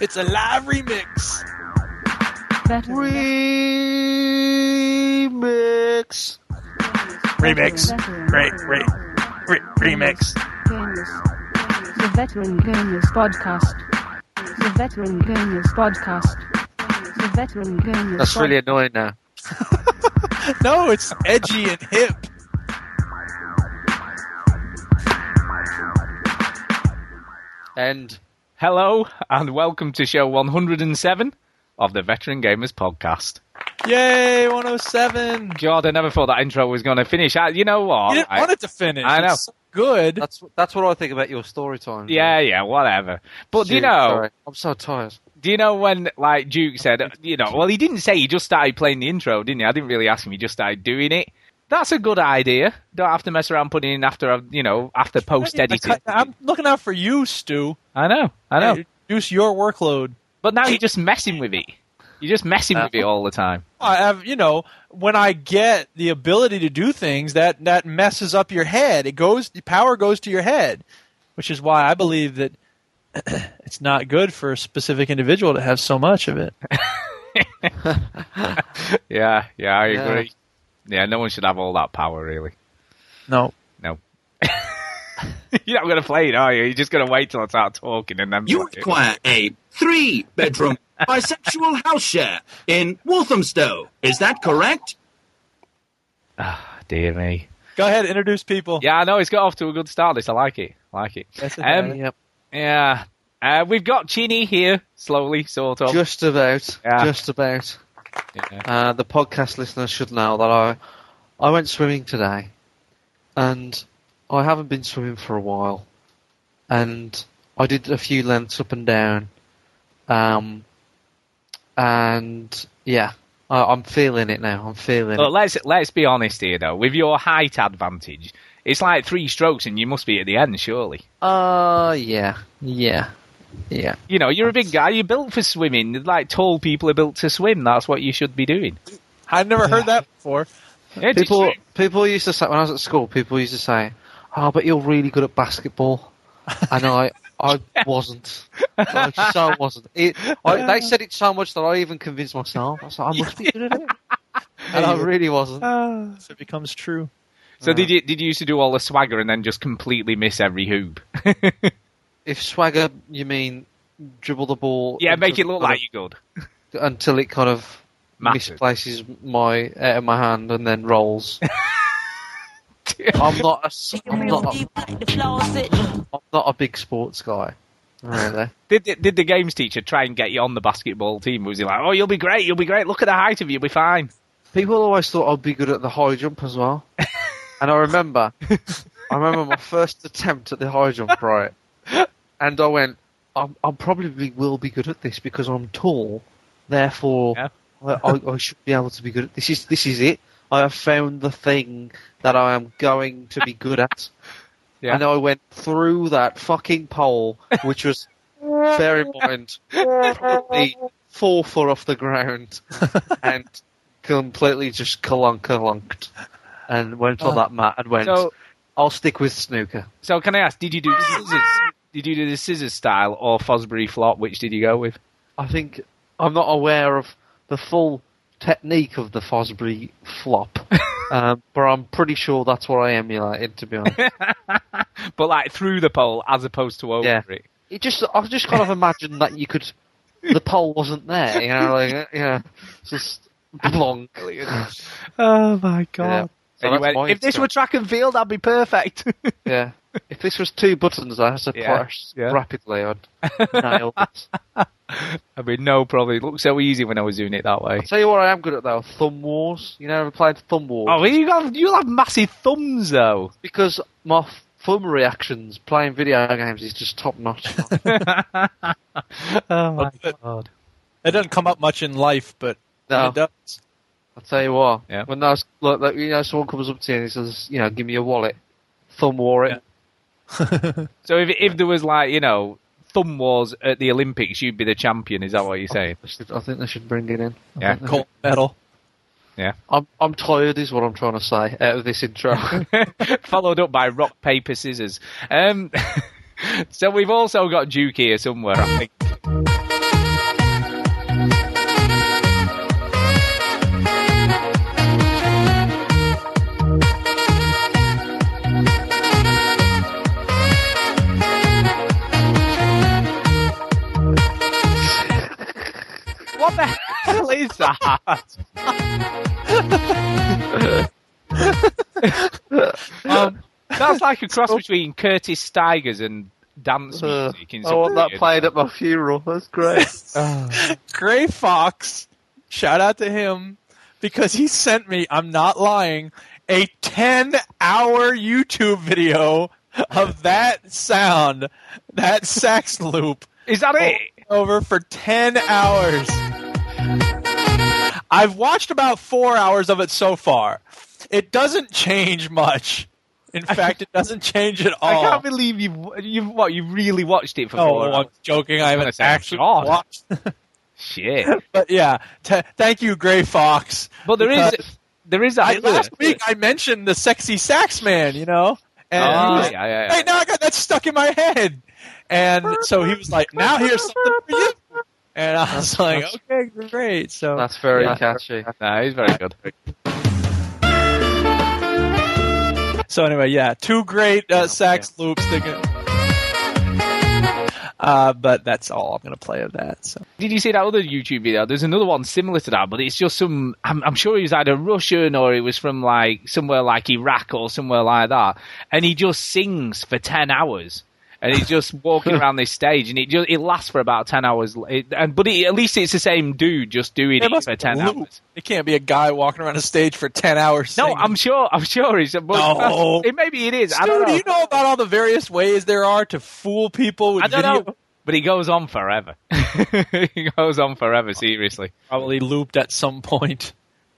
It's a live remix. Veteran, Remix. Remix. Veteran, Great, great. Re- remix. Gamers. The Veteran Gamers Podcast. The Veteran Gamers Podcast. The Veteran Gamers That's really annoying now. No, it's edgy and hip. And Hello and welcome to show 107 of the Veteran Gamers Podcast. Yay, 107. God, I never thought that intro was going to finish. I, you know what? You didn't I- want it to finish. I know. It's so good. that's that's what I think about your story time. yeah, yeah, whatever. But do you know? sorry. I'm so tired. Do you know when, like Duke said, you know, well, he didn't say he just started playing the intro, didn't he? I didn't really ask him. He just started doing it. That's a good idea. Don't have to mess around putting in after, I've, you know, after post editing. I'm looking out for you, Stu. I know, I know. Reduce your workload. But now you're just messing with it. You're just messing with it uh, all the time. I have, you know, when I get the ability to do things, that that messes up your head. It goes, the power goes to your head, which is why I believe that it's not good for a specific individual to have so much of it. Yeah, yeah, I Yeah. agree. Yeah, no one should have all that power, really. No, No. You're not going to play it, are you? You're just going to wait till I start talking and then. You play it. require a three bedroom bisexual house share in Walthamstow. Is that correct? Ah, dear me. go ahead, introduce people. Yeah, I know it's got off to a good start. This, I like it. I like it. That's it, Um, Daddy. Yep. yeah, uh, we've got Chinny here, slowly, sort of. Just about. Yeah. Just about. Yeah. Uh, the podcast listeners should know that I I went swimming today, and I haven't been swimming for a while, and I did a few lengths up and down, um, and yeah, I, I'm feeling it now. I'm feeling But it. let's let's be honest here, though. With your height advantage, it's like three strokes, and you must be at the end, surely. Uh, yeah, yeah, yeah. You know, you're a big guy. You're built for swimming. Like tall people are built to swim. That's what you should be doing. I've never heard that before. It's People, true. people used to say when I was at school. People used to say, "Oh, but you're really good at basketball," and I, I wasn't. I so wasn't. It, I, they said it so much that I even convinced myself. I was like, I must be good at it, and I really wasn't. Ah. so it becomes true. So did you did you used to do all the swagger and then just completely miss every hoop? If swagger, you mean dribble the ball? yeah, make it look like you're good. until it kind of Matters. misplaces my out of my hand and then rolls. I'm not. A, s- I'm not. A, I'm not a big sports guy. Really. Did the, did the games teacher try and get you on the basketball team? Was he like, "Oh, you'll be great, you'll be great. Look at the height of you, you'll be fine." People always thought I'd be good at the high jump as well. and I remember, I remember my first attempt at the high jump, right? And I went, I'm, I probably will be good at this because I'm tall. Therefore, Yeah. I, I, should be able to be good at this. Is this is it? I have found the thing that I am going to be good at. Yeah. And I went through that fucking pole, which was, bear in mind, probably four foot off the ground, and completely just kalunk kalunked, and went on oh. that mat and went, So, I'll stick with snooker. so can I ask, did you do scissors? Did you do the scissors style or Fosbury flop? Which did you go with? I think I'm not aware of the full technique of the Fosbury flop, um, but I'm pretty sure that's what I emulated, to be honest. But like through the pole as opposed to over Yeah. it. It just, I just kind of imagined that you could, the pole wasn't there, you know, like, yeah, just blonk. Oh my Yeah. god! So that's went, my if this were track and field, that'd be perfect. Yeah. If this was two buttons I had to Yeah, press yeah. rapidly, I'd nail it. I mean, no probably. It looked so easy when I was doing it that way. I'll tell you what I am good at though, Thumb Wars. You know, ever played Thumb Wars? Oh, you got you'll have massive thumbs though. Because my thumb reactions playing video games is just top notch. Oh my But- god! It doesn't come up much in life, but no, it does. I'll tell you what. Yeah. When those, look, like, you know, someone comes up to you and he says, you know, give me your wallet, Thumb War it. So if if there was like you know thumb wars at the Olympics, you'd be the champion. Is that what you're saying? I, should, I think they should bring it in. I Yeah. think Gold medal. Yeah, I'm I'm tired, is what I'm trying to say out of this intro. Followed up by rock paper scissors. Um, so we've also got Duke here somewhere. I think. Um, that's like a cross between Curtis Stigers and dance Uh, music. In I some want that played at my funeral. That's great. Gray Fox, shout out to him because he sent me, I'm not lying, a 10 hour YouTube video of that sound, that sax loop Is that it? over for 10 hours. I've watched about four hours of it so far. It doesn't change much. In fact, it doesn't change at all. I can't believe you've you've what you've really watched it for Oh, four I'm hours. joking. I haven't actually God. watched. Shit. but yeah, t- thank you, Gray Fox. But there is there is I, last week I mentioned the sexy sax man, you know, and Oh, was- yeah, yeah, yeah. hey, now I got that stuck in my head, and so he was like, "Now here's something for you," and I was like, "Okay, great." So That's very Yeah. catchy. No, he's very good. So anyway, yeah, two great uh, sax loops. That can, uh, but that's all I'm going to play of that. So Did you see that other YouTube video? There's another one similar to that, but it's just some. I'm, I'm sure he was either Russian or he was from like somewhere like Iraq or somewhere like that, and he just sings for ten hours. And he's just walking around this stage, and it just it lasts for about ten hours. It, and but it, at least it's the same dude just doing It it for ten hours. it can't be a guy walking around a stage for ten hours. No. I'm sure. I'm sure he's. But No. it, maybe it is. I don't know. do you know about all the various ways there are to fool people with I don't video? know. But he goes on forever. he goes on forever. Seriously. Probably looped at some point.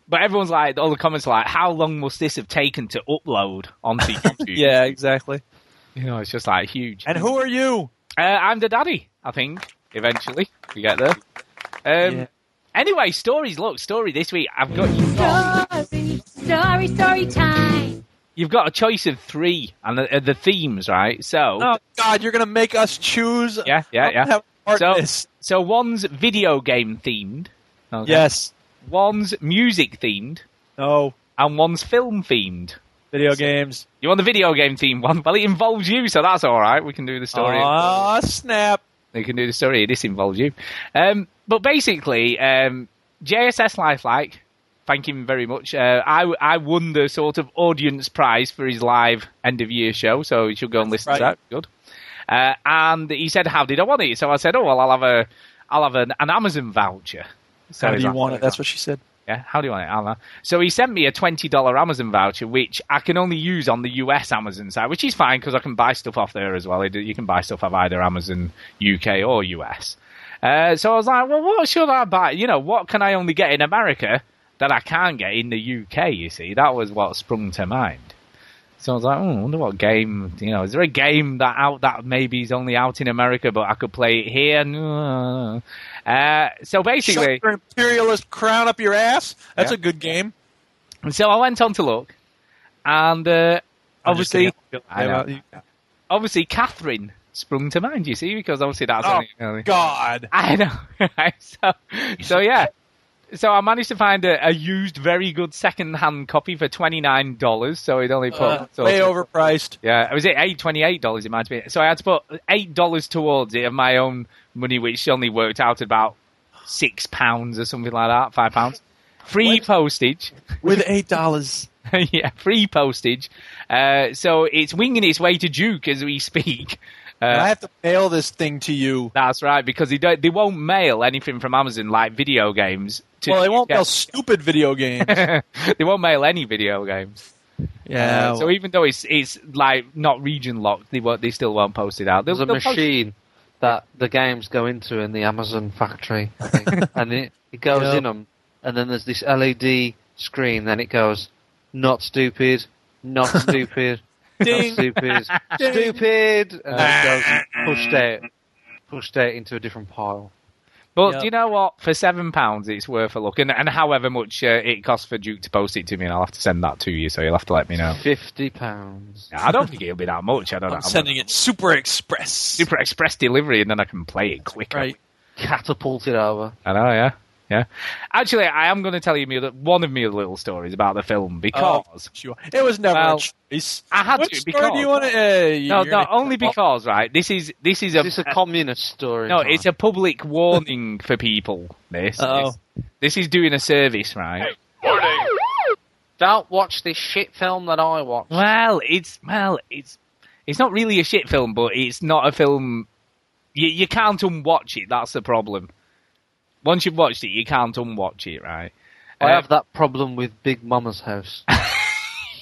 But everyone's like, all the comments are like, how long must this have taken to upload onto YouTube? Yeah, exactly. You know, it's just like huge. And who are you? Uh, I'm the daddy, I think, eventually. We get there. Um, Yeah. Anyway, stories. Look, story this week. I've got you've got, Story, story, story time. you've got a choice of three, and the, uh, the themes, right? So, Oh God, you're gonna make us choose. yeah, yeah, yeah. have So, so one's video game themed. okay? Yes. One's music themed, No. and one's film themed. Video games. You want the video game theme one? Well, it involves you, so that's all right. We can do the story. Ah, snap. We can do the story. This involves you. Um, but basically, um, JSS Lifelike, thank him very much. Uh, I, I won the sort of audience prize for his live end of year show, so you should go and listen to that. Good. Uh, and he said, "How did I want it?" So I said, "Oh well, I'll have a, I'll have an, an Amazon voucher." So How do you like, want it? That's what she said. Yeah, how do you want it? Uh, so he sent me a twenty dollar Amazon voucher, which I can only use on the US Amazon site, which is fine because I can buy stuff off there as well. You can buy stuff off either Amazon UK or US. Uh, so I was like, well, what should I buy? You know, what can I only get in America that I can't get in the UK? You see, that was what sprung to mind. So I was like, oh, I wonder what game, you know, is there a game that out that maybe is only out in America, but I could play it here? No. Uh, so basically, Shut your imperialist crown up your ass. That's Yeah. a good game. And so I went on to look, and uh, obviously. I obviously, Catherine sprung to mind. You see, because obviously that's Oh, only, God. I know. so, so yeah. So I managed to find a, a used, very good second-hand copy for twenty nine dollars. So it only put Uh, so- way overpriced. Yeah, was it eight twenty eight dollars? It might be. So I had to put eight dollars towards it of my own money, which only worked out at about six pounds or something like that, five pounds. Free postage. With eight dollars. yeah, free postage. Uh, so it's winging its way to Duke as we speak. I Uh, have to mail this thing to you. that's right, because they don't, they won't mail anything from Amazon like video games. To Well, they won't yeah. mail stupid video games. they won't mail any video games. yeah. Uh, so even though it's it's like not region locked, they won't, they still won't post it out. They'll, There's a they'll post- machine that the games go into in the Amazon factory, think. and it, it goes Yeah. in them, and then there's this LED screen. Then it goes, not stupid, not stupid, not Ding. stupid, stupid, and then it goes pushed out, pushed out into a different pile. But Yep. do you know what? For seven pounds, it's worth a look, and, and however much uh, it costs for Duke to post it to me, and I'll have to send that to you, so you'll have to let me know. Fifty pounds. I don't think it'll be that much. I don't know. I'm sending it Super Express. super express delivery, and then I can play it quicker. Right. Catapulted over. I know, yeah. Yeah. Actually, I am going to tell you me one of my little stories about the film because Sure. It was never Well, a choice. I had Which to story because do you want to? Uh, no, you're no, only because right. This is this is a, Is a communist story? no. time? It's a public warning for people. This Uh-oh. this, this is doing a service, right? Don't watch this shit film that I watched. Well, it's well, it's it's not really a shit film, but it's not a film. You you can't unwatch it. That's the problem. Once you've watched it, you can't unwatch it, right? I Uh, have that problem with Big Mama's House.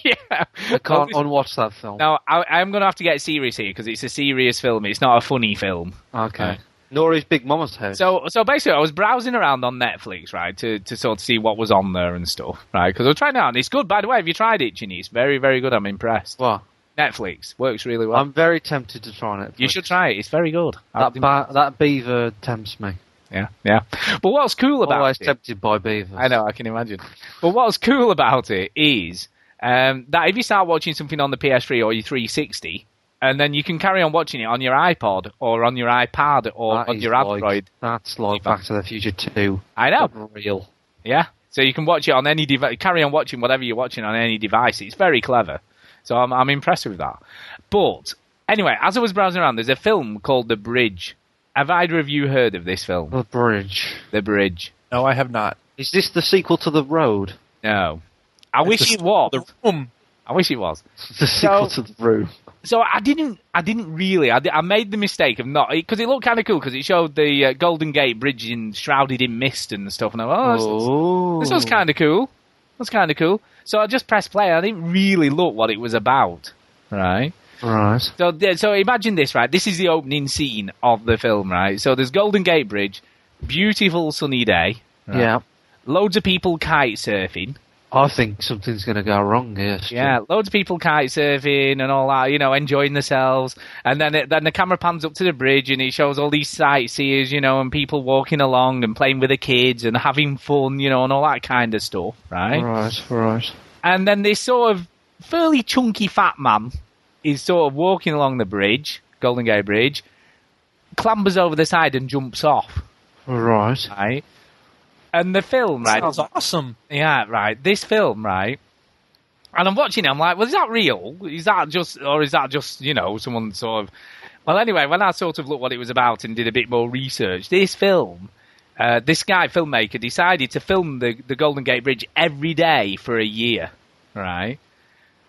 yeah. I can't unwatch that film. Now I, I'm going to have to get serious here because it's a serious film. It's not a funny film. Okay. Right. Nor is Big Mama's House. So, so basically, I was browsing around on Netflix, right, to, to sort of see what was on there and stuff, right? Because I was trying it out, and it's good. By the way, have you tried it, Chinny? It's very, very good. I'm impressed. What? Netflix works really well. I'm very tempted to try it. you should try it. It's very good. That, ba- that beaver tempts me. Yeah, yeah. But what's cool about Always it? tempted by beavers. I know, I can imagine. But what's cool about it is um, that if you start watching something on the PS3 or your 360, and then you can carry on watching it on your iPod or on your iPad or That on your like- Android. That's like Back to the Future 2. I know. Real. Yeah. So you can watch it on any device, carry on watching whatever you're watching on any device. It's very clever. So I'm, I'm impressed with that. But anyway, as I was browsing around, there's a film called The Bridge. Have either of you heard of this film? The Bridge. The Bridge. No, I have not. Is this the sequel to The Road? No. I wish It's it was. The room. I wish it was. The sequel to The Room. So I didn't. I didn't really. I, I made the mistake of not because it looked kind of cool because it showed the uh, Golden Gate Bridge in shrouded in mist and stuff. And I went, oh, this Oh. This was kind of cool. That's kind of cool. So I just pressed play. I didn't really look what it was about, right? Right. So, so imagine this, right? This is the opening scene of the film, right? So there's Golden Gate Bridge, beautiful sunny day, right? Yeah. loads of people kite surfing, I think something's going to go wrong here. Stu. yeah, loads of people kite surfing and all that, you know, enjoying themselves. And then it, then the camera pans up to the bridge and it shows all these sightseers, you know, and people walking along and playing with the kids and having fun, you know, and all that kind of stuff, right? Right, right. And then this sort of fairly chunky fat man is sort of walking along the bridge, Golden Gate Bridge, clambers over the side and jumps off, Right. right? And the film, right? Sounds awesome. Yeah, right. This film, right? And I'm watching it. I'm like, well, is that real? Is that just, or is that just, you know, someone sort of? Well, anyway, when I sort of looked what it was about and did a bit more research, this film, uh, this guy filmmaker decided to film the the Golden Gate Bridge every day for a year, right?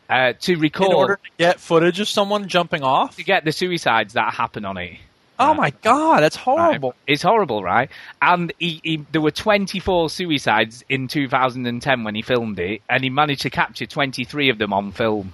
Uh, to record In order to get footage of someone jumping off. to get the suicides that happen on it. Oh my god, that's horrible. Right. It's horrible, right? And he, he, there were 24 suicides in 2010 when he filmed it, and he managed to capture 23 of them on film.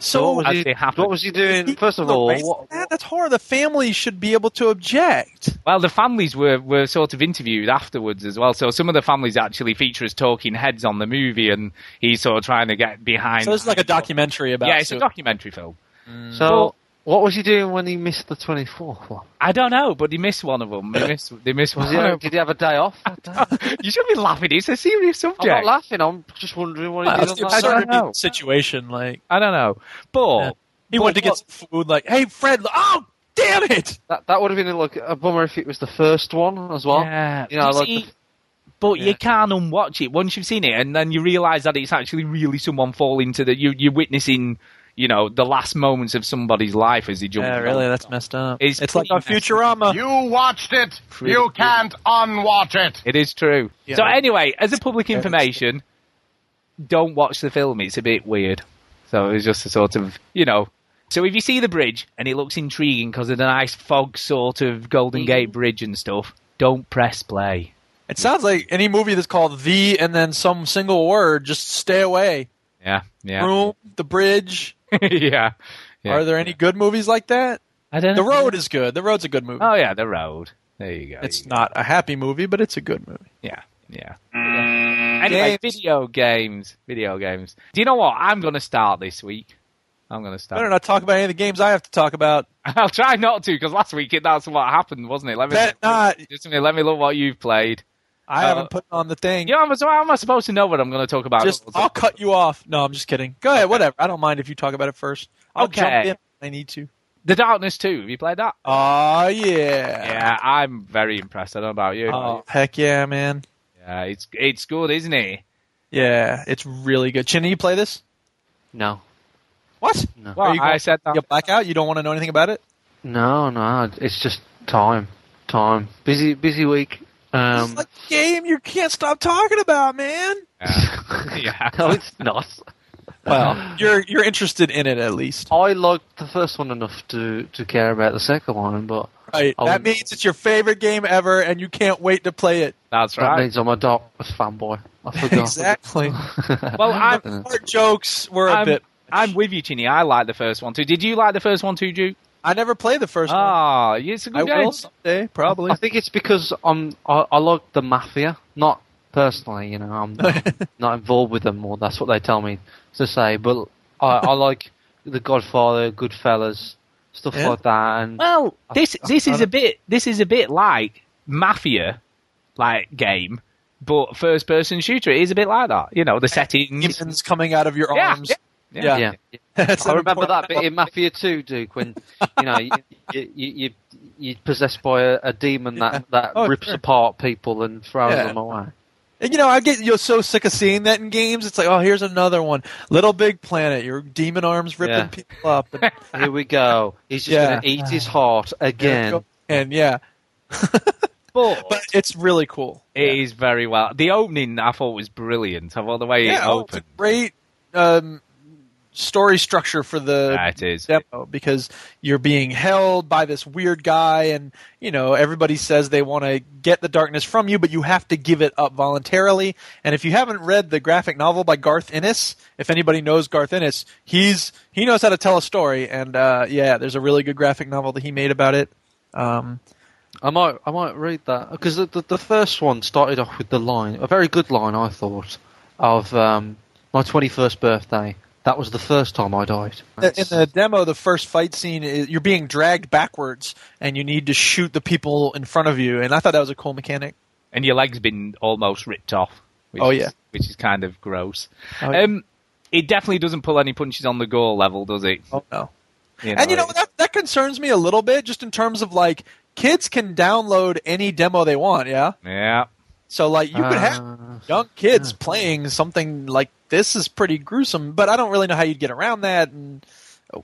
So what was, he, what was he doing? First of all, what, that, that's horrible. The family should be able to object. Well, the families were, were sort of interviewed afterwards as well. So some of the families actually feature as talking heads on the movie, and he's sort of trying to get behind. So this is like a documentary about. Yeah, it's a documentary film. Mm. so what was he doing when he missed the 24th one? I don't know, but he missed one of them. They missed. They missed Was one. he, of did he have a day off? you should be laughing. It's a serious subject. I'm not laughing. I'm just wondering what he Well, did it's that. I don't know. situation. Like I don't know, but Yeah. he but went to get what- some food. Like, hey, Fred. Oh, damn it! That, that would have been like a bummer if it was the first one as well. Yeah, You know, like see, the- but Yeah. you can't unwatch it once you've seen it, and then you realise that it's actually really someone falling to the you. You're witnessing, you know, the last moments of somebody's life as he jumps. Yeah, really, that's messed up. It's It's, like pretty on messed Futurama. You watched it. Pretty You can't unwatch it. It is true. Yeah. So anyway, as a public information, don't watch the film. It's a bit weird. So it's just a sort of, you know. So if you see the bridge and it looks intriguing because of the nice fog sort of Golden mm-hmm. Gate Bridge and stuff, don't press play. It sounds like any movie that's called the and then some single word. Just stay away. Yeah, yeah, Room, the bridge. yeah. Yeah. Are there any good movies like that? I don't The know. Road is good. The Road's a good movie. Oh yeah, the road. There you go. it's not a happy movie, but it's a good movie. Yeah, yeah. Anyway, video games. Video games. Do you know what? I'm going to start this week. I'm going to start. Better not talk about any of the games I have to talk about. I'll try not to because last week it, that's what happened, wasn't it? Let me Bet not. Just a let me look what you've played. I Uh, haven't put on the thing. You know, I'm, so how am I supposed to know what I'm going to talk about? Just I'll cut you off. No, I'm just kidding. Go ahead. Whatever. I don't mind if you talk about it first. I'll Okay. jump in. if I need to. the Darkness 2. Have you played that? Oh yeah. Yeah, I'm very impressed. I don't know about you. Oh heck yeah, man. Yeah, it's it's good, isn't it? Yeah, it's really good. Chinny, you play this? No, What? no, Well, Are you I going- said that. You blackout? You don't want to know anything about it? no, no. It's just time, time. Busy, busy week. Um, it's a game you can't stop talking about, man. Yeah. yeah. no, it's not. Well, you're you're interested in it at least. I liked the first one enough to to care about the second one, but Right. I That wouldn't- means it's your favorite game ever, and you can't wait to play it. That's that right. means I'm a Darkness fanboy. I forgot. exactly. Well, I'm Our jokes were a I'm, bit. I'm with you, Chinny. I like the first one too. Did you like the first one too, Duke? I never played the first one. Ah, it's a good game. will someday, probably. I think it's because I'm I, I like the mafia, not personally. You know, I'm not, not involved with them, or that's what they tell me to say. But I, I like the Godfather, Goodfellas, stuff Yeah. like that. And Well, this I- this I is a bit this is a bit like Mafia, like game, but first person shooter. It is a bit like that. You know, the settings. Demons coming out of your Yeah, arms. yeah. Yeah. yeah, That's I remember that bit in Mafia 2, Duke, when you know you you you, you you're possessed by a, a demon that that Oh, rips sure. apart people and throws Yeah. them away. And, you know, I get you're so sick of seeing that in games. It's like, oh, here's another one. Little Big Planet. Your demon arms ripping Yeah. people up. And, Here we go. He's just Yeah. going to eat his heart again. and yeah, But but it's really cool. it is very well. The opening I thought was brilliant. I thought the way it yeah, oh, it's a opened. great um, story structure for the Yeah, it is. demo because you're being held by this weird guy, and you know everybody says they want to get the darkness from you, but you have to give it up voluntarily. And if you haven't read the graphic novel by Garth Ennis, if anybody knows Garth Ennis, he's he knows how to tell a story, and uh, yeah, there's a really good graphic novel that he made about it. Um, I might, I might read that because the, the the first one started off with the line, a very good line, I thought, of um, my twenty first birthday. That was the first time I died. in the demo, the first fight scene is you're being dragged backwards, and you need to shoot the people in front of you, and I thought that was a cool mechanic. and your leg's been almost ripped off. Which Oh, is- yeah. which is kind of gross. Oh, yeah. Um, it definitely doesn't pull any punches on the goal level, does it? Oh no. You and you know that that concerns me a little bit, just in terms of like kids can download any demo they want. Yeah, yeah, so like you could have Uh, young kids playing something like this is pretty gruesome, but I don't really know how you'd get around that, and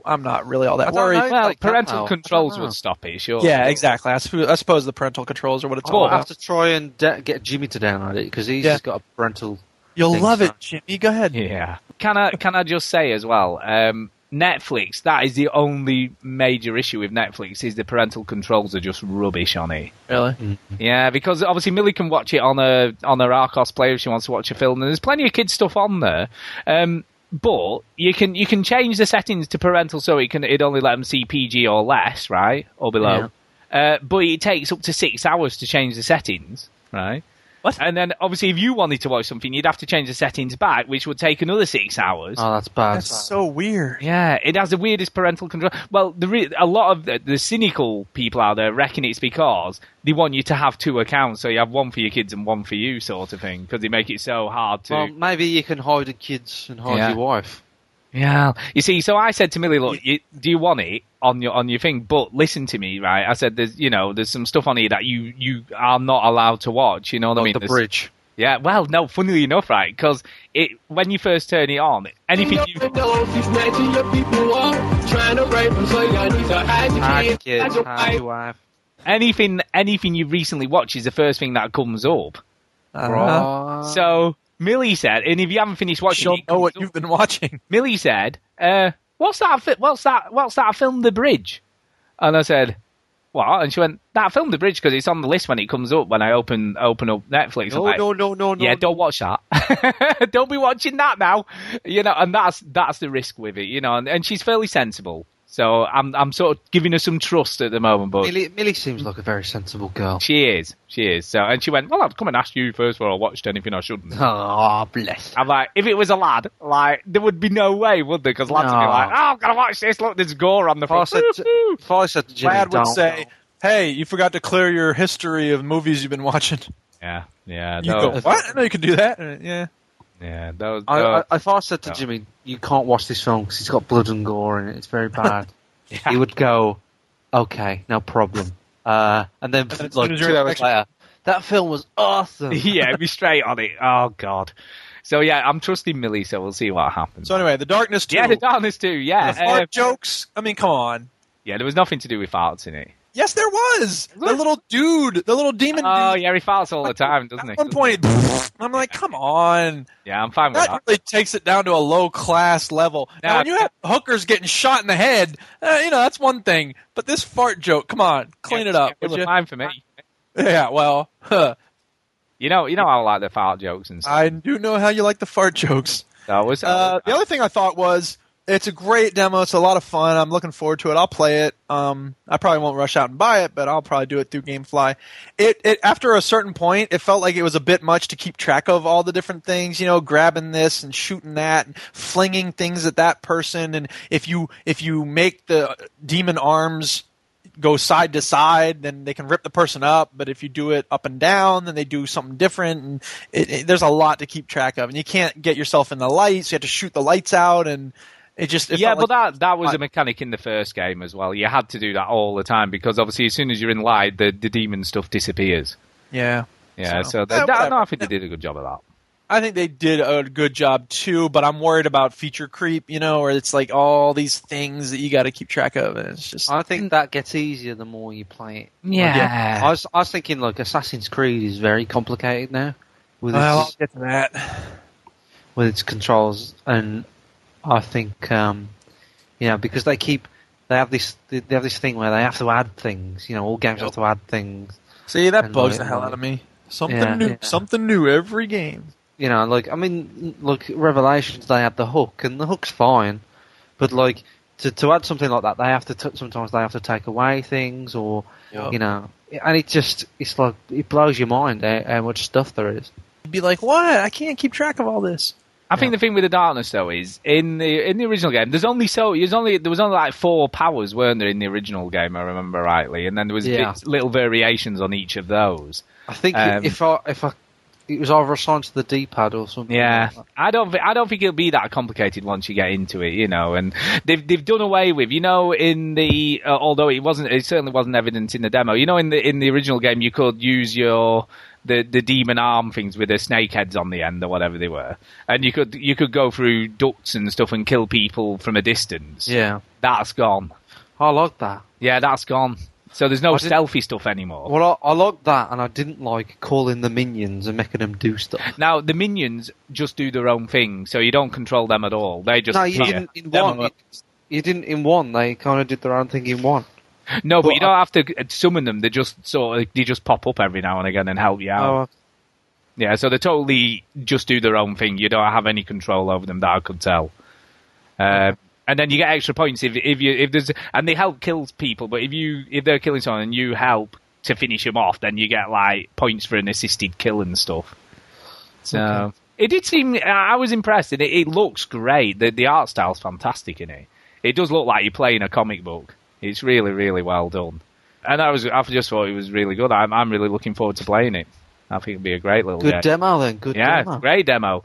I'm not really all that worried. know. well, like parental now. Controls would stop it, sure. Yeah, exactly. I suppose, I suppose the parental controls are what it's all I'll about. have to try and de- get Jimmy to download it because he's Yeah. got a parental. You'll love it, Jimmy. Go ahead. Yeah. Can I can I just say as well, um, Netflix, that is the only major issue with Netflix is the parental controls are just rubbish on it. Really? Yeah, because obviously Millie can watch it on her on her Archos player if she wants to watch a film, and there's plenty of kids stuff on there. Um, but you can you can change the settings to parental so it can it only let them see PG or less, right, or below. Uh, but it takes up to six hours to change the settings, right? What? And then obviously if you wanted to watch something, you'd have to change the settings back, which would take another six hours. Oh, that's bad. That's so weird. Yeah, it has the weirdest parental control. Well, the re- a lot of the, the cynical people out there reckon it's because they want you to have two accounts, so you have one for your kids and one for you, sort of thing, because they make it so hard to. Well, maybe you can hide the kids and hide Yeah. your wife. Yeah, you see, so I said to Millie, "Look, you, do you want it on your on your thing? But listen to me, right? I said, there's you know, there's some stuff on here that you you are not allowed to watch. You know what I mean? The There's- bridge. Yeah, well, no, funnily enough, right? Because it when you first turn it on, anything you Hide your kids, hide your wife. anything anything you recently watched is the first thing that comes up. Uh-huh. So Millie said, and if you haven't finished watching, She'll know what comes you've been watching. Millie said, uh, "What's that? Fi- what's that? What's that film? The Bridge?" And I said, "What?" And she went, "That film, The Bridge, because it's on the list when it comes up when I open open up Netflix." No, like, no, no, no, no. yeah, don't watch that. don't be watching that now. You know, and that's that's the risk with it. You know, and, and she's fairly sensible. So I'm I'm sort of giving her some trust at the moment, but Millie, Millie seems like a very sensible girl. she is, she is. So and she went, well, I'd come and ask you first before I watched anything I shouldn't. Oh, bless. I'm like, if it was a lad, like there would be no way, would there? Because lads would be like, oh, I'm gonna watch this. Look, there's gore on the If I front. said to, if I said to Jimmy, Dad would don't, say, "Hey, you forgot to clear your history of movies you've been watching." yeah, yeah, You those, go, "What? I know you can do that." Uh, yeah. Yeah, those. I, those- I, if I said to No. Jimmy, you can't watch this film because it's got blood and gore in it, it's very bad, yeah. he would go, okay, no problem. Uh, and then, then as like two hours actually- later, That film was awesome. yeah, be straight on it. Oh god. So yeah, I'm trusting Millie, so we'll see what happens. So anyway, the darkness too. yeah, the darkness too. Yeah, The fart uh, jokes. I mean, come on. yeah. There was nothing to do with farts in it. Yes, there was. The little dude, the little demon Oh dude. yeah, he farts all the time, doesn't he? At one point, I'm like, come on. Yeah, I'm fine with That that. really takes it down to a low class level. Now, Now, when you have hookers getting shot in the head, uh, you know that's one thing. But this fart joke, come on, clean Yeah, it up, It was fine for me. Yeah, well, huh. You know, you know, I like the fart jokes and stuff. I do know how you like the fart jokes. It was, Uh, the other thing I thought was it's a great demo. It's a lot of fun. I'm looking forward to it. I'll play it. Um, I probably won't rush out and buy it, but I'll probably do it through GameFly. It, it after a certain point, it felt like it was a bit much to keep track of all the different things. You know, grabbing this and shooting that and flinging things at that person. And if you if you make the demon arms go side to side, then they can rip the person up. But if you do it up and down, then they do something different. And it, it, there's a lot to keep track of, and you can't get yourself in the lights. You have to shoot the lights out, and it just it yeah, but like- that that was a mechanic in the first game as well. You had to do that all the time because obviously, as soon as you're in light, the the demon stuff disappears. yeah. Yeah, So- so, Yeah, that, whatever. no, I think they did a good job of that. I think they did a good job too, but I'm worried about feature creep. You know, where it's like all these things that you got to keep track of, and it's just I think that gets easier the more you play it. Yeah. I was I was thinking like Assassin's Creed is very complicated now with well, I'll get to that. with its controls, and I think um, you know because they keep they have this they have this thing where they have to add things. You know, all games have to add things. See, that bugs like- the hell out of me. Something Yeah, new, yeah. something new every game. You know, like I mean, look, Revelations they had the hook, and the hook's fine, but like to to add something like that, they have to t- sometimes they have to take away things, or Yup. you know, and it just it's like it blows your mind how, how much stuff there is. You'd be like, what? I can't keep track of all this. I think the thing with the darkness though is in the in the original game, there's only so there's only there was only like four powers, weren't there, in the original game? I remember rightly, and then there was Yeah. bits, little variations on each of those. I think Um, if I if I it was either assigned to the D-pad or something. Yeah, like. I don't. thi- I don't think it'll be that complicated once you get into it, you know. And they've they've done away with, you know, in the uh, although it wasn't, it certainly wasn't evident in the demo. You know, in the in the original game, you could use your the the demon arm things with the snake heads on the end or whatever they were, and you could you could go through ducts and stuff and kill people from a distance. yeah. That's gone. I like that. Yeah, that's gone. So there's no I stealthy stuff anymore. Well, I, I like that, and I didn't like calling the minions and making them do stuff. Now the minions just do their own thing, so you don't control them at all. They just no, you didn't in one. You, you didn't in one. They kind of did their own thing in one. No, but But you don't have to summon them. They just sort of, they just pop up every now and again and help you out. Oh, Yeah, so they totally just do their own thing. You don't have any control over them that I could tell. Uh, and then you get extra points if if you if there's and they help kill people. But if you if they're killing someone and you help to finish them off, then you get like points for an assisted kill and stuff. So it did seem I was impressed. And it, it looks great. The the art style's fantastic in it. It does look like you're playing a comic book. It's really really well done. And I was I just thought it was really good. I'm I'm really looking forward to playing it. I think it'll be a great little good game. demo then. Good Yeah, demo. great demo.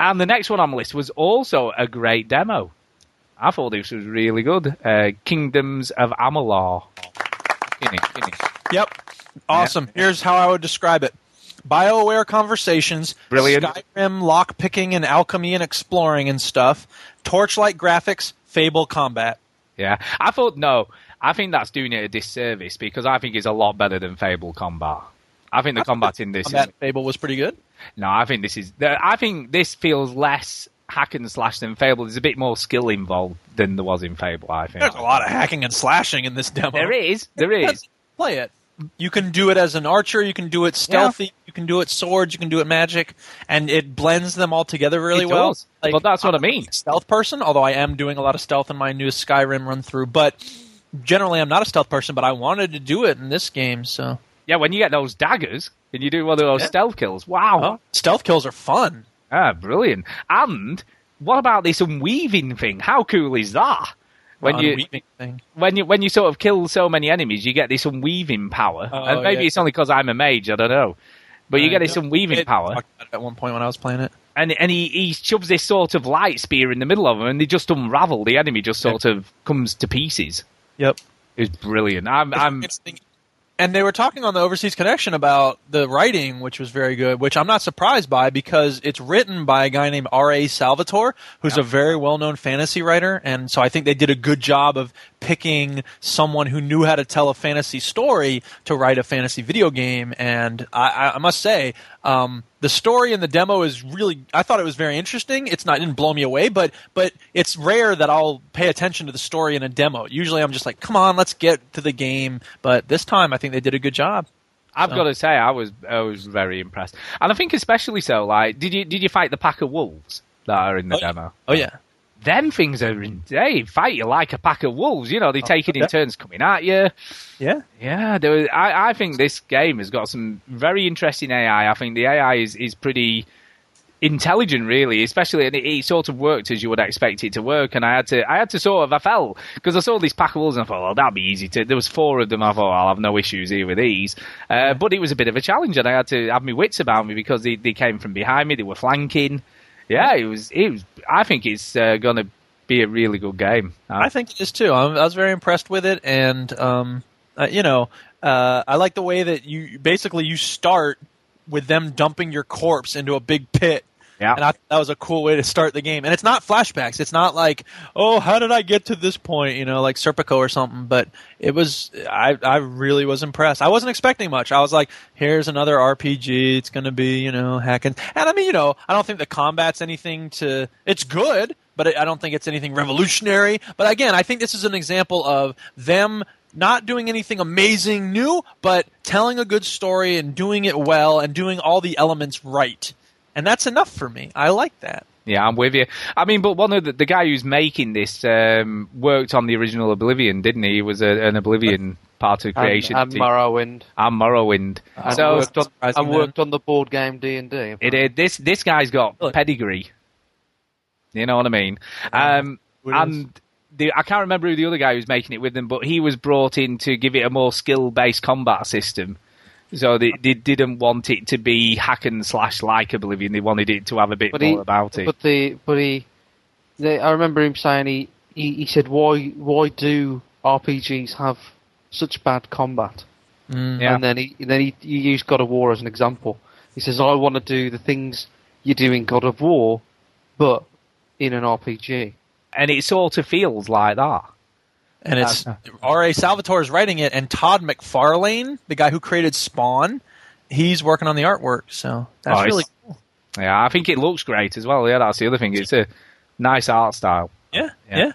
And the next one on the list was also a great demo. I thought this was really good. Uh, Kingdoms of Amalur. Finish, finish. Yep. Awesome. Here's how I would describe it. BioWare conversations, Brilliant. Skyrim lock picking and alchemy and exploring and stuff, Torchlight graphics, Fable combat. Yeah, I thought no. I think that's doing it a disservice because I think it's a lot better than Fable combat. I think the combat in this Combat is Fable was pretty good. no. I think this is. I think this feels less hack and slash than Fable. There's a bit more skill involved than there was in Fable. I think There's a lot of hacking and slashing in this demo. There is. There is. Play it. You can do it as an archer. You can do it stealthy. You can do it swords. You can do it magic, and it blends them all together really well. does. But that's what I mean. a Stealth person, although I am doing a lot of stealth in my new Skyrim run through. But generally, I'm not a stealth person. But I wanted to do it in this game, so Yeah, when you get those daggers and you do one of those Yeah. stealth kills, wow. Oh, stealth kills are fun. Ah, brilliant. And what about this unweaving thing? How cool is that? When you thing. when you when you sort of kill so many enemies, you get this unweaving power. Oh, and maybe yeah. it's only because I'm a mage, I don't know. But you Uh, get this unweaving It- power, talked about it At one point when I was playing it, and and he, he shoves this sort of light spear in the middle of them, and they just unravel. The enemy just sort of comes to pieces. yep. It's brilliant. I'm I'm It's- and they were talking on the Overseas Connection about the writing, which was very good, which I'm not surprised by because it's written by a guy named R.A. Salvatore, who's a very well known fantasy writer. And so I think they did a good job of picking someone who knew how to tell a fantasy story to write a fantasy video game. And I, I- must say, um, the story in the demo is really I thought it was very interesting. It's not it didn't blow me away, but but it's rare that I'll pay attention to the story in a demo. Usually I'm just like, come on, let's get to the game. But this time I think they did a good job. I've So- got to say, I was I was very impressed, and I think especially so. Like, did you did you fight the pack of wolves that are in the Oh, demo? Oh yeah. Them things are in, they fight you like a pack of wolves. You know, they take it in turns coming at you. Yeah. Yeah, there was, I, I think this game has got some very interesting AI. I think the AI is, is pretty intelligent, really, especially and it, it sort of worked as you would expect it to work. And I had to, I had to sort of, I felt because I saw these pack of wolves and I thought, well, that'd be easy to. There was four of them. I thought, I'll have no issues here with these. Uh, but it was a bit of a challenge, and I had to have my wits about me because they, they came from behind me. They were flanking. Yeah, it was. It was. I think it's uh, going to be a really good game. I think it is too. I'm, I was very impressed with it, and um, uh, you know, uh, I like the way that you basically you start with them dumping your corpse into a big pit. Yeah. And I, that was a cool way to start the game. And it's not flashbacks. It's not like, oh, how did I get to this point? You know, like Serpico or something. But it was, I, I really was impressed. I wasn't expecting much. I was like, here's another RPG. It's going to be, you know, hacking. And I mean, you know, I don't think the combat's anything to, it's good, but I don't think it's anything revolutionary. But again, I think this is an example of them not doing anything amazing new, but telling a good story and doing it well and doing all the elements right. And that's enough for me. I like that. Yeah, I'm with you. I mean, but one of the, the guy who's making this um, worked on the original Oblivion, didn't he? He was a, an Oblivion part of creation. and, and team. Morrowind. and Morrowind. And so worked on, surprising and then. worked on the board game D and D. it, uh, this this guy's got Really? pedigree. You know what I mean? Um, Who and the, I can't remember who the other guy who's making it with them, but he was brought in to give it a more skill based combat system. So they, they didn't want it to be hack and slash like Oblivion. They wanted it to have a bit But more he, about it. but the, but he, they, I remember him saying he, he, he said, why, why do RPGs have such bad combat? Mm. yeah. And then he, then he, he used God of War as an example. He says, I want to do the things you do in God of War, but in an RPG. and it sort of feels like that. And it's uh, uh. R.A. Salvatore is writing it, and Todd McFarlane, the guy who created Spawn, he's working on the artwork. So that's Oh, really cool. Yeah, I think it looks great as well. Yeah, that's the other thing. It's a nice art style. Yeah, Yeah. yeah.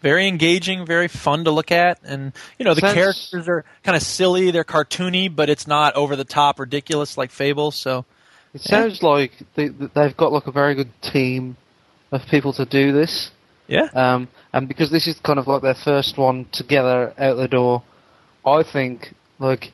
Very engaging, very fun to look at, and you know the Sounds- characters are kind of silly. They're cartoony, but it's not over the top, ridiculous like Fable. So It sounds like they, they've got like a very good team of people to do this. Yeah, Um, and because this is kind of like their first one together out the door, I think like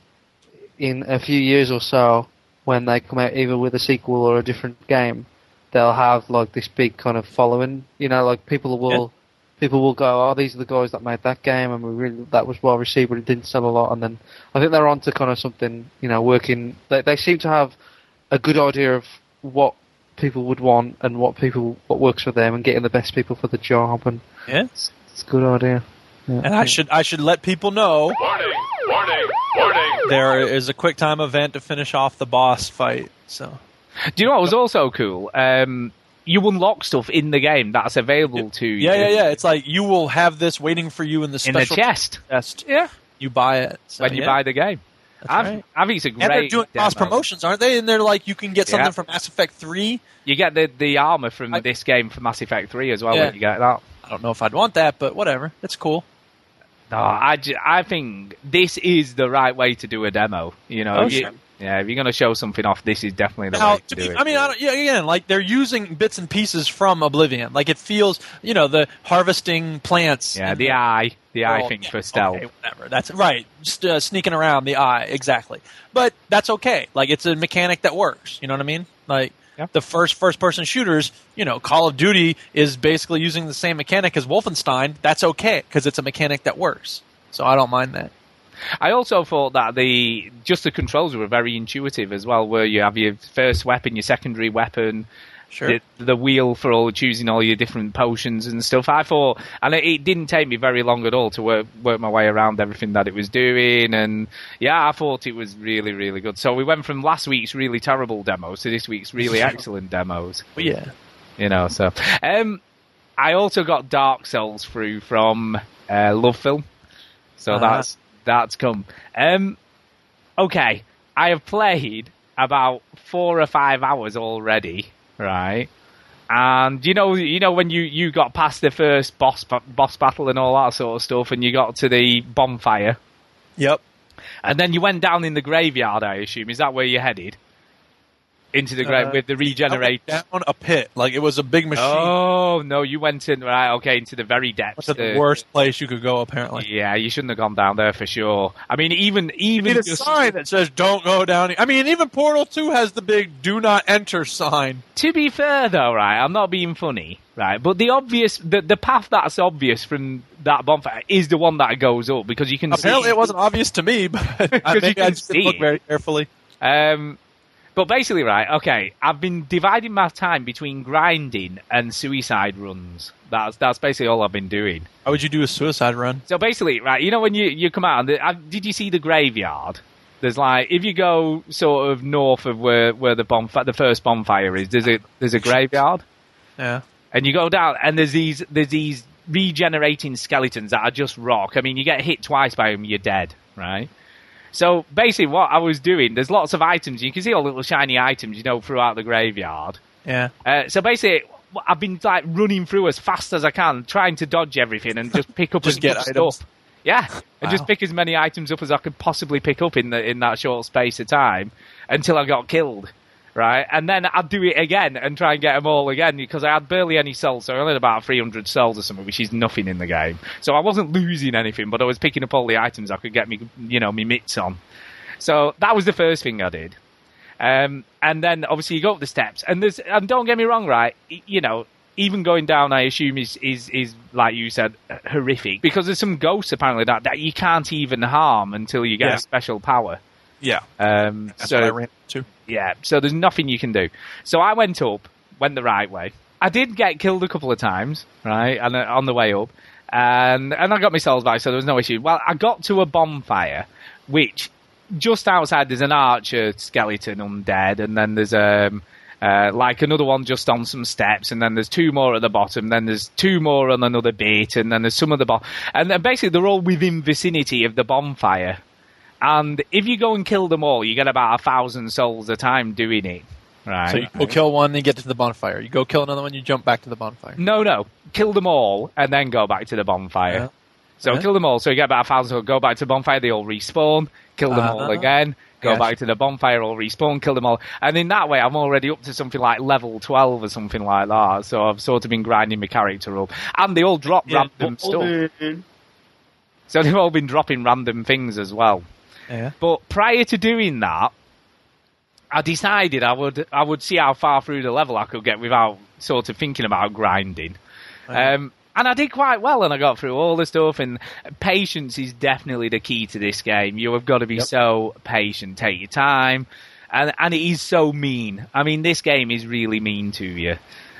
in a few years or so, when they come out either with a sequel or a different game, they'll have like this big kind of following. You know, like people will people will go, oh, these are the guys that made that game, and we really that was well received, but it didn't sell a lot. And then I think they're on to kind of something. You know, working. They they seem to have a good idea of what people would want and what people what works for them and getting the best people for the job and yeah. it's, it's a good idea. Yeah. And I should I should let people know Warning! Warning! Warning! there is a quick time event to finish off the boss fight. So Do you know what was also cool? Um, you unlock stuff in the game that's available to you. yeah, yeah, yeah. It's like you will have this waiting for you in the In the chest. chest. Yeah. You buy it so, when you yeah, buy the game. That's I, right. I think it's a great. And they're doing cross promotions, aren't they? And they're like, you can get something Yeah. from Mass Effect Three. You get the, the armor from I- this game for Mass Effect 3 as well Yeah. when you get that. I don't know if I'd want that, but whatever. It's cool. No, I, I think this is the right way to do a demo. You know, Oh, if you- sure. Yeah, if you're going to show something off, this is definitely the Now, way to, do be, it. I mean, I yeah, again, like they're using bits and pieces from Oblivion. Like it feels, you know, the harvesting plants. yeah, and the eye, the eye Oh, thing yeah, for stealth. Okay, whatever. That's right. Just uh, sneaking around the eye, exactly. But that's okay. Like it's a mechanic that works. You know what I mean? Like Yeah. the first first-person shooters, you know, Call of Duty is basically using the same mechanic as Wolfenstein. That's okay because it's a mechanic that works. So I don't mind that. I also thought that the just the controls were very intuitive as well, where you have your first weapon, your secondary weapon. Sure. the, the wheel for all choosing all your different potions and stuff. I thought, and it, it didn't take me very long at all to work work my way around everything that it was doing. And yeah, I thought it was really really good. So we went from last week's really terrible demos to this week's really excellent demos. But yeah. You know, so um, I also got Dark Souls through from uh, Love Film, so Uh-huh. that's that's come. Um, okay, I have played about four or five hours already, right? And you know, you know when you, you got past the first boss boss battle and all that sort of stuff, and you got to the bonfire, Yep. and then you went down in the graveyard. I assume is that where you headed? Into the ground Uh, with the regenerate. down a pit. Like it was a big machine. Oh no, you went in right. Okay, into the very depths. That's the worst place you could go, apparently. Yeah, you shouldn't have gone down there for sure. I mean, even You even need a sign that says "Don't go down." I mean, even Portal Two has the big "Do not enter" sign. to be fair though, right? I'm not being funny, right? But the obvious, the the path that's obvious from that bonfire is the one that goes up because you can see. Apparently, see it wasn't obvious to me, but I you maybe I just didn't look very carefully. Um, but basically, right? Okay, I've been dividing my time between grinding and suicide runs. That's that's basically all I've been doing. How would you do a suicide run? So basically, right, you know when you, you come out, and the, uh, did you see the graveyard? There's like if you go sort of north of where, where the bonfire, the first bonfire is, there's a there's a graveyard, Yeah. and you go down, and there's these there's these regenerating skeletons that are just rock. I mean, you get hit twice by them, you're dead, right? So basically, what I was doing, there's lots of items. You can see all little shiny items, you know, throughout the graveyard. Yeah. Uh, so basically, I've been like running through as fast as I can, trying to dodge everything and just pick up Just as get much items. stuff. Yeah, and Wow. just pick as many items up as I could possibly pick up in the in that short space of time until I got killed. Right, and then I'd do it again and try and get them all again because I had barely any souls, so I only had about 300 souls or something, which is nothing in the game. So I wasn't losing anything, but I was picking up all the items I could get me, you know, me mitts on. So that was the first thing I did. Um, and then obviously you go up the steps, and there's and don't get me wrong, right? You know, even going down, I assume is is is like you said, horrific because there's some ghosts apparently that that you can't even harm until you get Yeah. a special power. Yeah. Um, so I ran into. yeah, so there's nothing you can do. So I went up, went the right way. I did get killed a couple of times, right, and uh, on the way up, and and I got myself back, so there was no issue. Well, I got to a bonfire, which just outside there's an archer skeleton undead, and then there's um uh, like another one just on some steps, and then there's two more at the bottom, then there's two more on another bit, and then there's some of the bo- and basically they're all within vicinity of the bonfire. And if you go and kill them all, you get about a thousand souls a time doing it. Right. So you go kill one, then get to the bonfire. You go kill another one, you jump back to the bonfire. no, no. Kill them all and then go back to the bonfire. Yeah. So Yeah. kill them all. So you get about a thousand. So go back to the bonfire. They all respawn. Kill them all Uh-huh. again. Go Yes. back to the bonfire. All respawn. Kill them all. And in that way, I'm already up to something like level twelve or something like that. So I've sort of been grinding my character up. And they all drop Yeah. random stuff. So they've all been dropping random things as well. Yeah. But prior to doing that, I decided I would I would see how far through the level I could get without sort of thinking about grinding. Um, and I did quite well, and I got through all the stuff. And patience is definitely the key to this game. You have got to be so patient. Take your time, and and it is so mean. I mean, this game is really mean to you.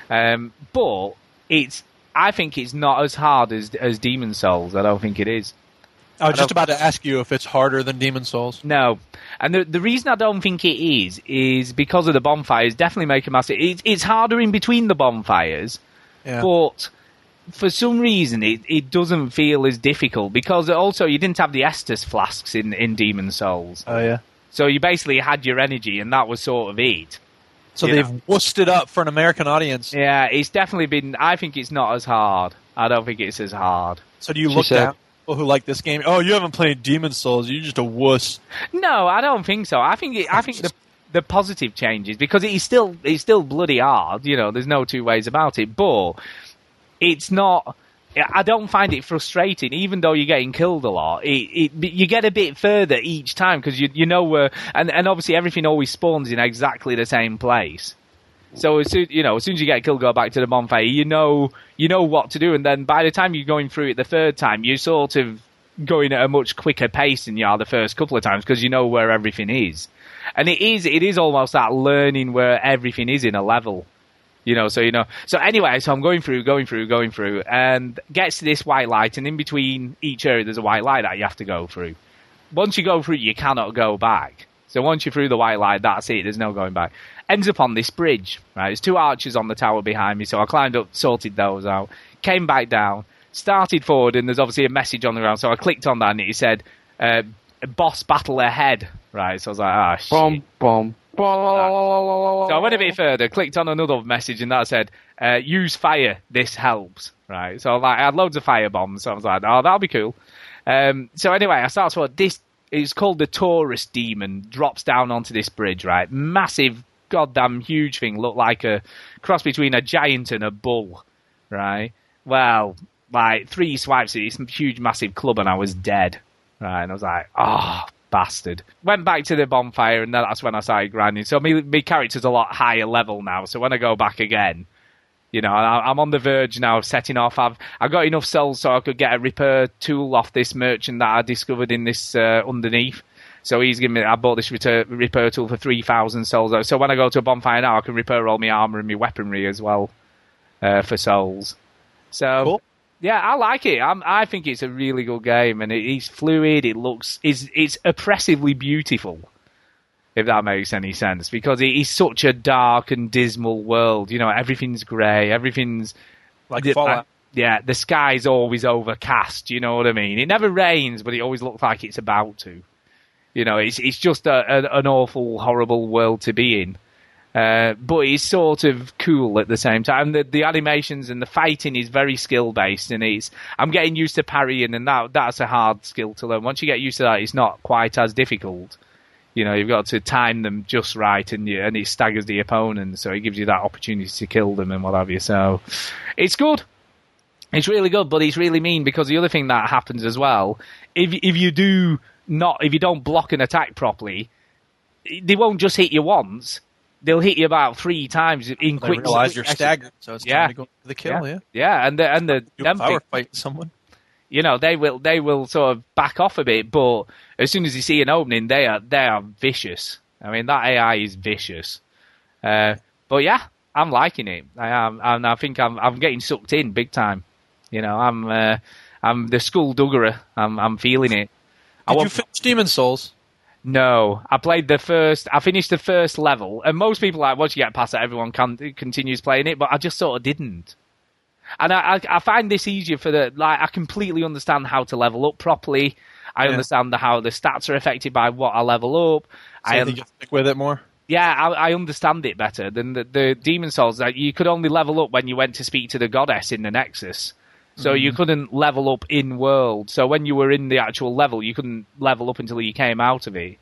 Um, but it's I think it's not as hard as as Demon Souls. I don't think it is. I was I just about to ask you if it's harder than Demon Souls. No, and the the reason I don't think it is is because of the bonfires. Definitely make a massive. It's it's harder in between the bonfires, Yeah. but for some reason it, it doesn't feel as difficult because also you didn't have the Estus flasks in in Demon Souls, Oh yeah. so you basically had your energy and that was sort of it. So You they've wussed it up for an American audience. Yeah, it's definitely been. I think it's not as hard. I don't think it's as hard. So do you She look said- down at people who like this game? Oh, you haven't played Demon Souls. You're just a wuss. No, I don't think so. I think it, I think the the positive changes because it is still it's still bloody hard. You know, there's no two ways about it. But it's not. I don't find it frustrating, even though you're getting killed a lot. It, it you get a bit further each time because you you know where, and and obviously everything always spawns in exactly the same place. So as soon you know, as soon as you get killed, go back to the bonfire. You know, you know what to do, and then by the time you're going through it the third time, you're sort of going at a much quicker pace than you are the first couple of times because you know where everything is. And it is, it is almost that learning where everything is in a level. You know, so you know. So anyway, so I'm going through, going through, going through, and gets to this white light, and in between each area there's a white light that you have to go through. Once you go through, you cannot go back. So once you're through the white light, that's it. There's no going back. Ends up on this bridge, right? There's two arches on the tower behind me, so I climbed up, sorted those out, came back down, started forward, and there's obviously a message on the ground. So I clicked on that, and it said, uh, "Boss battle ahead." Right. So I was like, "Ah, shit." Bom, bom. So I went a bit further, clicked on another message, and that said, uh, "Use fire. This helps." Right. So like, I had loads of fire bombs. So I was like, "Oh, that'll be cool." Um, so anyway, I started to this. It's called the Taurus Demon. Drops down onto this bridge. Right. Massive, goddamn huge thing. Looked like a cross between a giant and a bull. Right. Well, like three swipes at this huge, massive club, and I was dead. Right. And I was like, "Oh." Bastard. Went back to the bonfire, and that's when I started grinding. So my, my character's a lot higher level now. So when I go back again, you know, I, I'm on the verge now of setting off. I've I got enough souls so I could get a repair tool off this merchant that I discovered in this uh, underneath. So he's giving me. I bought this repair, repair tool for three thousand souls. So when I go to a bonfire now, I can repair all my armor and my weaponry as well uh, for souls. So Cool. yeah, I like it. I'm, I think it's a really good game, and it, it's fluid. It looks it's it's oppressively beautiful, if that makes any sense, because it is such a dark and dismal world. You know, everything's grey, everything's Like the- Fallout. yeah, the sky's always overcast. You know what I mean? It never rains, but it always looks like it's about to. You know, it's it's just a, a, an awful, horrible world to be in. Uh, but it's sort of cool at the same time. The, the animations and the fighting is very skill based, and it's I'm getting used to parrying, and that that's a hard skill to learn. Once you get used to that, it's not quite as difficult. You know, you've got to time them just right, and you, and it staggers the opponent, so it gives you that opportunity to kill them and what have you. So, it's good. It's really good, but it's really mean because the other thing that happens as well, if if you do not, if you don't block an attack properly, they won't just hit you once. They'll hit you about three times in They quick. realize you're succession. staggered, so it's Yeah. time to go for the kill. Yeah. Yeah, and the and the them fighting someone, you know they will they will sort of back off a bit, but as soon as you see an opening, they are they are vicious. I mean that AI is vicious. Uh, but yeah, I'm liking it. I am, and I think I'm I'm getting sucked in big time. You know, I'm uh, I'm the skullduggerer. I'm I'm feeling it. Did want- you finish Demon Souls? no, I played the first. I finished the first level, and most people like once you get past it, everyone can, continues playing it. But I just sort of didn't. And I, I, I find this easier for the like. I completely understand how to level up properly. I Yeah. understand the, how the stats are affected by what I level up. So I you un- think you'll stick with it more? yeah, I, I understand it better than the, the Demon Souls. Like you could only level up when you went to speak to the goddess in the Nexus, so you mm. couldn't level up in world. So when you were in the actual level, you couldn't level up until you came out of it.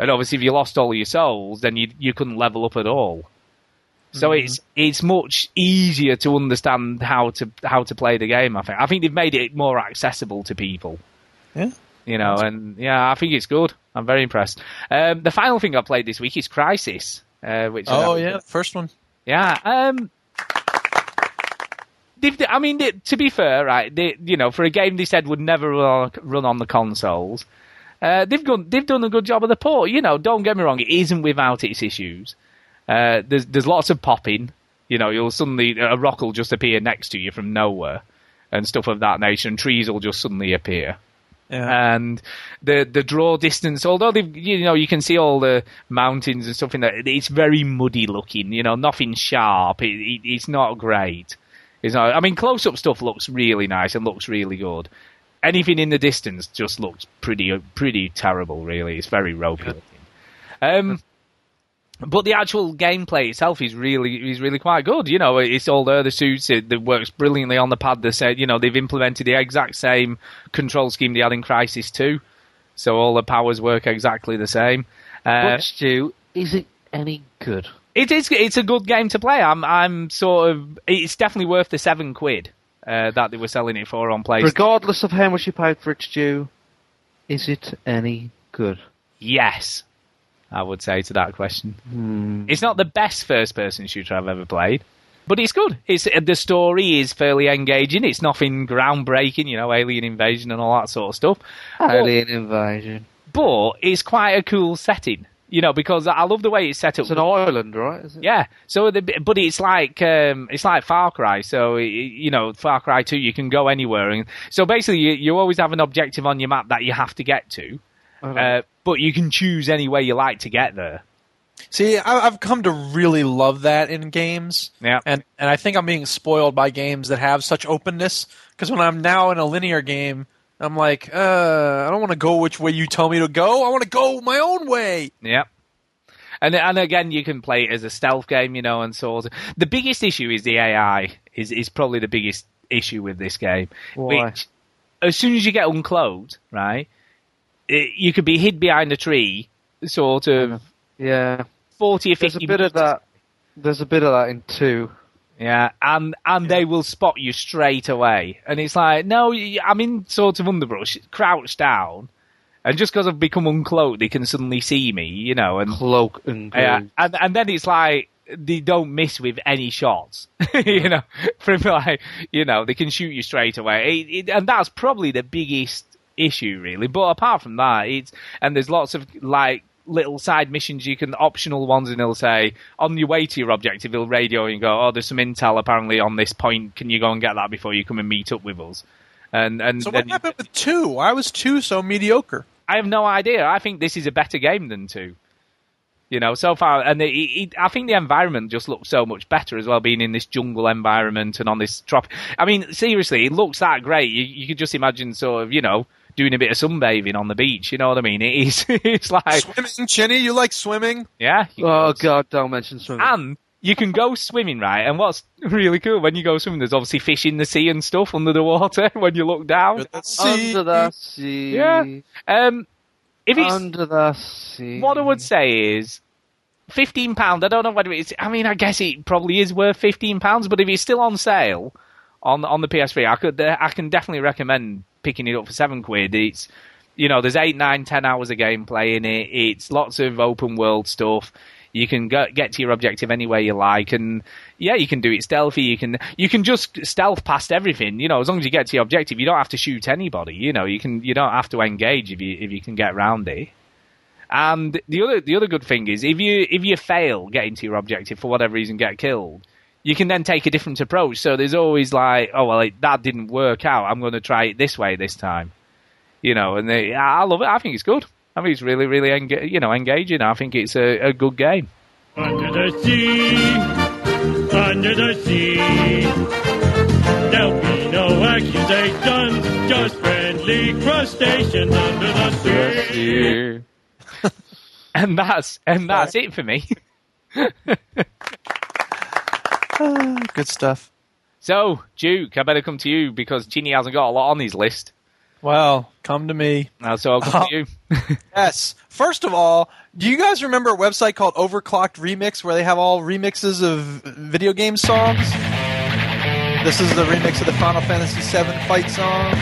And obviously, if you lost all your souls, then you you couldn't level up at all. So it's it's much easier to understand how to how to play the game. I think I think they've made it more accessible to people. Yeah. You know, and yeah, I think it's good. I'm very impressed. Um, the final thing I played this week is Crysis, uh, which is Oh yeah, the first one. yeah. Um, I mean, they, to be fair, right? They, you know, for a game they said would never run, run on the consoles, uh, they've gone, they've done a good job of the port. You know, don't get me wrong, it isn't without its issues. Uh, there's there's lots of popping. You know, you'll suddenly a rock will just appear next to you from nowhere, and stuff of that nature, and trees will just suddenly appear Yeah. and the the draw distance. Although they, you know, you can see all the mountains and stuff in there. It's very muddy looking. You know, nothing sharp. It, it, it's not great. It's not. I mean, close up stuff looks really nice and looks really good. Anything in the distance just looks pretty pretty terrible. Really, it's very ropey looking. Um. But the actual gameplay itself is really is really quite good. You know, it's all there. The suits it, it works brilliantly on the pad. They said, you know, they've implemented the exact same control scheme they had in Crysis Two, so all the powers work exactly the same. Uh, But Stu, is it any good? it is it's a good game to play. I'm I'm sort of it's definitely worth the seven quid uh, that they were selling it for on PlayStation. Regardless of how much you paid for it, Stu, is it any good? yes, I would say to that question. Hmm. It's not the best first person shooter I've ever played, but it's good. It's uh, the story is fairly engaging. It's nothing groundbreaking, you know, alien invasion and all that sort of stuff. But- Alien invasion. but it's quite a cool setting. You know, because I love the way it's set up. It's an island, right? Is? Yeah. So, the, but it's like um, it's like Far Cry. So you know, Far Cry Two, you can go anywhere, and so basically, you, you always have an objective on your map that you have to get to, uh, but you can choose any way you like to get there. See, I, I've come to really love that in games. Yeah. and and I think I'm being spoiled by games that have such openness. Because when I'm now in a linear game, I'm like, uh, I don't want to go which way you tell me to go. I want to go my own way. Yeah. And and again, you can play it as a stealth game, you know, and so of. The biggest issue is the AI. Is is probably the biggest issue with this game. Why? Which, as soon as you get unclothed, right, it, you could be hid behind a tree, sort of Yeah. forty or There's fifty. a bit of that. There's a bit of that in two. Yeah, and and they will spot you straight away, and it's like, no, I'm in sort of underbrush, crouched down, and just because I've become uncloaked, they can suddenly see me, you know, and Cloak and Yeah, and and then it's like they don't miss with any shots, you know. From like, you know, they can shoot you straight away, it, it, and that's probably the biggest issue, really. But apart from that, it's and there's lots of like little side missions you can optional ones, and it'll say on your way to your objective, it'll radio and go, oh, there's some intel apparently on this point. Can you go and get that before you come and meet up with us? And and So what happened with two? Why was two so mediocre? I have no idea. I think this is a better game than two. You know, so far, and it, it, I think the environment just looks so much better as well, being in this jungle environment and on this trop. I mean, seriously, it looks that great. You, you could just imagine sort of, you know, doing a bit of sunbathing on the beach. You know what I mean? It is. It's like, Swimming, Chinny, you like swimming? yeah. Oh can- God! Don't mention swimming. And you can go swimming, right? And what's really cool when you go swimming, there's obviously fish in the sea and stuff under the water when you look down. See, Under the sea. Yeah. Um, if it's Under the sea. What I would say is fifteen pound. I don't know whether it's. I mean, I guess it probably is worth fifteen pounds. But if it's still on sale on on the PS3, I could. uh, I can definitely recommend picking it up for seven quid. It's you know, there's eight, nine, ten hours of gameplay in it. It's lots of open world stuff. You can go, get to your objective any way you like, and yeah, you can do it stealthy. You can you can just stealth past everything. You know, as long as you get to your objective, you don't have to shoot anybody. You know, you can you don't have to engage if you if you can get around it. And the other the other good thing is if you if you fail getting to your objective for whatever reason, get killed, you can then take a different approach. So there's always like, oh well, it, that didn't work out. I'm going to try it this way this time. You know, and they, I love it. I think it's good. I think it's really really enga- you know engaging. I think it's a, a good game. Under the sea, under the sea. There'll be no accusations, just friendly crustaceans under the sea. and that's and that's it for me. Good stuff. So Duke, I better come to you because Chinny hasn't got a lot on his list. Well, come to me. Now, so I'll come to you. Yes. First of all, do you guys remember a website called Overclocked Remix where they have all remixes of video game songs? This is the remix of the Final Fantasy VII fight song.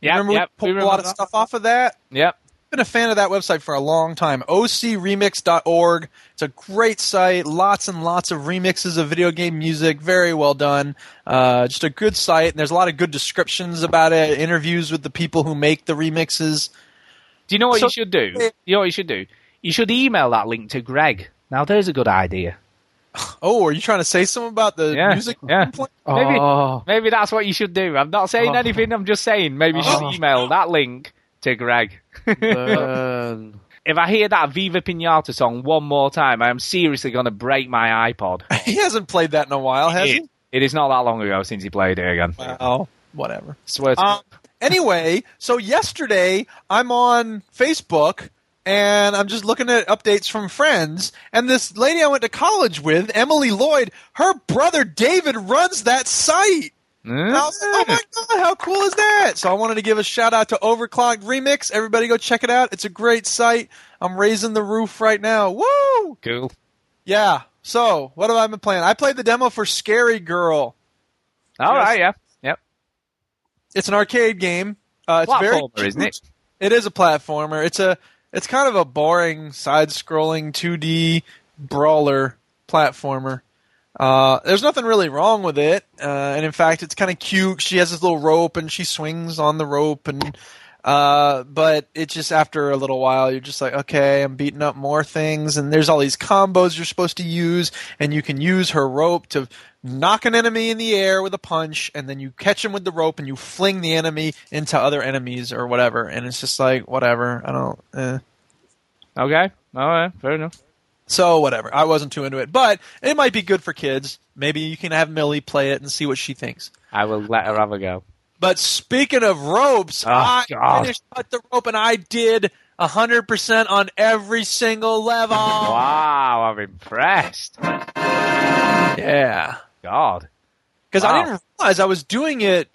Yeah, remember yep, we pulled a lot of stuff off of that? Yep. Been a fan of that website for a long time. ocremix.org. It's a great site. Lots and lots of remixes of video game music. Very well done. Uh, just a good site. And there's a lot of good descriptions about it. Interviews with the people who make the remixes. Do you know what So- you should do? You know what you should do? You should email that link to Greg. Now, there's a good idea. Oh, are you trying to say something about the Yeah, music? yeah. Maybe, Oh. maybe that's what you should do. I'm not saying Oh. anything. I'm just saying maybe you should Oh. email that link to Greg. Burn. if I hear that Viva Pinata song one more time, I am seriously going to break my iPod. He hasn't played that in a while, has he? It- it is not that long ago since he played it again. Well, whatever. Swear to Um, anyway, so yesterday I'm on Facebook and I'm just looking at updates from friends, and this lady I went to college with, Emily Lloyd, her brother David runs that site. And I was like, oh my god, how cool is that? So I wanted to give a shout out to Overclocked Remix. Everybody go check it out. It's a great site. I'm raising the roof right now. Woo! cool. Yeah. So what have I been playing? I played the demo for Scary Girl. All right, yeah. Yep. It's an arcade game. Uh, it's very isn't it? It is a platformer. It's a it's kind of a boring side-scrolling 2D brawler platformer. Uh, there's nothing really wrong with it, uh, and in fact, it's kind of cute. She has this little rope, and she swings on the rope, and Uh, but it's just after a little while, you're just like, okay, I'm beating up more things, and there's all these combos you're supposed to use, and you can use her rope to knock an enemy in the air with a punch, and then you catch him with the rope, and you fling the enemy into other enemies or whatever, and it's just like whatever. I don't. Eh. Okay. All right. Fair enough. So whatever. I wasn't too into it, but it might be good for kids. Maybe you can have Millie play it and see what she thinks. I will let her have a go. But speaking of ropes, Oh, I God. finished cut the rope and I did hundred percent on every single level. Wow, I'm impressed. Yeah, God. because Wow. I didn't realize I was doing it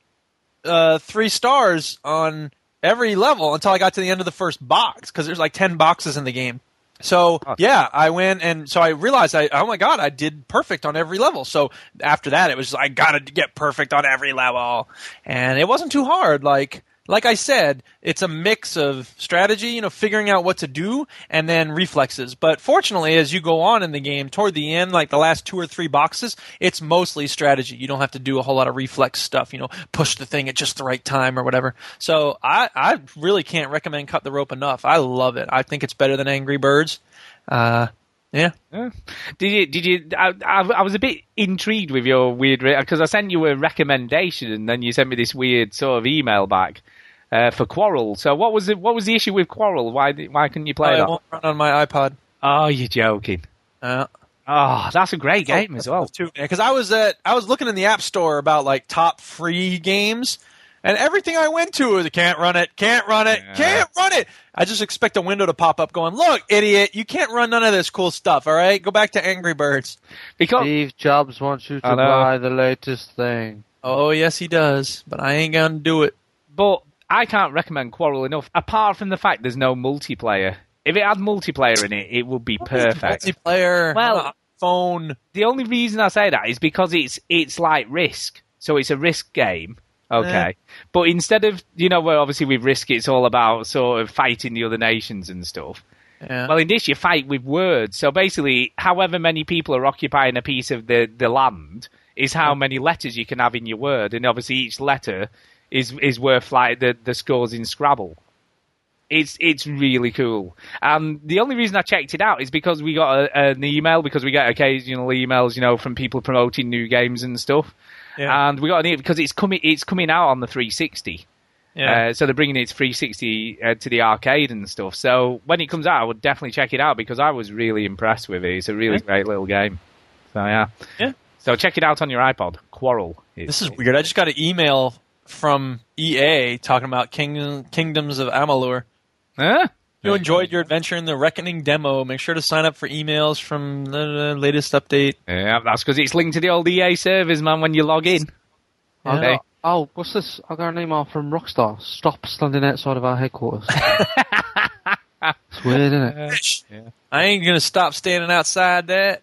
uh, three stars on every level until I got to the end of the first box because there's like ten boxes in the game. So yeah, I went and so I realized I oh my god I did perfect on every level. So after that it was I gotta get perfect on every level, and it wasn't too hard. Like like I said, it's a mix of strategy, you know, figuring out what to do, and then reflexes. But fortunately, as you go on in the game, toward the end, like the last two or three boxes, it's mostly strategy. You don't have to do a whole lot of reflex stuff, you know, push the thing at just the right time or whatever. So I, I really can't recommend Cut the Rope enough. I love it. I think it's better than Angry Birds. Uh, yeah. Yeah. Did you? Did you? I, I, I was a bit intrigued with your weird because I sent you a recommendation and then you sent me this weird sort of email back uh, for Quarrel. So what was it? What was the issue with Quarrel? Why? Why couldn't you play it that? won't run on my iPod. Oh, you're joking. Uh, Oh, that's a great game as well. too because I was at I was looking in the app store about like top free games, and everything I went to was can't run it, can't run it, Yeah. can't run it. I just expect a window to pop up going, "Look, idiot, you can't run none of this cool stuff." All right, go back to Angry Birds. Because Steve Jobs wants you to buy the latest thing. Oh yes, he does, but I ain't gonna do it. But I can't recommend Quarrel enough. Apart from the fact there's no multiplayer. If it had multiplayer in it, it would be perfect. Multiplayer, Well- phone. The only reason I say that is because it's it's like Risk, so it's a Risk game. Okay, but instead of you know, where obviously with Risk it's all about sort of fighting the other nations and stuff. Yeah. Well, in this you fight with words. So basically, however many people are occupying a piece of the the land is how many letters you can have in your word, and obviously each letter is is worth like the the scores in Scrabble. It's it's really cool. And the only reason I checked it out is because we got a, an email because we get occasional emails, you know, from people promoting new games and stuff. Yeah. And we got an because it's coming it's coming out on the 360. yeah. Uh, so they're bringing it to 360 uh, to the arcade and stuff. So when it comes out, I would definitely check it out because I was really impressed with it. It's a really Yeah. great little game. So yeah, Yeah. So check it out on your iPod. Quarrel. This is weird. I just got an email from EA talking about King, Kingdoms of Amalur. Huh? If you enjoyed your adventure in the Reckoning demo, make sure to sign up for emails from the latest update. Yeah, that's because it's linked to the old EA servers, man. When you log in. I Okay. oh, what's this? I got an email from Rockstar. Stop standing outside of our headquarters. it's weird, isn't it? I ain't gonna stop standing outside that.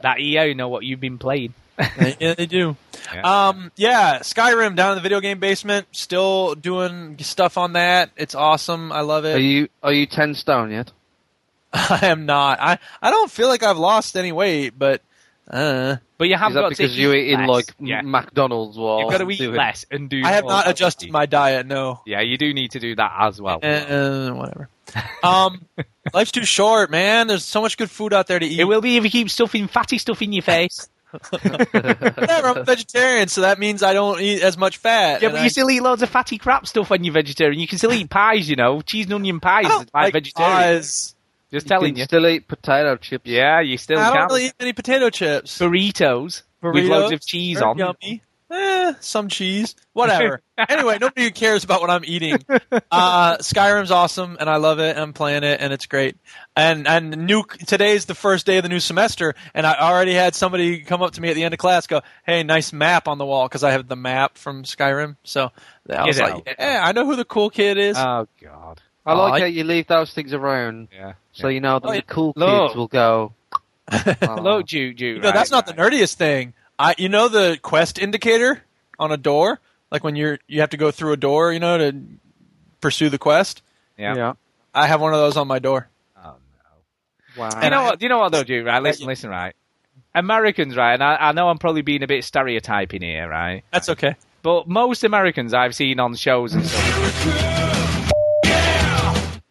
That EA know what you've been playing. yeah, they do. Yeah. Um, yeah, Skyrim down in the video game basement, still doing stuff on that. It's awesome. I love it. Are it. you are you ten stone yet? I am not. I I don't feel like I've lost any weight, but uh, But you have Is that got because to you eat eat in less. like yeah. McDonald's while You've got to eat doing- less and do. I have not adjusted activity. my diet. No. Yeah, you do need to do that as well. Uh, whatever. Um, life's too short, man. There's so much good food out there to eat. It will be if you keep stuffing fatty stuff in your face. Whatever, I'm a vegetarian, so that means I don't eat as much fat. Yeah, and but I- you still eat loads of fatty crap stuff when you're vegetarian. You can still eat pies, you know, cheese and onion pies. I don't like like vegetarian. pies. Just You telling can you. still eat potato chips. Yeah, you still I don't really eat many potato chips. Burritos, Burritos with loads of cheese They're on. Yummy. Eh, some cheese. Whatever. anyway, nobody cares about what I'm eating. Uh, Skyrim's awesome, and I love it. And I'm playing it, and it's great. And and new today's the first day of the new semester, and I already had somebody come up to me at the end of class, go, "Hey, nice map on the wall," because I have the map from Skyrim. So I was Get like, out. "Yeah, I know who the cool kid is." Oh God. I like Oh, I- how you leave those things around Yeah. so you know that Oh, the cool Look. kids will go. "Oh, Look, Jude, Jude. You know, that's not the nerdiest thing. I, you know, the quest indicator on a door, like when you're you have to go through a door, you know, to pursue the quest. Yeah. yeah. I have one of those on my door. Oh, Wow. Do you know what? Do you know what though, Jude? Right? Listen, listen, right. Americans, right? And I, I know I'm probably being a bit stereotyping here, right? That's okay. But most Americans I've seen on shows and stuff.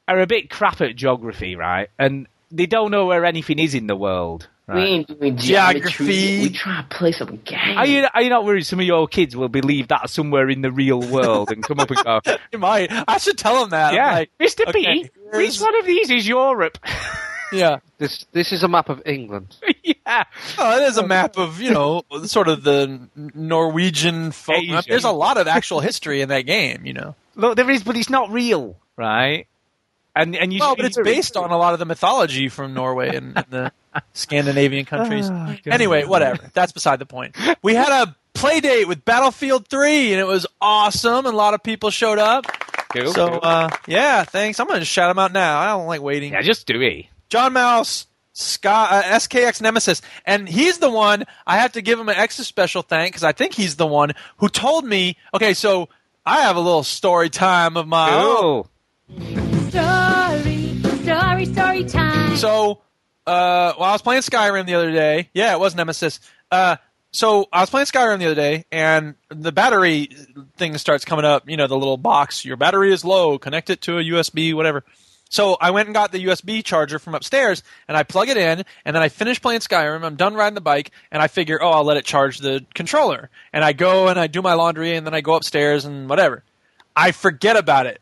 are a bit crap at geography, right? And they don't know where anything is in the world. We ain't doing Geography. geometry. We try to play some games. Are you are you not worried some of your kids will believe that somewhere in the real world and come up and go, You might. I should tell them that. Yeah, like, Mr. okay, P, which one of these is Europe? yeah. This this is a map of England. yeah, Oh, it is a map of you know sort of the Norwegian folk. I mean, Asia. there's a lot of actual history in that game, you know. look, there is, but it's not real, right? And and you Well, but it's based on a lot of the mythology from Norway and, and the Scandinavian countries. Oh, anyway, whatever. That's beside the point. We had a play date with Battlefield 3, and it was awesome, and a lot of people showed up. Cool, So, cool. uh, yeah, thanks. I'm going to shout them out now. I don't like waiting. yeah, just do it. John Mouse, Scott, uh, SKX Nemesis, and he's the one I have to give him an extra special thank because I think he's the one who told me. Okay, so I have a little story time of my own. Story, story, story time. So, uh, well, I was playing Skyrim the other day. Yeah, it was Nemesis. Uh, so I was playing Skyrim the other day, and the battery thing starts coming up. You know, the little box. Your battery is low. Connect it to a USB, whatever. So I went and got the USB charger from upstairs, and I plug it in, and then I finish playing Skyrim. I'm done riding the bike, and I figure, oh, I'll let it charge the controller. And I go and I do my laundry, and then I go upstairs and whatever. I forget about it.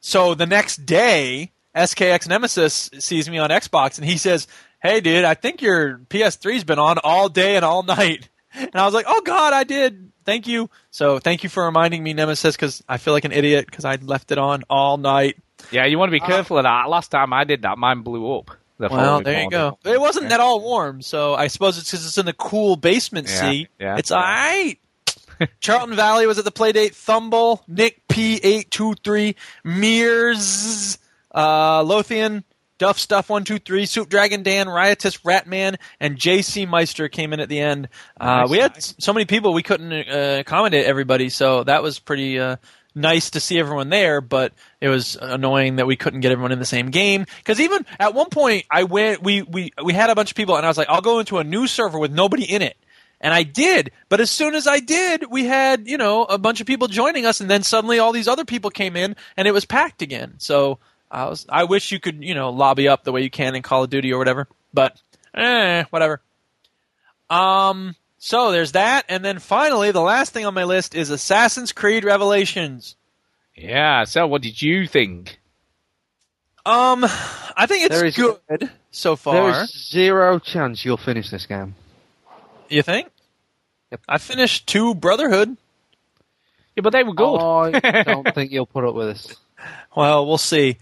So the next day, SKX Nemesis sees me on Xbox and he says, "Hey, dude, I think your PS3's been on all day and all night." And I was like, "Oh God, I did. Thank you." So thank you for reminding me, Nemesis, because I feel like an idiot because I left it on all night. Yeah, you want to be uh, careful of that. Last time I did that, mine blew up. The Well, there you go. It wasn't at all warm, so I suppose it's because it's in the cool basement Yeah, seat. yeah, it's all right. Charlton Valley was at the Playdate. Thumble, Nick P823, Mears, uh, Lothian, Duff Stuff 123, Soup Dragon Dan, Riotous Ratman, and JC Meister came in at the end. Uh, Nice, we had nice. so many people we couldn't uh, accommodate everybody, so that was pretty uh, nice to see everyone there. But it was annoying that we couldn't get everyone in the same game. Because even at one point, I went, we we we had a bunch of people, and I was like, I'll go into a new server with nobody in it. And I did, but as soon as I did, we had you know a bunch of people joining us, and then suddenly all these other people came in, and it was packed again. So I was, I wish you could you know lobby up the way you can in Call of Duty or whatever, but eh, whatever. Um, so there's that, and then finally, the last thing on my list is Assassin's Creed Revelations. Yeah. So, what did you think? Um, I think it's There is- good so far. is zero chance you'll finish this game. You think? Yep. I finished two Brotherhood. Yeah, but they were good. I don't think you'll put up with this. Well, we'll see.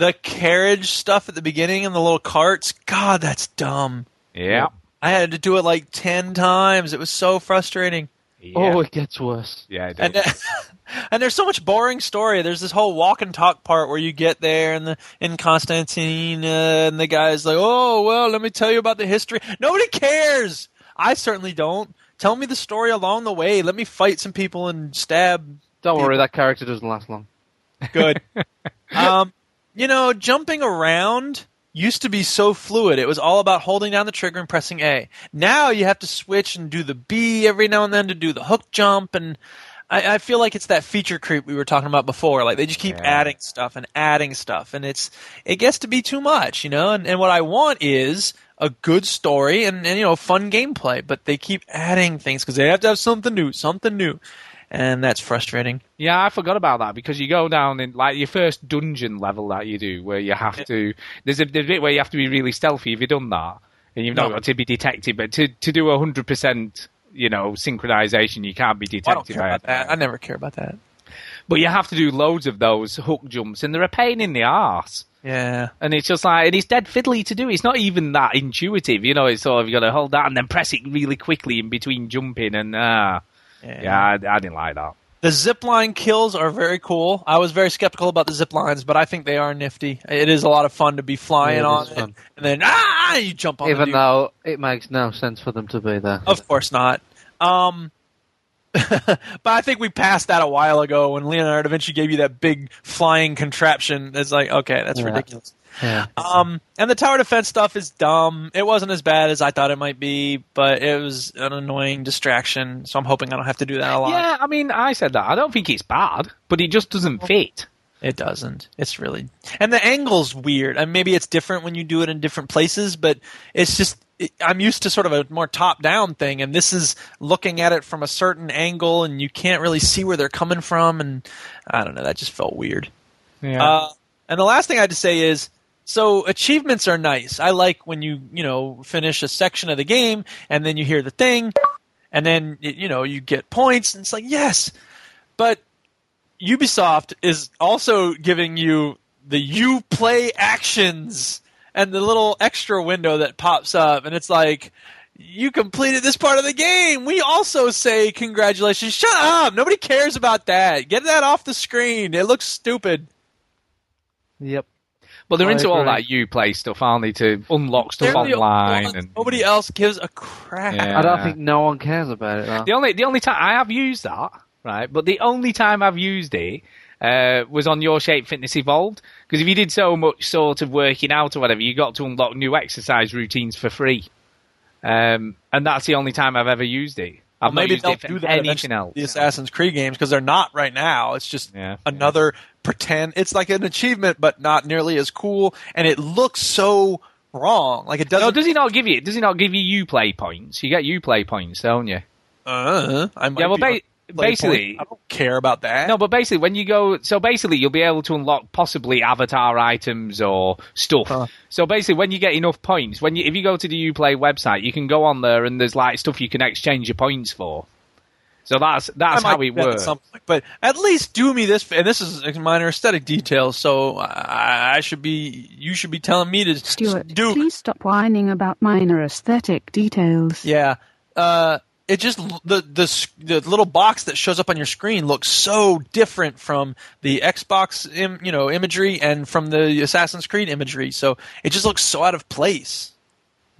The carriage stuff at the beginning and the little carts. God, that's dumb. yeah. I had to do it like ten times. It was so frustrating. yeah. Oh, it gets worse. yeah. it And does. and there's so much boring story. There's this whole walk and talk part where you get there and the in Constantine uh, and the guy's like, "Oh well, let me tell you about the history." Nobody cares. I certainly don't. Tell me the story along the way. Let me fight some people and stab Don't worry, that character doesn't last long. Good. um, you know, jumping around used to be so fluid. It was all about holding down the trigger and pressing A. Now you have to switch and do the B every now and then to do the hook jump, and I, I feel like it's that feature creep we were talking about before. Like they just keep Yeah. adding stuff and adding stuff, and it's it gets to be too much, you know. And, and what I want is a good story and, and you know fun gameplay, but they keep adding things because they have to have something new, something new, and that's frustrating. Yeah, I forgot about that because you go down in like your first dungeon level that you do, where you have to. There's a, there's a bit where you have to be really stealthy. Have you done that? And you've not No. got to be detected, but to to do hundred percent, you know, synchronization, you can't be I don't detected care by about that. I never care about that. But you have to do loads of those hook jumps, and they're a pain in the ass. Yeah. And it's just like, and it's dead fiddly to do. It's not even that intuitive, you know. It's sort of you got to hold that and then press it really quickly in between jumping, and ah, yeah, I, I didn't like that. The zipline kills are very cool. I was very skeptical about the zip lines, but I think they are nifty. It is a lot of fun to be flying Yeah, on it, and then ah, you jump on. Even dude. though it makes no sense for them to be there. of course not. Um, but I think we passed that a while ago when Leonardo da Vinci gave you that big flying contraption. It's like okay, that's Yeah. ridiculous. Yeah. Um, and the tower defense stuff is dumb. It wasn't as bad as I thought it might be, but it was an annoying distraction. So I'm hoping I don't have to do that a lot. Yeah, I mean, I said that. I don't think it's bad, but it just doesn't fit. It doesn't. It's really and the angle's weird. And maybe it's different when you do it in different places, but it's just it, I'm used to sort of a more top-down thing, and this is looking at it from a certain angle, and you can't really see where they're coming from, and I don't know. That just felt weird. Yeah. Uh, and the last thing I had to say is, so achievements are nice. I like when you you know finish a section of the game, and then you hear the thing, and then you know you get points, and it's like yes, but Ubisoft is also giving you the you play actions and the little extra window that pops up, and it's like. You completed this part of the game. We also say congratulations. Shut up. Nobody cares about that. Get that off the screen. It looks stupid. Yep. But they're I into all that UPlay stuff, aren't they? To unlock stuff They're online and nobody else gives a crap. Yeah. I don't think no one cares about it though. The only the only time I have used that, right? But the only time I've used it uh, was on Your Shape Fitness Evolved. Because if you did so much sort of working out or whatever, you got to unlock new exercise routines for free. Um, and that's the only time I've ever used it. I've Well, not maybe used they'll it for do that anything else. the Assassin's Creed games because they're not right now. It's just Yeah. another pretend. It's like an achievement, but not nearly as cool, and it looks so wrong. Like it doesn't. No, does he not give you? Does he not give you UPlay points? You get UPlay points, don't you? uh, I might Yeah, well, be ba- basically- point. I don't care about that. No, but basically, when you go, so basically, you'll be able to unlock possibly avatar items or stuff. Huh. So basically, when you get enough points, when you if you go to the UPlay website, you can go on there and there's like stuff you can exchange your points for. So that's that's I might how do it works. but at least do me this, and this is a minor aesthetic detail. So I, I should be, you should be telling me to Stuart, do. please stop whining about minor aesthetic details. Yeah. Uh, it just the the the little box that shows up on your screen looks so different from the Xbox Im, you know imagery and from the Assassin's Creed imagery. So it just looks so out of place.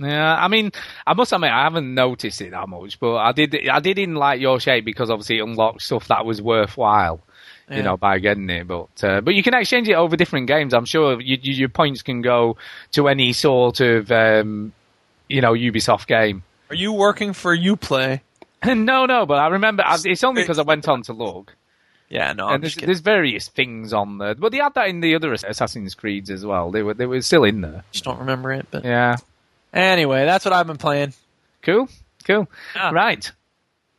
Yeah, I mean, I must admit, I haven't noticed it that much, but I did. I did in like your shape because obviously it unlocked stuff that was worthwhile. Yeah. You know, by getting it, but uh, but you can exchange it over different games. I'm sure you, you, your points can go to any sort of um, you know Ubisoft game. Are you working for UPlay? no, no, but I remember I, it's only because I went on to look. Yeah, no. There's, there's various things on there, but they had that in the other Assassin's Creeds as well. They were they were still in there. just don't remember it. But Yeah, anyway, that's what I've been playing. cool, cool. Yeah. Right.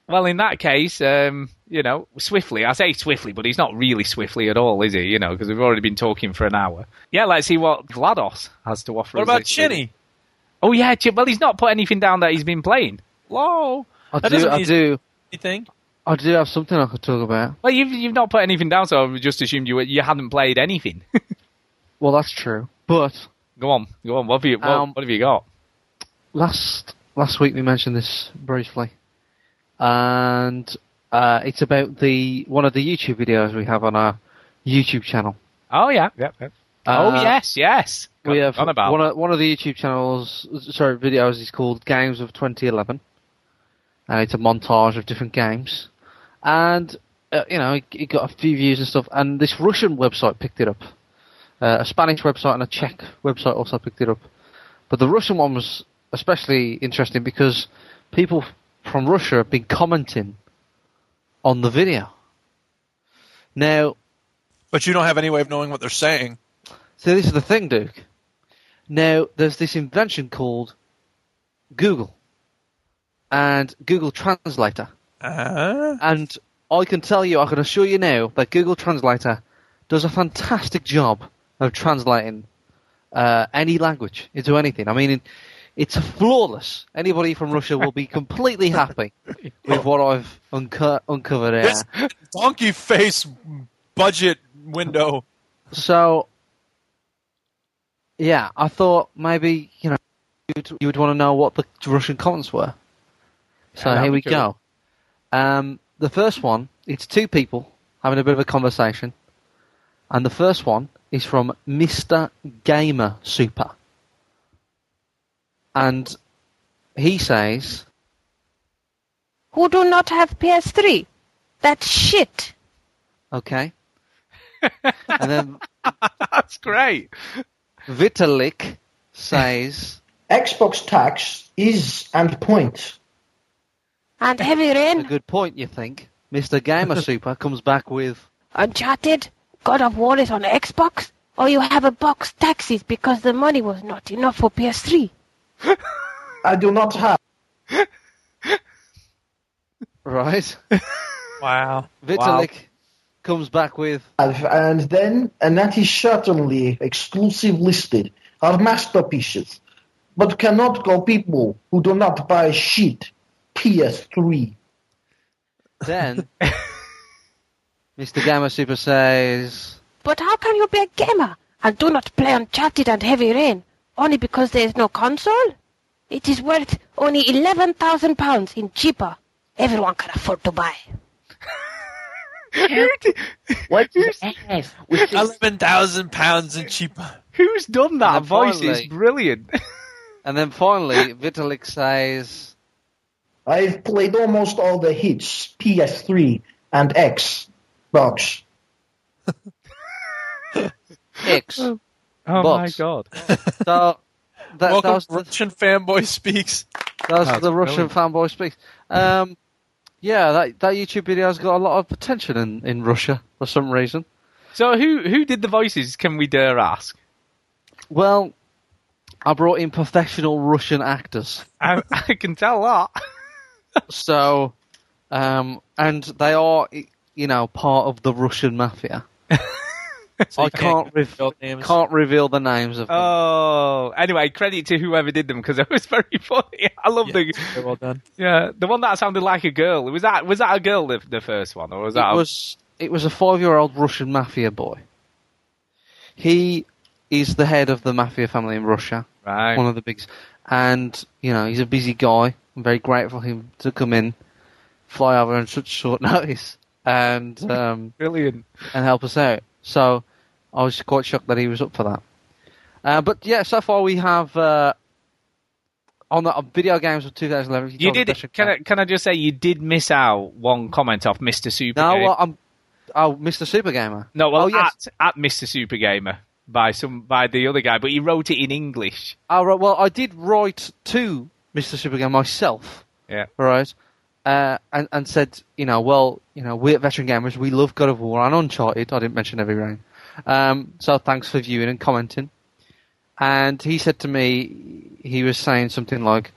Well, in that case, um, you know, swiftly. I say swiftly, but he's not really swiftly at all, is he? You know, because we've already been talking for an hour. Yeah, let's see what VlaDOS has to offer. What us about this. Chinny? Oh yeah, well, he's not put anything down that he's been playing. Hello. I That do, I do, Anything? I do have something I could talk about. Well, you've you've not put anything down, so I just assumed you were- you hadn't played anything. Well, that's true. But go on, go on. What have you what, Um, what have you got? Last last week we mentioned this briefly, and uh, it's about the one of the YouTube videos we have on our YouTube channel. Oh yeah, yep, yep. oh Uh, yes, yes. we have on about. one of one of the YouTube channels, sorry, videos is called Games of 2011, and it's a montage of different games, and uh, you know it, it got a few views and stuff, and this Russian website picked it up, uh, a Spanish website and a Czech website also picked it up, but the Russian one was especially interesting because people from Russia have been commenting on the video. Now, But you don't have any way of knowing what they're saying. so this is the thing, Duke. Now, there's this invention called Google and Google Translator. Uh, And I can tell you, I can assure you now, that Google Translator does a fantastic job of translating uh, any language into anything. I mean, it's flawless. Anybody from Russia will be completely happy with what I've unco- uncovered here. this donkey face budget window. So, yeah, I thought maybe you know you'd, you would want to know what the Russian comments were. So Yeah, here we cool. go. Um, the first one, it's two people having a bit of a conversation, and the first one is from Mister Gamer Super, and he says, Who do not have PS3? That's shit. "Okay," and then That's great. Vitalik says, Xbox tax is and point. And Heavy Rain. "A Rain, good point, you think?" Mister Gamer Super comes back with. Uncharted, God of War is on Xbox, or you have a box taxis because the money was not enough for PS3. I do not have. Right. Wow. Vitalik comes back with And then, and that is certainly exclusive listed, are masterpieces, but cannot go people who do not buy shit PS3. then Mr. Gamma Super says But how can you be a gamer and do not play Uncharted and Heavy Rain only because there is no console? It is worth only eleven thousand pounds in cheaper. Everyone can afford to buy. What's ass? With Eleven thousand pounds and cheaper. Who's done that And voice? Is finally- brilliant. and then finally Vitalik says I've played almost all the hits, PS3 and Xbox. X. oh my god. So that, that was the, Russian fanboy speaks. that That's the Russian brilliant. fanboy speaks. Um, yeah, that that YouTube video has got a lot of attention in, in Russia for some reason. So who who did the voices? Can we dare ask? Well, I brought in professional Russian actors. I, I can tell that. So, um, and they are, you know, part of the Russian mafia. So I you can't rev- reveal names. can't reveal the names of them. Oh, anyway, credit to whoever did them because it was very funny. I love Yeah, the very well done. yeah the one that sounded like a girl. Was that was that a girl the, the first one or was that it a- was it was a five year old Russian mafia boy. He is the head of the mafia family in Russia, right? one of the biggest, and you know he's a busy guy. I'm very grateful for him to come in, fly over on such short notice, and um, Brilliant. and help us out. So I was quite shocked that he was up for that. Uh, but yeah, so far we have uh, on the on video games of 2011. You did. Can I, can I just say you did miss out one comment off Mister Super? No, well, I'm. Oh, Mr. Super Gamer. no, well, oh, yes. at at Mister Super Gamer by some by the other guy, but he wrote it in English. Oh, right, well, I did write to Mr. Super Gamer myself, Yeah. right, uh, and and said, you know, well, you know, we at Veteran Gamers we love God of War and Uncharted. I didn't mention Heavy Rain, um, so thanks for viewing and commenting. And he said to me, he was saying something like,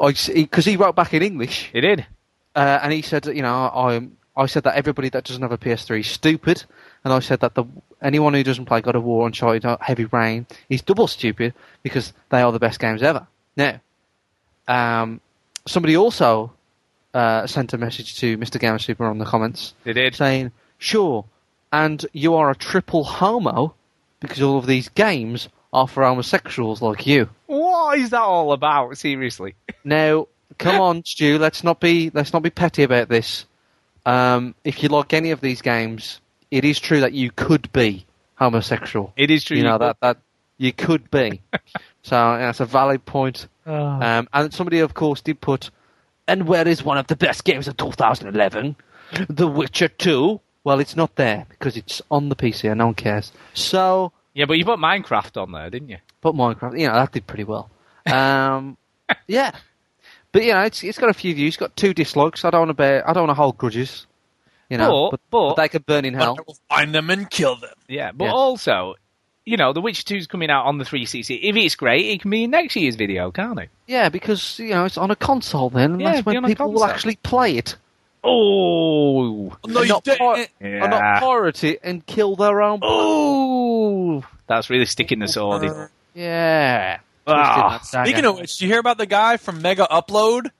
I because he, wrote back in English, He did. uh, and he said, you know, I I said that everybody that doesn't have a PS3 is stupid, and I said that the anyone who doesn't play God of War, Uncharted, Heavy Rain is double stupid because they are the best games ever. Now, um, somebody also uh, sent a message to Mr. Gamer Super on the comments They did. saying, "Sure, and you are a triple homo because all of these games are for homosexuals like you." What is that all about? Seriously. Now, come on, Stu. Let's not be let's not be petty about this. Um, if you like any of these games, it is true that you could be homosexual. It is true. You know you that that you could be. so yeah, that's a valid point. Um, and somebody, of course, did put. And where is one of the best games of 2011? The Witcher 2. Well, it's not there because it's on the PC and no one cares. So, Yeah, but you put Minecraft on there, didn't you? Put Minecraft, you know, that did pretty well. Um, yeah, but you know, it's it's got a few views, It's got two dislikes. I don't want to bear, I don't want to hold grudges. You know, But- but- they could burn in hell. But I will find them and kill them. Yeah, but Yeah. also, you know, The Witcher 2's coming out on the 360. If it's great, it can be next year's video, can't it? Yeah, because you know it's on a console then, and Yeah, that's when on a people will actually play it, Oh, No, and you not, didn't. pir- and not pirate it and kill their own. Oh, that's really sticking the sword in. Yeah. Ah, Speaking of which, did you hear about the guy from Mega Upload?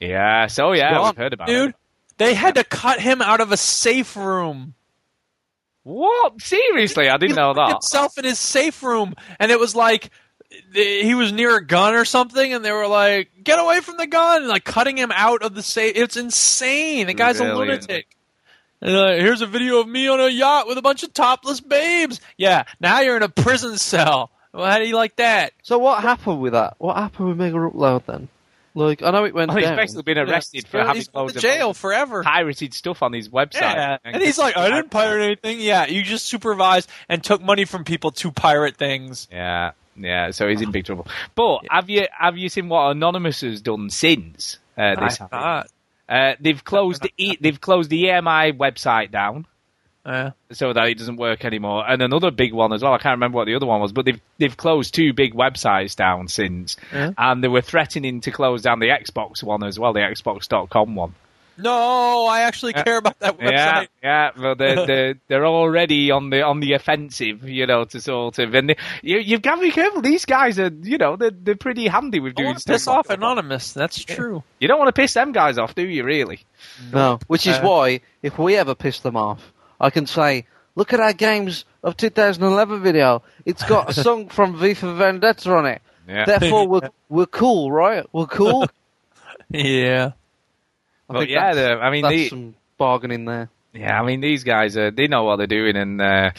Yeah, so yeah, Gone. we've heard about Dude, it. they had to cut him out of a safe room. What? Seriously, I didn't know He locked that. Himself in his safe room, and it was like th- he was near a gun or something, and they were like, "Get away from the gun!" and like cutting him out of the safe. It's insane. The guy's a lunatic. And uh, here's a video of me on a yacht with a bunch of topless babes. Yeah, now you're in a prison cell. Well, how do you like that? So what happened with that? What happened with Mega Upload then? Like I know it went Well, he's down. basically been arrested for Yeah, having he's going loads to of jail forever. pirated stuff on his website. Yeah, and he's like, I didn't pirate anything. Yeah, you just supervised and took money from people to pirate things. Yeah, yeah. So he's in big trouble. But have you have you seen what Anonymous has done since uh, this happened? Uh, they've closed the e- they've closed the EMI website down. Yeah. so that it doesn't work anymore. And another big one as well. I can't remember what the other one was, but they've they've closed two big websites down since, Yeah. and they were threatening to close down the Xbox one as well, the Xbox.com one. No, I actually care about that Yeah, website. yeah, but they're, they're they're already on the on the offensive, you know, to sort of. And they, you you've got to be careful. These guys are, you know, they're they're pretty handy with I doing want to stuff. piss off. Anonymous. That's true. You don't want to piss them guys off, do you? Really? No, which is Uh, why if we ever piss them off, I can say, "Look at our games of 2011 video. It's got a song from V for Vendetta on it. Yeah. Therefore, we're we're cool, right? We're cool." Yeah. I But think yeah, that's, the- I mean, that's the- some bargaining there. Yeah, I mean these guys, uh, they know what they're doing, and uh,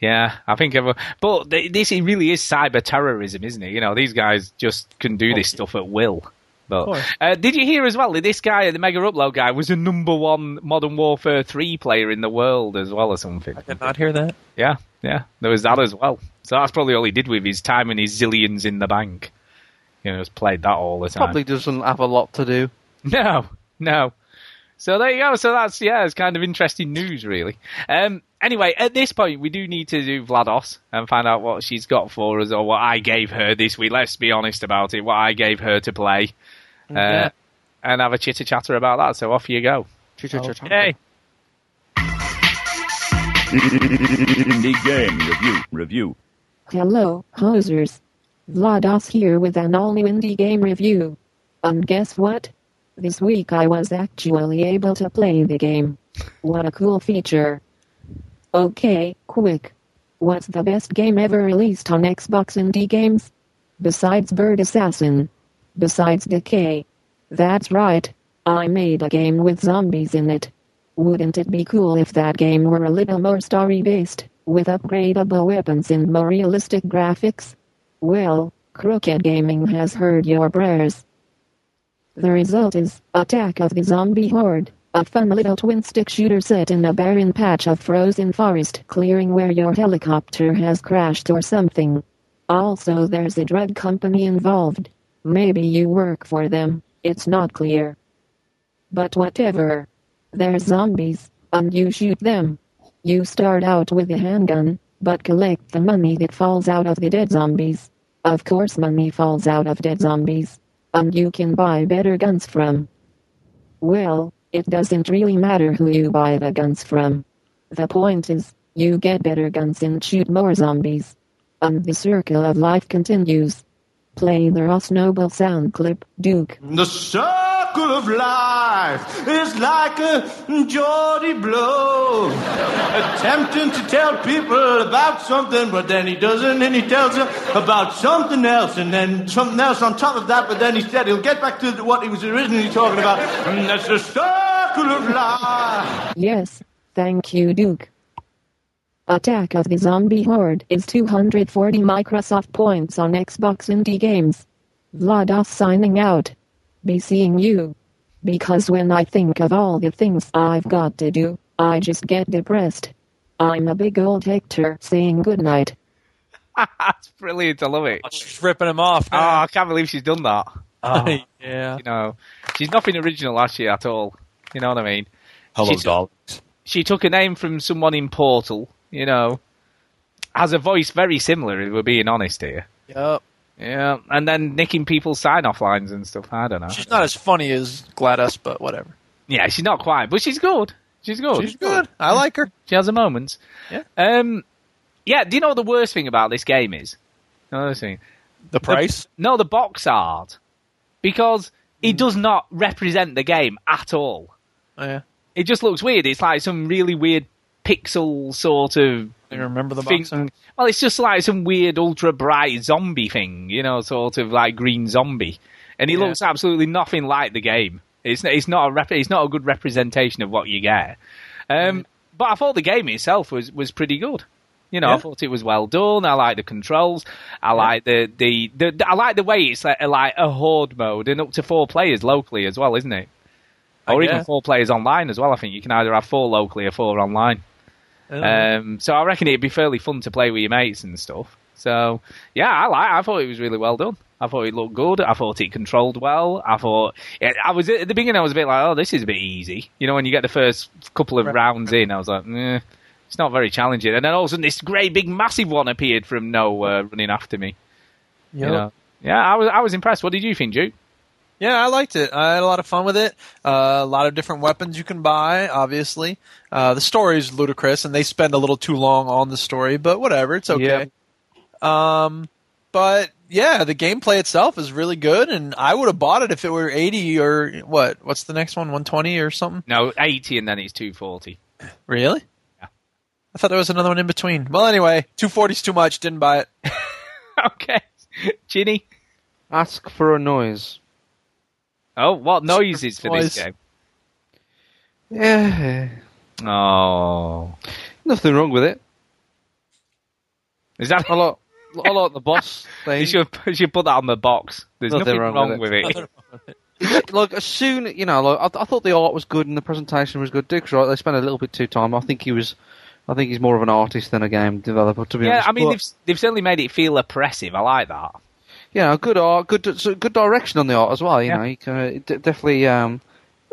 yeah, I think. Everyone, but th- this it really is cyber terrorism, isn't it? You know, these guys just can do this stuff at will. But uh, did you hear as well that this guy, the Mega Upload guy, was the number one Modern Warfare three player in the world as well, or something? I did not hear that. Yeah, yeah, there was that as well. So that's probably all he did with his time and his zillions in the bank. You know, just played that all the time. Probably doesn't have a lot to do. No, no. So there you go. So that's yeah, it's kind of interesting news, really. Um, anyway, at this point, we do need to do VlaDOS and find out what she's got for us, or what I gave her this week. Let's be honest about it. What I gave her to play, uh, Yeah. and have a chitter chatter about that. So off you go. Okay. Indie game review. Review. Hello, hosers. VlaDOS here with an all new indie game review. And guess what? This week I was actually able to play the game. What a cool feature. Okay, quick. What's the best game ever released on Xbox Indie Games? Besides Bird Assassin. Besides Decay. That's right. I made a game with zombies in it. Wouldn't it be cool if that game were a little more story based, with upgradable weapons and more realistic graphics? Well, Crooked Gaming has heard your prayers. The result is Attack of the Zombie Horde, a fun little twin stick shooter set in a barren patch of frozen forest clearing where your helicopter has crashed or something. Also, there's a drug company involved. Maybe you work for them, it's not clear. But whatever. They're zombies, and you shoot them. You start out with a handgun, but collect the money that falls out of the dead zombies. Of course, money falls out of dead zombies, and you can buy better guns from. Well, it doesn't really matter who you buy the guns from. The point is, you get better guns and shoot more zombies. And the circle of life continues. Play the Ross Noble sound clip, Duke. The circle of life is like a Geordie blow. Attempting to tell people about something, but then he doesn't, and he tells them about something else, and then something else on top of that, but then he said he'll get back to what he was originally talking about, and that's the circle of life. Yes, thank you, Duke. Attack of the Zombie Horde is 240 Microsoft points on Xbox Indie Games. VlaDOS signing out. Be seeing you. Because when I think of all the things I've got to do, I just get depressed. I'm a big old Hector saying goodnight. That's brilliant. I love it. Oh, she's ripping him off. Oh, I can't believe she's done that. Oh, yeah. You know, she's nothing original actually at all. You know what I mean? Hello, She's- doll. She took a name from someone in Portal. You know, has a voice very similar. If we're being honest here. Yep. Yeah, and then nicking people's sign-off lines and stuff. I don't know. She's not as funny as GLaDOS, but whatever. Yeah, she's not quite, but she's good. She's good. She's good. I like her. She has her moments. Yeah. Um. Yeah. Do you know what the worst thing about this game is? Another thing. The price? no, the box art, because it does not represent the game at all. Oh, yeah. It just looks weird. It's like some really weird pixel sort of. You remember the thing. box art? Well, it's just like some weird ultra bright zombie thing, you know, sort of like green zombie, and he Yeah. looks absolutely nothing like the game. It's it's not a rep- it's not a good representation of what you get. Um, But I thought the game itself was was pretty good. You know, I thought it was well done. I like the controls. I like the, the, the I like the way it's like, like a horde mode and up to four players locally as well, isn't it? Or even four players online as well. I think you can either have four locally or four online. Um, so I reckon it'd be fairly fun to play with your mates and stuff. So yeah, I like. I thought it was really well done. I thought it looked good. I thought it controlled well. I thought I was at the beginning. I was a bit like, oh, this is a bit easy. You know, when you get the first couple of rounds in, I was like, eh, It's not very challenging. And then all of a sudden, this great big massive one appeared from nowhere, running after me. You know? Yeah, I was I was impressed. What did you think, Duke? Yeah, I liked it. I had a lot of fun with it. Uh, a lot of different weapons you can buy. Obviously, uh, the story is ludicrous, and they spend a little too long on the story. But whatever, it's okay. Um, but yeah, the gameplay itself is really good, and I would have bought it if it were eighty or what? What's the next one? One twenty or something? No, eighty, and then it's two forty. Really? Yeah. I thought there was another one in between. Well, anyway, two forty is too much. Didn't buy it. okay, Chinny. Ask for a noise. Oh, what noises for this game? Yeah. Oh, Nothing wrong with it. is that I like, I like the boss thing. You should you should put that on the box. There's Nothing nothing, wrong wrong, with with it. it. Like as soon you know, like I, I thought the art was good and the presentation was good. Duke's right; they spent a little bit too time. I think he was, I think he's more of an artist than a game developer. To be yeah, honest, yeah, I mean But, they've they've certainly made it feel oppressive. I like that. Yeah, good art, good, good direction on the art as well. You Yeah. know, he can, uh, d- definitely, um,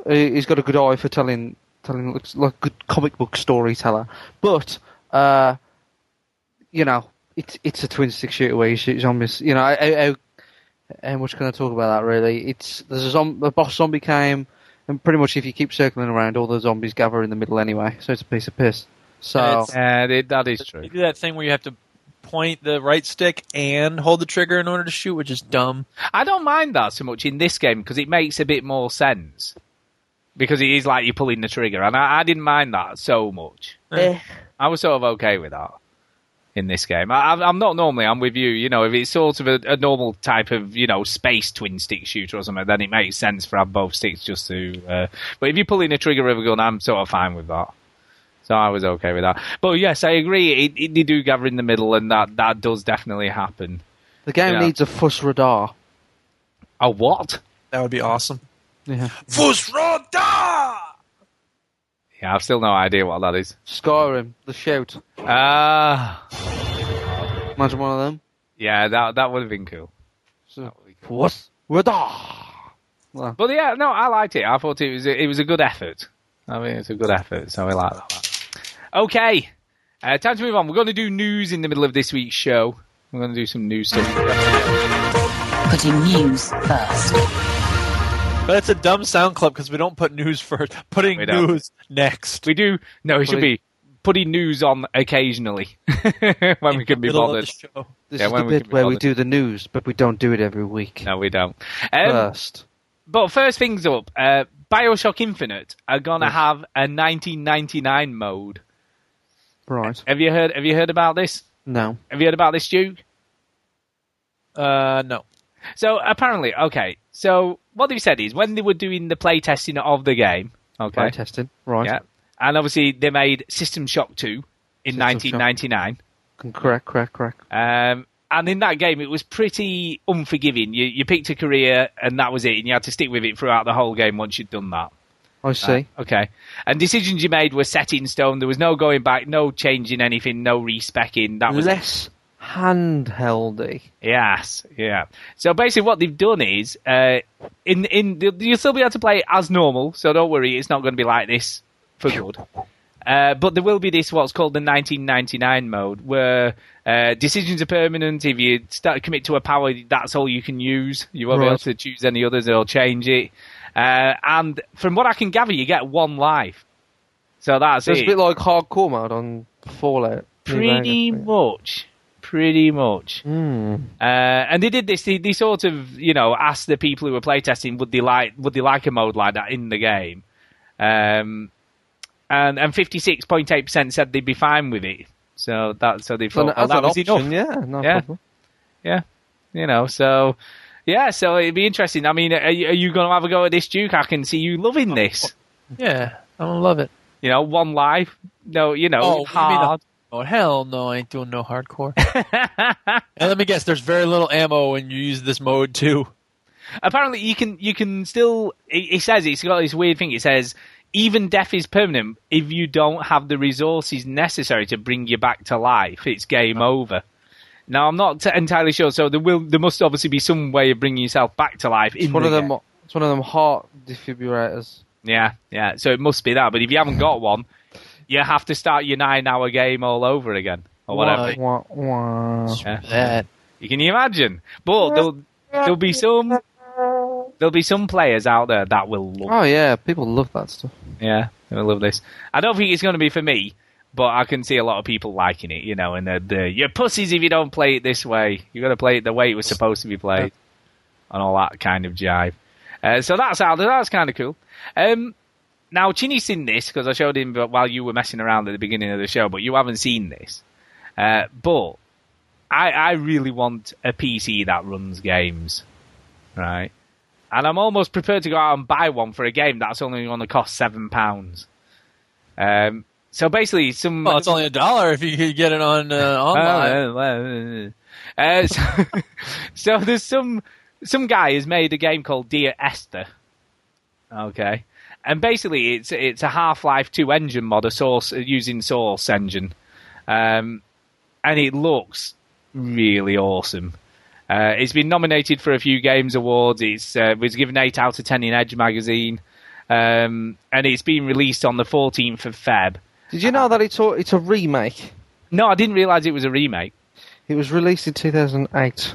he- he's got a good eye for telling, telling looks like a good comic book storyteller. But, uh, you know, it's it's a twin stick shooter where you shoot zombies. You know, how, how, how much can I talk about that? Really, it's there's a, zom- a boss zombie came, and pretty much if you keep circling around, all the zombies gather in the middle anyway. So it's a piece of piss. So It's- Yeah, it, that is true. You do that thing where you have to point the right stick and hold the trigger in order to shoot, which is dumb. I don't mind that so much in this game because it makes a bit more sense. Because it is like you're pulling the trigger, and I, I didn't mind that so much. Eh. I was sort of okay with that in this game. I, I'm- I'm not normally. I'm with you. You know, if it's sort of a, a normal type of you know space twin stick shooter or something, then it makes sense for have both sticks just to. Uh, but if you're pulling the trigger of a gun, I'm sort of fine with that. So I was okay with that. But yes, I agree. It, it, they do gather in the middle, and that that does definitely happen. the game Yeah. needs a Fus Ro Dah. A what? That would be awesome. Yeah. radar. Yeah, I've still no idea what that is. Skyrim, the shout. Ah, Imagine one of them. yeah, that that would have been cool. Fuss radar. Well, But yeah, no, I liked it. I thought it was a, it was a good effort. I mean, it's a good effort, so I like that. Okay, uh, time to move on. We're going to do news in the middle of this week's show. We're going to do some news stuff. Putting news first. But it's a dumb sound clip because we don't put news first. Putting We don't. news next. We do. No, it should be putting news on occasionally when we can be bothered. show. this Yeah, is the bit can be where we do the news, but we don't do it every week. No, we don't. Um, First, But first things up, uh, Bioshock Infinite are gonna have a 1999 mode. Right? Have you heard? Have you heard about this? No. Have you heard about this, Duke? Uh, no. So apparently, okay. So what they've said is when they were doing the playtesting of the game, okay, Play testing. Right. yeah, and obviously they made System Shock 2 in System 1999. Correct. Correct. Correct. Um, and in that game, it was pretty unforgiving. You, you picked a career, and that was it, and you had to stick with it throughout the whole game once you'd done that. I see. Uh, okay. And decisions you made were set in stone. There was no going back, no changing anything, no respecking. That was. Less handheldy. Yes, yeah. So basically, what they've done is, uh, in in you'll still be able to play it as normal. So don't worry, it's not going to be like this for good. Uh, but there will be this what's called the 1999 mode, where uh, decisions are permanent. If you start to commit to a power, that's all you can use. You won't be able to choose any others. They'll change it. Uh, and from what I can gather, you get one life. So that's So it's it. a bit like hardcore mode on Fallout. Pretty much. Pretty much. Hmm. Uh, and they did this. They, they sort of, you know, asked the people who were playtesting would they like would they like a mode like that in the game, um, and and fifty six point eight percent said they'd be fine with it. So that so they thought well, as that was option, enough. yeah, no Yeah. problem. Yeah, you know. So yeah, so it'd be interesting. I mean, are you, are you going to have a go at this, Duke? I can see you loving this. Yeah, I love it. You know, one life. No, you know, Oh, you the- hard. Oh hell no, I ain't doing no hardcore. and let me guess, there's very little ammo when you use this mode too. apparently you can you can still it, it says it's got this weird thing it says even death is permanent if you don't have the resources necessary to bring you back to life it's game oh. over now i'm not t- entirely sure so there will there must obviously be some way of bringing yourself back to life It's in one the of them. game. It's one of them heart defibrillators. yeah yeah so it must be that but if you haven't got one you have to start your nine-hour game all over again or whatever. Wah, wah. Yeah. You can you imagine? But there'll, there'll be some there'll be some players out there that will love. Oh yeah, people love that stuff. Yeah, I love this. I don't think it's going to be for me, but I can see a lot of people liking it. You know, and the, the you're pussies if you don't play it this way. you've got to play it the way it was supposed to be played, and all that kind of jive. Uh, so that's how that's kind of cool. Um, now Chinny's seen this because I showed him while you were messing around at the beginning of the show, but you haven't seen this. Uh, but I, I really want a PC that runs games, right? And I'm almost prepared to go out and buy one for a game that's only going to cost seven pounds. Um, so basically, some Well, it's only a dollar if you could get it on uh, online. uh, so, so there's some some guy has made a game called Dear Esther. Okay, and basically it's it's a Half Life Two engine mod, a source using Source engine, um, and it looks really awesome. Uh, it's been nominated for a few games awards. It's uh, was given eight out of ten in Edge magazine, um, and it's been released on the 14th of Feb. Did you know that it's a, it's a remake? No, I didn't realise it was a remake. It was released in 2008.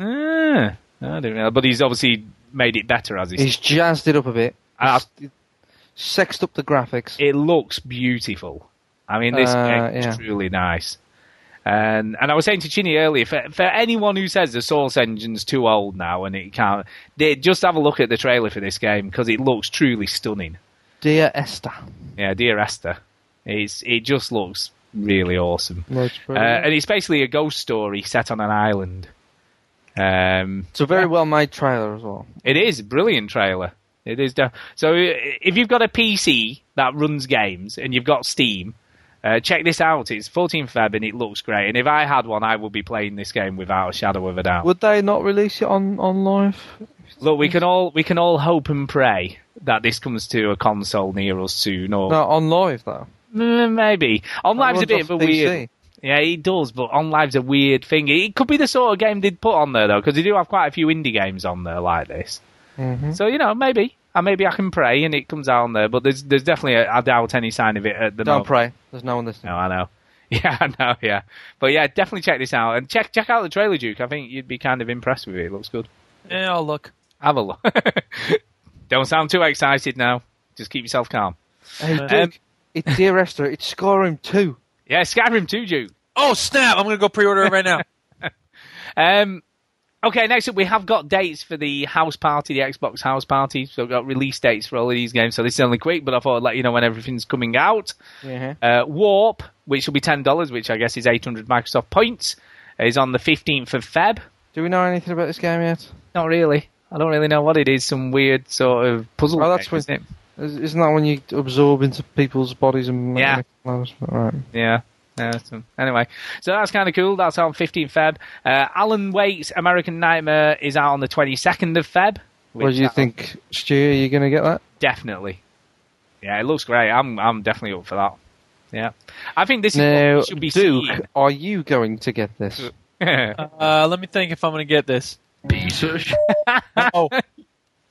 Ah, I didn't know, but he's obviously made it better as He's jazzed it up a bit. Uh, He's sexed up the graphics. It looks beautiful. I mean, this Uh, game is yeah. truly nice. And and I was saying to Chinny earlier, for, for anyone who says the Source Engine's too old now and it can't, they just have a look at the trailer for this game because it looks truly stunning. Dear Esther. Yeah, dear Esther, it's it just looks really awesome. Looks Uh, and it's basically a ghost story set on an island. Um, It's a very well made trailer as well. it is a brilliant trailer. It is. So if you've got a PC that runs games and you've got Steam, uh, check this out. It's 14 Feb and it looks great. And if I had one, I would be playing this game without a shadow of a doubt. Would they not release it on, OnLive? Look, we can all we can all hope and pray that this comes to a console near us soon. Or No, OnLive though. Mm, maybe OnLive's a bit of a PC. weird. Yeah, he does, but OnLive's a weird thing. It could be the sort of game they'd put on there though, because they do have quite a few indie games on there like this. Mm-hmm. So you know, maybe, and maybe I can pray and it comes out on there. But there's there's definitely a, I doubt any sign of it at the moment. Don't moment. pray. There's no one listening. No, I know. Yeah, I know. Yeah, but yeah, definitely check this out and check check out the trailer, Duke. I think you'd be kind of impressed with it. It looks good. Yeah, I'll look. Have a look. Don't sound too excited now. Just keep yourself calm. Hey, Um, Duke, it's Dear Esther. It's Skyrim 2. Yeah, Skyrim 2, Duke. Oh snap! I'm gonna go pre-order it right now. Um, okay, next up we have got dates for the house party, the Xbox house party. So we've got release dates for all of these games. So this is only quick, but I thought I'd let you know when everything's coming out. Yeah. Uh, Warp, which will be ten dollars, which I guess is eight hundred Microsoft points, is on the fifteenth of Feb. Do we know anything about this game yet? Not really. I don't really know what it is. Some weird sort of puzzle. Oh, that's game, isn't it? Is- Isn't that when you absorb into people's bodies and make Yeah. them close? Right. Yeah. Yeah, so, anyway, so that's kind of cool. That's on 15th Feb. Uh, Alan Wake's American Nightmare is out on the 22nd of Feb. What do you that- think, Stu? Are you going to get that? Definitely. Yeah, it looks great. I'm I'm definitely up for that. Yeah, I think this is Now, what we should be Duke, seeing. are you going to get this? Uh, let me think if I'm gonna get this. Piece of sh- Oh,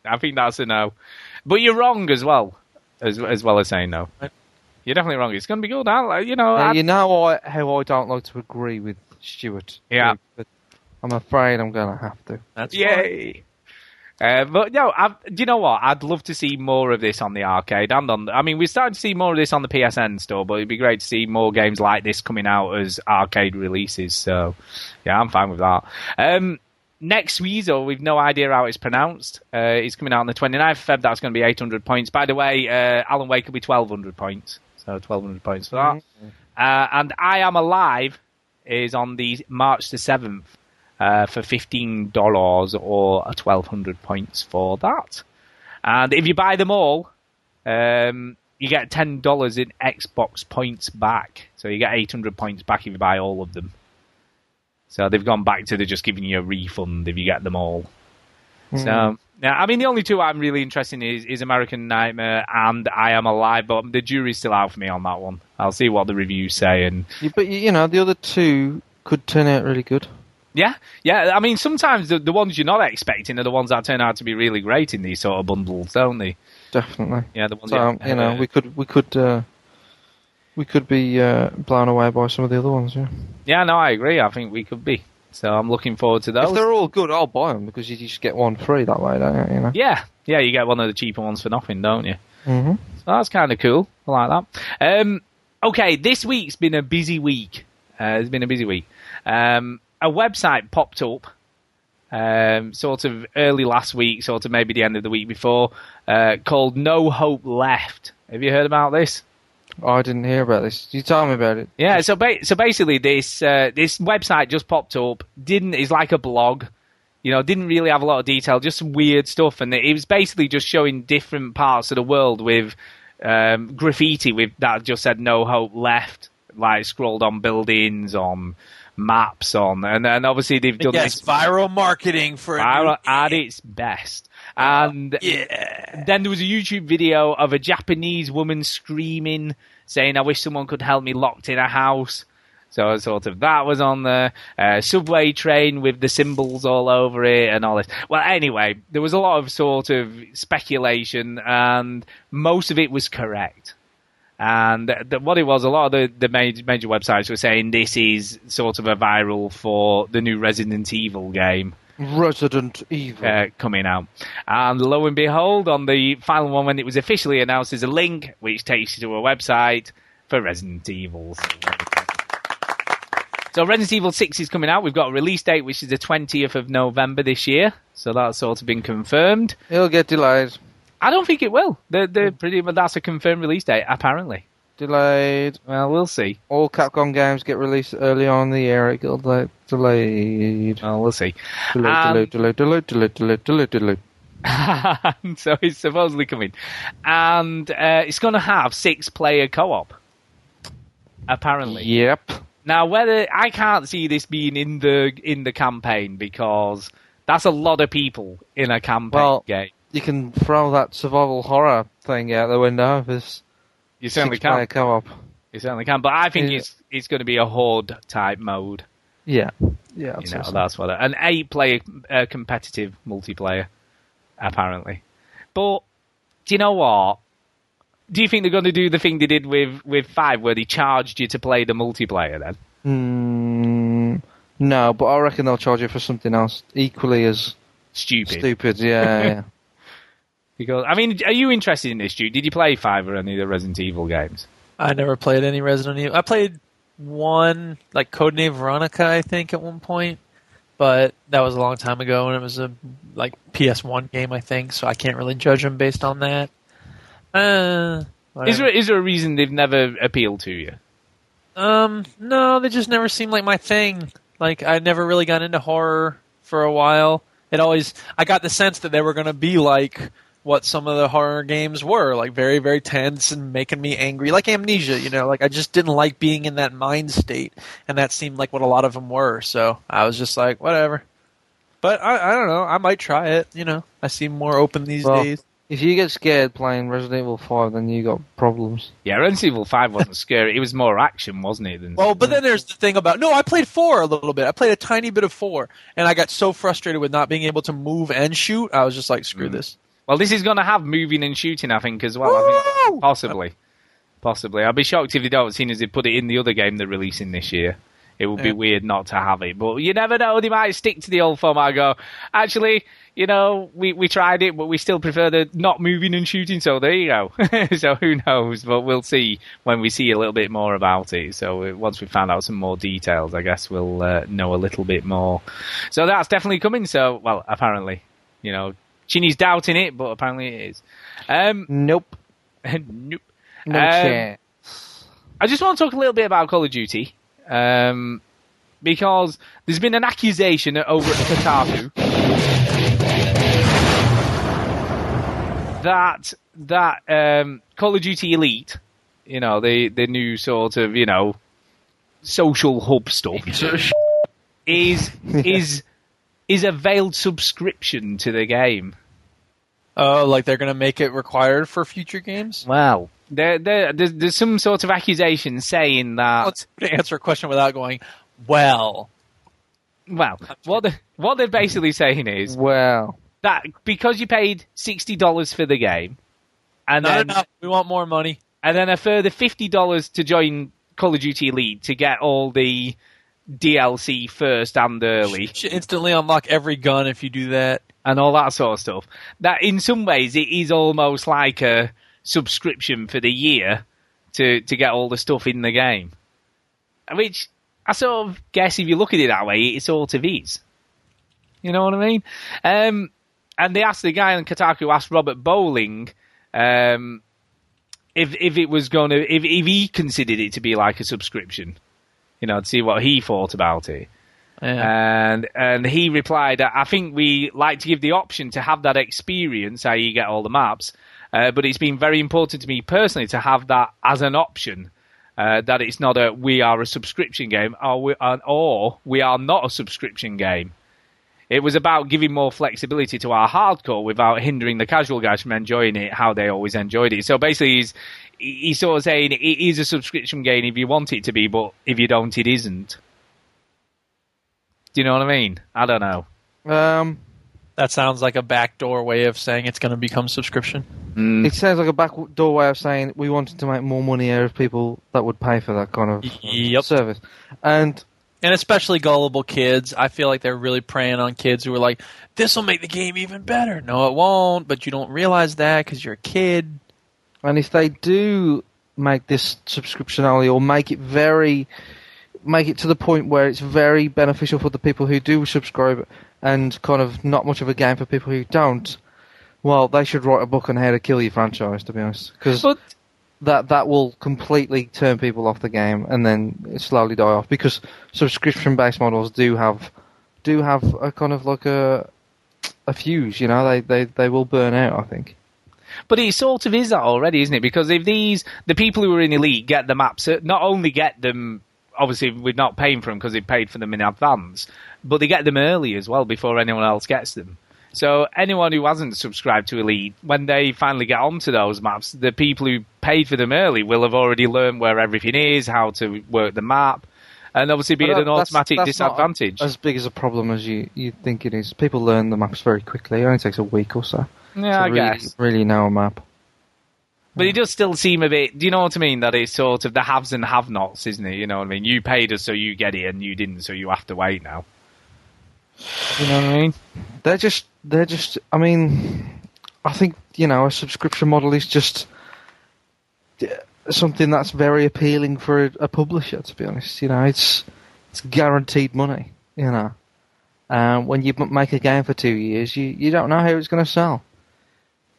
I think that's a no. But you're wrong as well, as as well as saying no. You're definitely wrong. It's going to be good. I, you know, Now, I- you know I, how I don't like to agree with Stuart. Yeah. But I'm afraid I'm going to have to. that's Yay! Uh, but no, i do you know what? I'd love to see more of this on the arcade and on. The, I mean, we're starting to see more of this on the PSN store, but it'd be great to see more games like this coming out as arcade releases. So, yeah, I'm fine with that. Um, next Weasel, we've no idea how it's pronounced. Uh, it's coming out on the 29th of Feb. That's going to be 800 points. By the way, uh, Alan Wake will be 1200 points. So 1200 points for that. Uh, and I Am Alive is on the March the 7th uh, for $15 or a 1200 points for that. And if you buy them all, um, you get $10 in Xbox points back. So you get 800 points back if you buy all of them. So they've gone back to the just giving you a refund if you get them all. So, yeah, I mean, the only two I'm really interested in is, is American Nightmare and I Am Alive, but the jury's still out for me on that one. I'll see what the reviews say and You- But, you know, the other two could turn out really good. Yeah, yeah. I mean, sometimes the, the ones you're not expecting are the ones that turn out to be really great in these sort of bundles, don't they? Definitely. Yeah, the ones. So, um, you know, we could, we could, uh, we could be uh, blown away by some of the other ones. Yeah. Yeah, no, I agree. I think we could be. So I'm looking forward to those. If they're all good, I'll buy them because you just get one free that way, don't you? you know. Yeah, yeah, you get one of the cheaper ones for nothing, don't you? hmm So that's kind of cool. I like that. Um, okay, this week's been a busy week. Uh, it's been a busy week. Um, a website popped up, um, sort of early last week, sort of maybe the end of the week before, uh, called No Hope Left. Have you heard about this? Oh, I didn't hear about this. You tell me about it. Yeah, so ba- so basically, this uh, this website just popped up. Didn't is like a blog, you know. Didn't really have a lot of detail, just some weird stuff, and it was basically just showing different parts of the world with um, graffiti with that just said "No Hope Left," like scrolled on buildings, on maps, on, and and obviously they've done Yes, this viral marketing for viral at its best. And then there was a YouTube video of a Japanese woman screaming, saying, "I wish someone could help me locked in a house." So sort of that was on the uh, subway train with the symbols all over it and all this. Well, anyway, there was a lot of sort of speculation, and most of it was correct. And what it was, a lot of the, the major, major websites were saying this is sort of a viral for the new Resident Evil game Resident Evil. uh, coming out. And lo and behold, on the final one, when it was officially announced, there's a link which takes you to a website for Resident Evil. So Resident Evil 6 is coming out. We've got a release date, which is the 20th of November this year. So that's sort of been confirmed. It'll get delayed. I don't think it will. They're, they're pretty, but that's a confirmed release date, apparently. Delayed. Well, we'll see. All Capcom games get released early on in the year. It got de- delayed. Well, we'll see. Delayed, Um, delayed, delayed, delayed, delayed, delayed, delayed, delayed. so it's supposedly coming, and uh, it's going to have six-player co-op. Apparently, Yep. Now, whether I can't see this being in the in the campaign because that's a lot of people in a campaign Well, game. You can throw that survival horror thing out the window. This You certainly can. co-op. You certainly can, but I think Yeah. it's it's going to be a horde type mode. Yeah. Yeah. You know, so. that's what an eight-player uh, competitive multiplayer, apparently. But do you know what? Do you think they're going to do the thing they did with with five, where they charged you to play the multiplayer? Then Mm, no, but I reckon they'll charge you for something else equally as stupid. stupid. Yeah. yeah. Because I mean, are you interested in this, Duke? Did you play five or any of the Resident Evil games? I never played any Resident Evil. I played one, like Codename Veronica, I think, at one point, but that was a long time ago, and it was a like PS1 game, I think. So I can't really judge them based on that. Uh, Is there is there a reason they've never appealed to you? Um, no, they just never seemed like my thing. Like I never really got into horror for a while. It always I got the sense that they were going to be like what some of the horror games were, like very very tense and making me angry, like Amnesia, you know, like I just didn't like being in that mind state, and that seemed like what a lot of them were. So, I was just like, whatever. But I I don't know, I might try it, you know. I seem more open these Well, days. If you get scared playing Resident Evil 5, then you got problems. Yeah, Resident Evil Five wasn't scary. It was more action, wasn't it? Than Well, but then there's the thing about no, I played four a little bit. I played a tiny bit of four, and I got so frustrated with not being able to move and shoot. I was just like, screw mm. this. Well, this is going to have moving and shooting, I think, as well. I think possibly, possibly. I'd be shocked if they don't, seeing as they put it in the other game they're releasing this year. It would be weird not to have it, but you never know. They might stick to the old format. and Go, actually, you know, we we tried it, but we still prefer the not moving and shooting. So there you go. so who knows? But we'll see when we see a little bit more about it. So uh, once we found out some more details, I guess we'll uh, know a little bit more. So that's definitely coming. So well, apparently, you know, Chinny's doubting it, but apparently it is. Um, nope. nope. No Um, chance. I just want to talk a little bit about Call of Duty. Um, because there's been an accusation over at Kotaku that that um, Call of Duty Elite, you know, the the new sort of you know social hub stuff, is is is a veiled subscription to the game. Oh, like they're going to make it required for future games? Wow. there, there, there's, there's some sort of accusation saying that. Let's answer a question without going, well. Well, what the, what they're basically saying is well that because you paid sixty dollars for the game, and Not then enough. We want more money. and then a further fifty dollars to join Call of Duty Elite to get all the DLC first and early. You should instantly unlock every gun if you do that. and all that sort of stuff. That in some ways it is almost like a subscription for the year to to get all the stuff in the game. Which I sort of guess if you look at it that way, it sort of is. You know what I mean? Um, and they asked the guy on Kotaku asked Robert Bowling um, if if it was going to if if he considered it to be like a subscription. You know, to see what he thought about it. And and he replied, that I think we like to give the option to have that experience, how you get all the maps. Uh, but it's been very important to me personally to have that as an option. Uh, that it's not a we are a subscription game, or we, uh, or we are not a subscription game. It was about giving more flexibility to our hardcore without hindering the casual guys from enjoying it how they always enjoyed it. So basically, he's he's sort of saying it is a subscription game if you want it to be, but if you don't, it isn't. Do you know what I mean? I don't know. Um, That sounds like a backdoor way of saying it's going to become subscription. It sounds like a backdoor way of saying we wanted to make more money out of people that would pay for that kind of um, service. And And especially gullible kids. I feel like they're really preying on kids who are like, this will make the game even better. No, it won't, but you don't realize that because you're a kid. And if they do make this subscription only or make it very make it to the point where it's very beneficial for the people who do subscribe and kind of not much of a game for people who don't, well, they should write a book on how to kill your franchise, to be honest. Because that, that will completely turn people off the game and then slowly die off. Because subscription based models do have do have a kind of like a a fuse, you know, they, they, they will burn out, I think. But it sort of is that already, isn't it? Because if these the people who are in elite get the maps, uh, not only get them obviously we're not paying for them because they paid for them in advance, but they get them early as well before anyone else gets them. So anyone who hasn't subscribed to Elite, when they finally get onto those maps, the people who paid for them early will have already learned where everything is, how to work the map, and obviously be at an automatic that's not disadvantage. as big as a problem as you, you think it is. People learn the maps very quickly. It only takes a week or so. Yeah, I really, guess. Really know a map. But it does still seem a bit. Do you know what I mean? That it's sort of the haves and have-nots, isn't it? You know what I mean? You paid us, so you get it, and you didn't, so you have to wait now. You know what I mean? They're just, they're just. I mean, I think you know a subscription model is just uh, something that's very appealing for a, a publisher. To be honest, you know, it's it's guaranteed money. You know, um, when you make a game for two years, you you don't know how it's going to sell.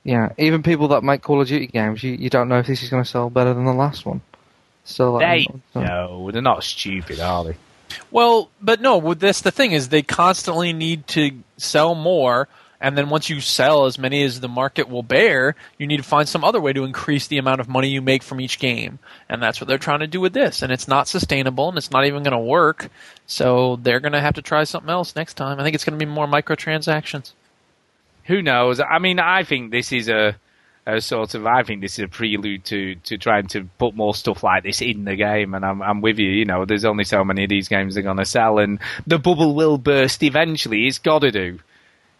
Yeah, even people that make Call of Duty games, you, you don't know if this is going to sell better than the last one. So like, They no, they're not stupid, are they? Well, but no, that's the thing is they constantly need to sell more, and then once you sell as many as the market will bear, you need to find some other way to increase the amount of money you make from each game, and that's what they're trying to do with this. And it's not sustainable, and it's not even going to work. So they're going to have to try something else next time. I think it's going to be more microtransactions. Who knows? I mean, I think this is a, a sort of. I think this is a prelude to, to trying to put more stuff like this in the game. And I'm I'm with you. You know, there's only so many of these games they're going to sell, and the bubble will burst eventually. It's got to do.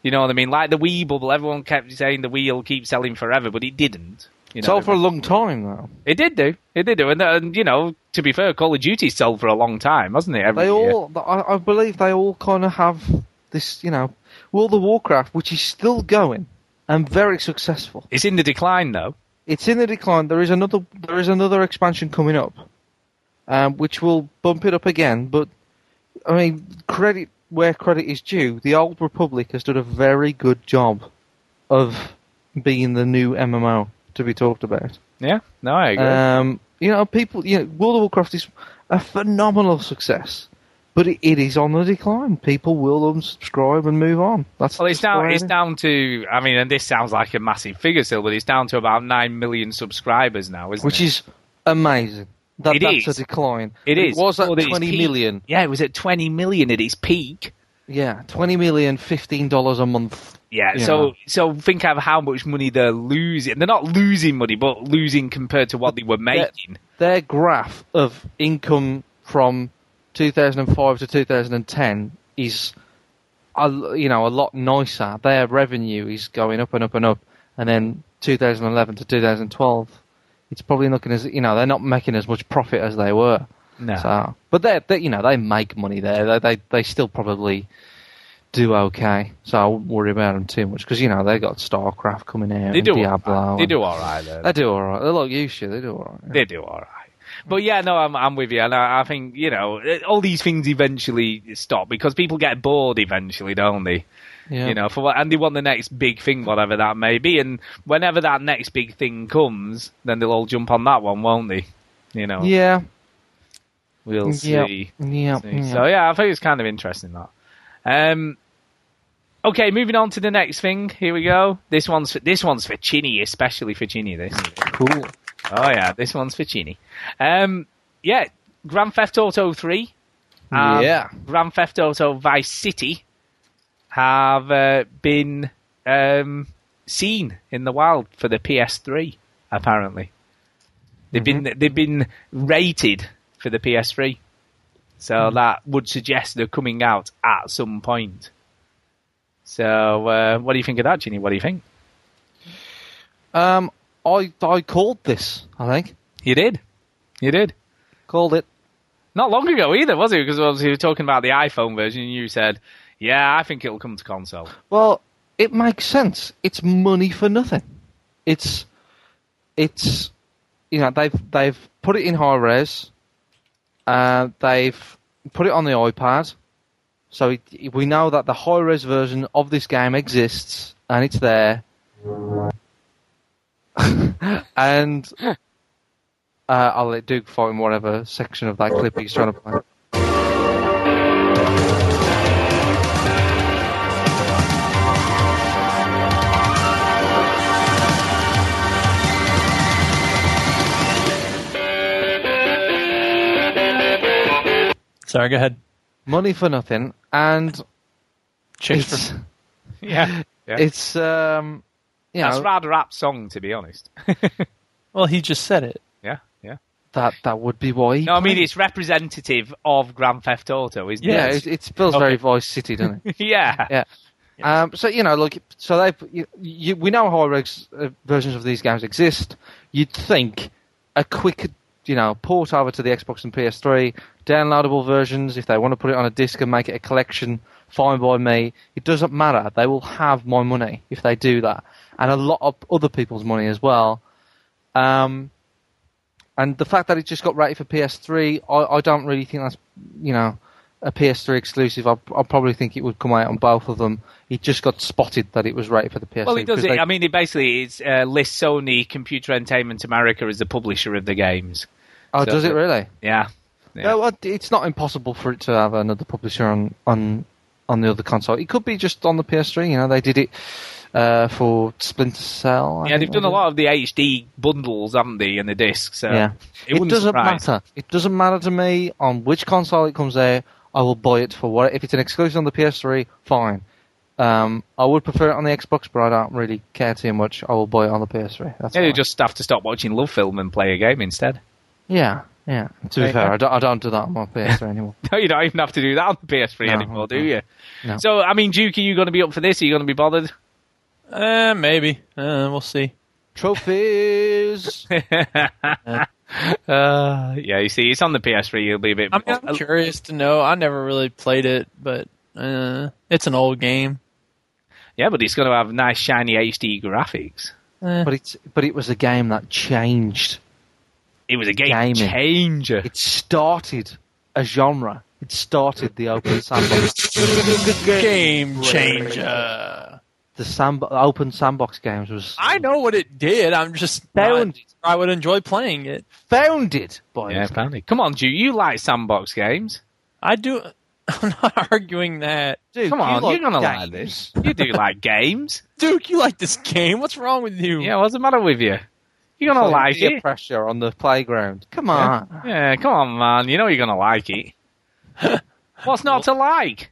You know what I mean? Like the Wii bubble, everyone kept saying the Wii will keep selling forever, but it didn't. You know, sold for a long time though. it did do. It did do. And, uh, and you know, to be fair, Call of Duty sold for a long time, hasn't it? Every They year. all, I, I believe, they all kind of have this, you know, World of Warcraft, which is still going and very successful. It's in the decline though. It's in the decline. There is another, there is another expansion coming up, um, which will bump it up again. But I mean, credit where credit is due. The Old Republic has done a very good job of being the new MMO to be talked about. Yeah, no, I agree. Um, you know, people, you know, World of Warcraft is a phenomenal success, but it, it is on the decline. People will unsubscribe and move on. That's Well, it's down. It's down to. I mean, and this sounds like a massive figure still, but it's down to about nine million subscribers now, isn't it? which is amazing. That, It that's is. a decline. It is. was at Well, twenty million. Yeah, it was at twenty million at its peak. Yeah, twenty million, fifteen dollars a month. Yeah. so know. so think of how much money they're losing. They're not losing money, but losing compared to what they were making. their graph of income from 2005 to 2010 is, a, you know, a lot nicer. Their revenue is going up and up and up, and then 2011 to 2012 it's probably looking as you know they're not making as much profit as they were. No. So, but they, they, you know, they make money there. They, they, they still probably do okay. So I wouldn't worry about them too much because you know they got StarCraft coming out. They and do. Diablo. All right. They do all right. Though. They do all right. They look used to. They do all right. They do all right. But yeah, no, I'm I'm with you, and I, I think you know all these things eventually stop because people get bored eventually, don't they? Yeah. You know, for what, and they want the next big thing, whatever that may be, and whenever that next big thing comes, then they'll all jump on that one, won't they? You know. Yeah. We'll see. yeah. See. So yeah, I think it's kind of interesting that. Um, okay, moving on to the next thing. Here we go. This one's for, this one's for Chinny, especially for Chinny. This. Cool. Oh yeah, this one's for Chinny. Um, yeah, Grand Theft Auto Three. and Yeah. Grand Theft Auto Vice City have uh, been um, seen in the wild for the PS3. Apparently, they've been they've been rated for the PS3, so that would suggest they're coming out at some point. So, uh, what do you think of that, Chinny? What do you think? Um, I I called this. I think You did. You did. called it. Not long ago either, was it? Because obviously we were talking about the iPhone version, and you said, "Yeah, I think it'll come to console." Well, it makes sense. It's money for nothing. It's it's you know they've they've put it in high res. Uh, they've put it on the iPad, so it, we know that the high res version of this game exists and it's there. and uh, I'll let Duke find whatever section of that clip he's trying to play. Sorry, go ahead. Money for nothing, and it's, for- Yeah, yeah. it's um, you That's know, a rather apt song, to be honest. Well, he just said it. yeah, yeah. that that would be why. he No, I mean played it's representative of Grand Theft Auto, isn't Yeah, it? it, it feels Okay. very Vice City, doesn't it? yeah. yeah. Um, so you know, look, so they, you, you, we know high res uh, versions of these games exist. You'd think a quick, you know, port over to the Xbox and PS3, downloadable versions. If they want to put it on a disc and make it a collection, fine by me. It doesn't matter. They will have my money if they do that, and a lot of other people's money as well. Um, and the fact that it just got rated for PS3, I, I don't really think that's, you know, a PS3 exclusive. I, I probably think it would come out on both of them. It just got spotted that it was rated for the PS3. Well, it does it. they- I mean, it basically it's, uh, lists Sony Computer Entertainment America as the publisher of the games. oh, So- does it really? Yeah. Yeah. No, it's not impossible for it to have another publisher on, on on the other console. It could be just on the PS3. You know, they did it uh, for Splinter Cell. I yeah, they've done a lot of the HD bundles, haven't they, and the discs? So yeah, it, wouldn't doesn't surprise. matter. It doesn't matter to me on which console it comes out. I will buy it for what if it's an exclusive on the PS3. Fine. Um, I would prefer it on the Xbox, but I don't really care too much. I will buy it on the PS3. That's Yeah, you just have to stop watching Love Film and play a game instead. yeah, yeah. To be fair, I don't, I don't do that on my PS3 anymore. No, you don't even have to do that on the PS3 No, anymore, do you? No. So, I mean, Duke, are you going to be up for this? Are you going to be bothered? Uh, maybe. Uh, we'll see. Trophies. Uh, yeah, you see, it's on the PS3. You'll be a bit. I mean, I'm curious to know. I never really played it, but uh, it's an old game. yeah, but it's going to have nice, shiny HD graphics. Eh. but it's but it was a game that changed. It was a game Gaming. changer. It started a genre. It started the open sandbox. Game changer. The sand, open sandbox games was I know what it did. I'm just Found not- I would enjoy playing it. Found founded by Yeah, it. Come on, Duke, you like sandbox games. I do. I'm not arguing that. Dude, Come on, like you're going to like this. You do like games. Duke, you like this game? What's wrong with you? Yeah, what's the matter with you? You're going to Playing like peer it. pressure on the playground. Come on. Yeah, come on, man. You know you're going to like it. What's not to like?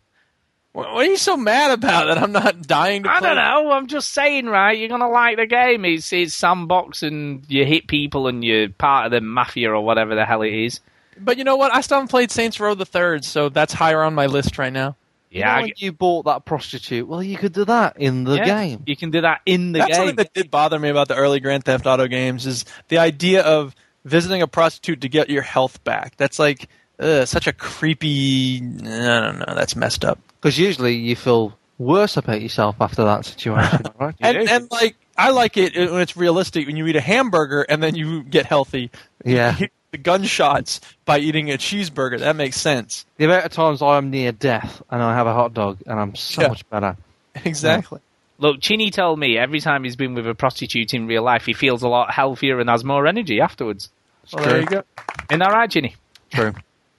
What what are you so mad about that I'm not dying to I play? don't know. I'm just saying, right? You're gonna like the game. It's it's sandbox, and you hit people, and you're part of the mafia or whatever the hell it is. But you know what? I still haven't played Saints Row the Third, so that's higher on my list right now. Yeah, I when you bought that prostitute, well, you could do that in the Yeah. game. You can do that in the That's game. something that did bother me about the early Grand Theft Auto games is the idea of visiting a prostitute to get your health back. That's like ugh, such a creepy. I don't know. That's messed up. Because usually you feel worse about yourself after that situation, right? And and like I like it when it's realistic when you eat a hamburger and then you get healthy. Yeah. You hit the gunshots by eating a cheeseburger. That makes sense. The amount of times I am near death and I have a hot dog and I'm so Yeah. much better. Exactly. Look, Chinny told me every time he's been with a prostitute in real life, he feels a lot healthier and has more energy afterwards. Well, there you go. Isn't that right, Chinny? True.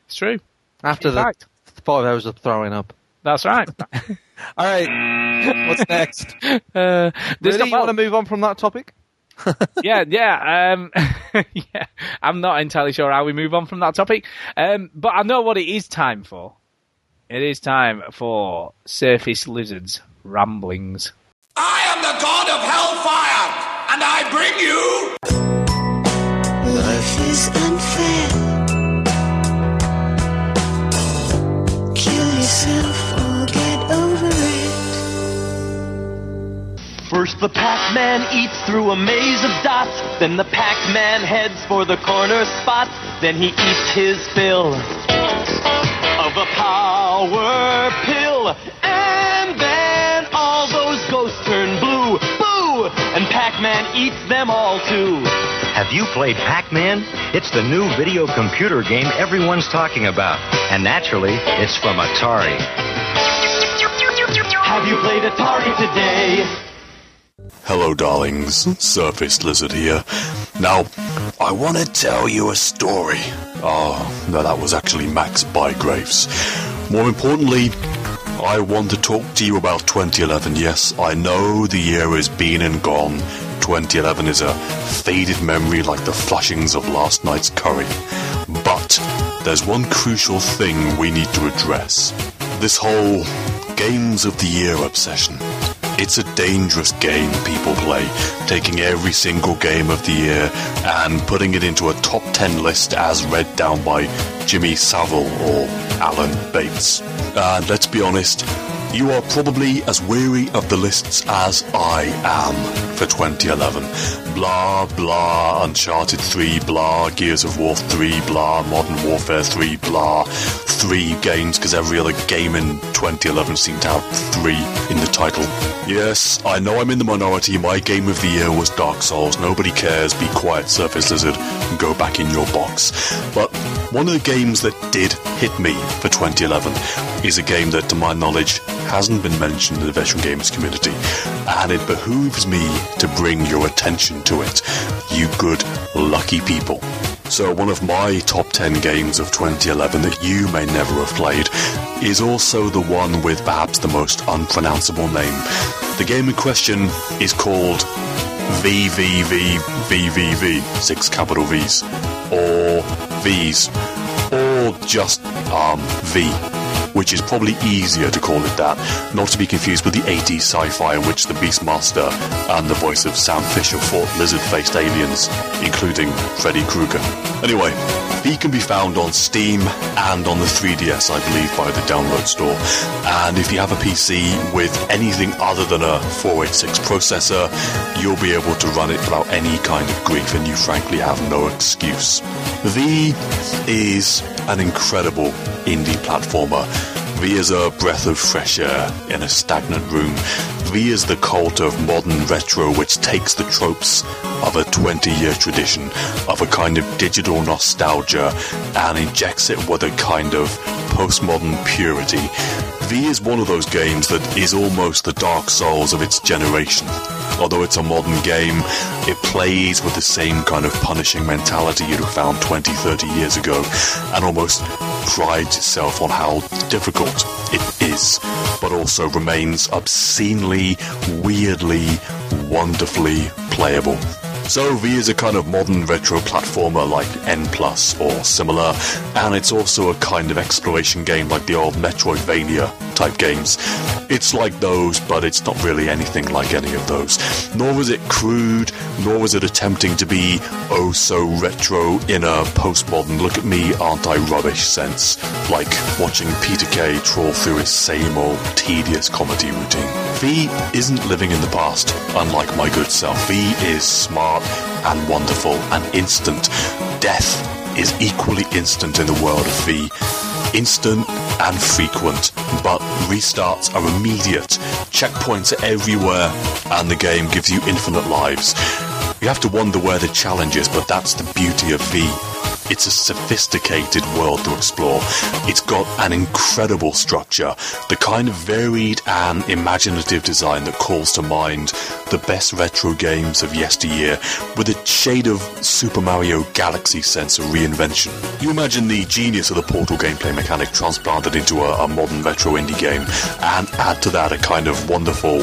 It's true. After the Fact. five hours of throwing up. That's right. All right. What's next? Uh, there's Really? no- you want to move on from that topic? yeah, yeah, um, yeah. I'm not entirely sure how we move on from that topic, um, but I know what it is time for. It is time for Surface Lizards ramblings. I am the god of hellfire, and I bring you. Life is unfair. The Pac-Man eats through a maze of dots, then the Pac-Man heads for the corner spot, then he eats his fill of a power pill, and then all those ghosts turn blue, boo, and Pac-Man eats them all too. Have you played Pac-Man? It's the new video computer game everyone's talking about. And naturally, it's from Atari. Have you played Atari today? Hello, darlings. Surface Lizard here. Now, I want to tell you a story. Ah, oh, no, that was actually Max Bygraves. More importantly, I want to talk to you about 2011. Yes, I know the year is been and gone. 2011 is a faded memory like the flushings of last night's curry. But there's one crucial thing we need to address. This whole Games of the Year obsession. It's a dangerous game people play, taking every single game of the year and putting it into a top 10 list as read down by Jimmy Savile or Alan Bates. And let's be honest, you are probably as weary of the lists as I am for 2011. Blah, blah, Uncharted 3, blah, Gears of War 3, blah, Modern Warfare 3, blah, three games because every other game in 2011 seemed to have three in the title. Yes, I know I'm in the minority. My game of the year was Dark Souls. Nobody cares. Be quiet, Surface Lizard, go back in your box. But one of the games that did hit me for 2011 is a game that, to my knowledge, hasn't been mentioned in the veteran gamers community, and it behooves me to bring your attention to it, you good, lucky people. So, one of my top 10 games of 2011 that you may never have played is also the one with perhaps the most unpronounceable name. The game in question is called VVVVVV, six capital V's, or V's, or just um, V, which is probably easier to call it that, not to be confused with the 80s sci-fi in which the Beastmaster and the voice of Sam Fisher fought lizard-faced aliens, including Freddy Krueger. Anyway, he can be found on Steam and on the 3DS, I believe, by the download store. And if you have a PC with anything other than a 486 processor, you'll be able to run it without any kind of grief, and you frankly have no excuse. V is an incredible indie platformer. V is a breath of fresh air in a stagnant room. V is the cult of modern retro which takes the tropes of a 20 year tradition, of a kind of digital nostalgia, and injects it with a kind of postmodern purity. V is one of those games that is almost the Dark Souls of its generation. Although it's a modern game, it plays with the same kind of punishing mentality you'd have found 20, 30 years ago, and almost prides itself on how difficult it is, but also remains obscenely, weirdly, wonderfully playable. So V is a kind of modern retro platformer like N Plus or similar, and it's also a kind of exploration game like the old Metroidvania type games. It's like those, but it's not really anything like any of those. Nor was it crude, nor was it attempting to be oh so retro in a postmodern look at me, aren't I rubbish sense, like watching Peter Kay trawl through his same old tedious comedy routine. V isn't living in the past, unlike my good self. V is smart and wonderful and instant. Death is equally instant in the world of V. Instant and frequent, but restarts are immediate. Checkpoints are everywhere, and the game gives you infinite lives. You have to wonder where the challenge is, but that's the beauty of V. It's a sophisticated world to explore. It's got an incredible structure, the kind of varied and imaginative design that calls to mind the best retro games of yesteryear with a shade of Super Mario Galaxy sense of reinvention. You imagine the genius of the Portal gameplay mechanic transplanted into a, a modern retro indie game and add to that a kind of wonderful,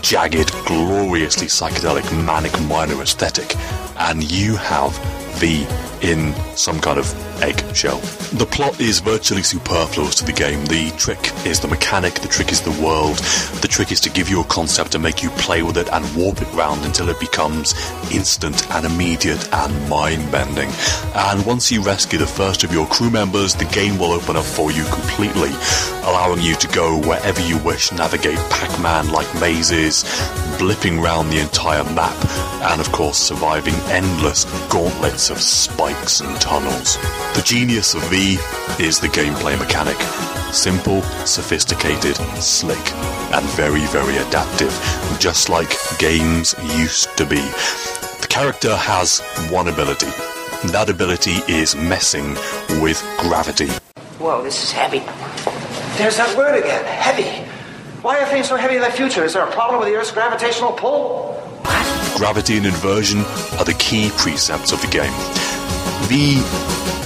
jagged, gloriously psychedelic Manic Miner aesthetic, and you have V in some kind of eggshell. The plot is virtually superfluous to the game. The trick is the mechanic, the trick is the world. The trick is to give you a concept and make you play with it and warp it round until it becomes instant and immediate and mind bending. And once you rescue the first of your crew members, the game will open up for you completely, allowing you to go wherever you wish, navigate Pac Man like mazes, blipping round the entire map, and of course surviving endless gauntlets of spikes and tunnels. The genius of V is the gameplay mechanic. Simple, sophisticated, slick, and very, very adaptive, just like games used to be. The character has one ability. That ability is messing with gravity. Whoa, this is heavy. There's that word again, heavy. Why are things so heavy in the future? Is there a problem with the Earth's gravitational pull? Gravity and inversion are the key precepts of the game. V,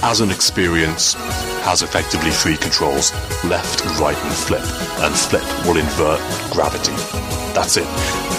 as an experience, has effectively three controls left, right, and flip. And flip will invert gravity. That's it.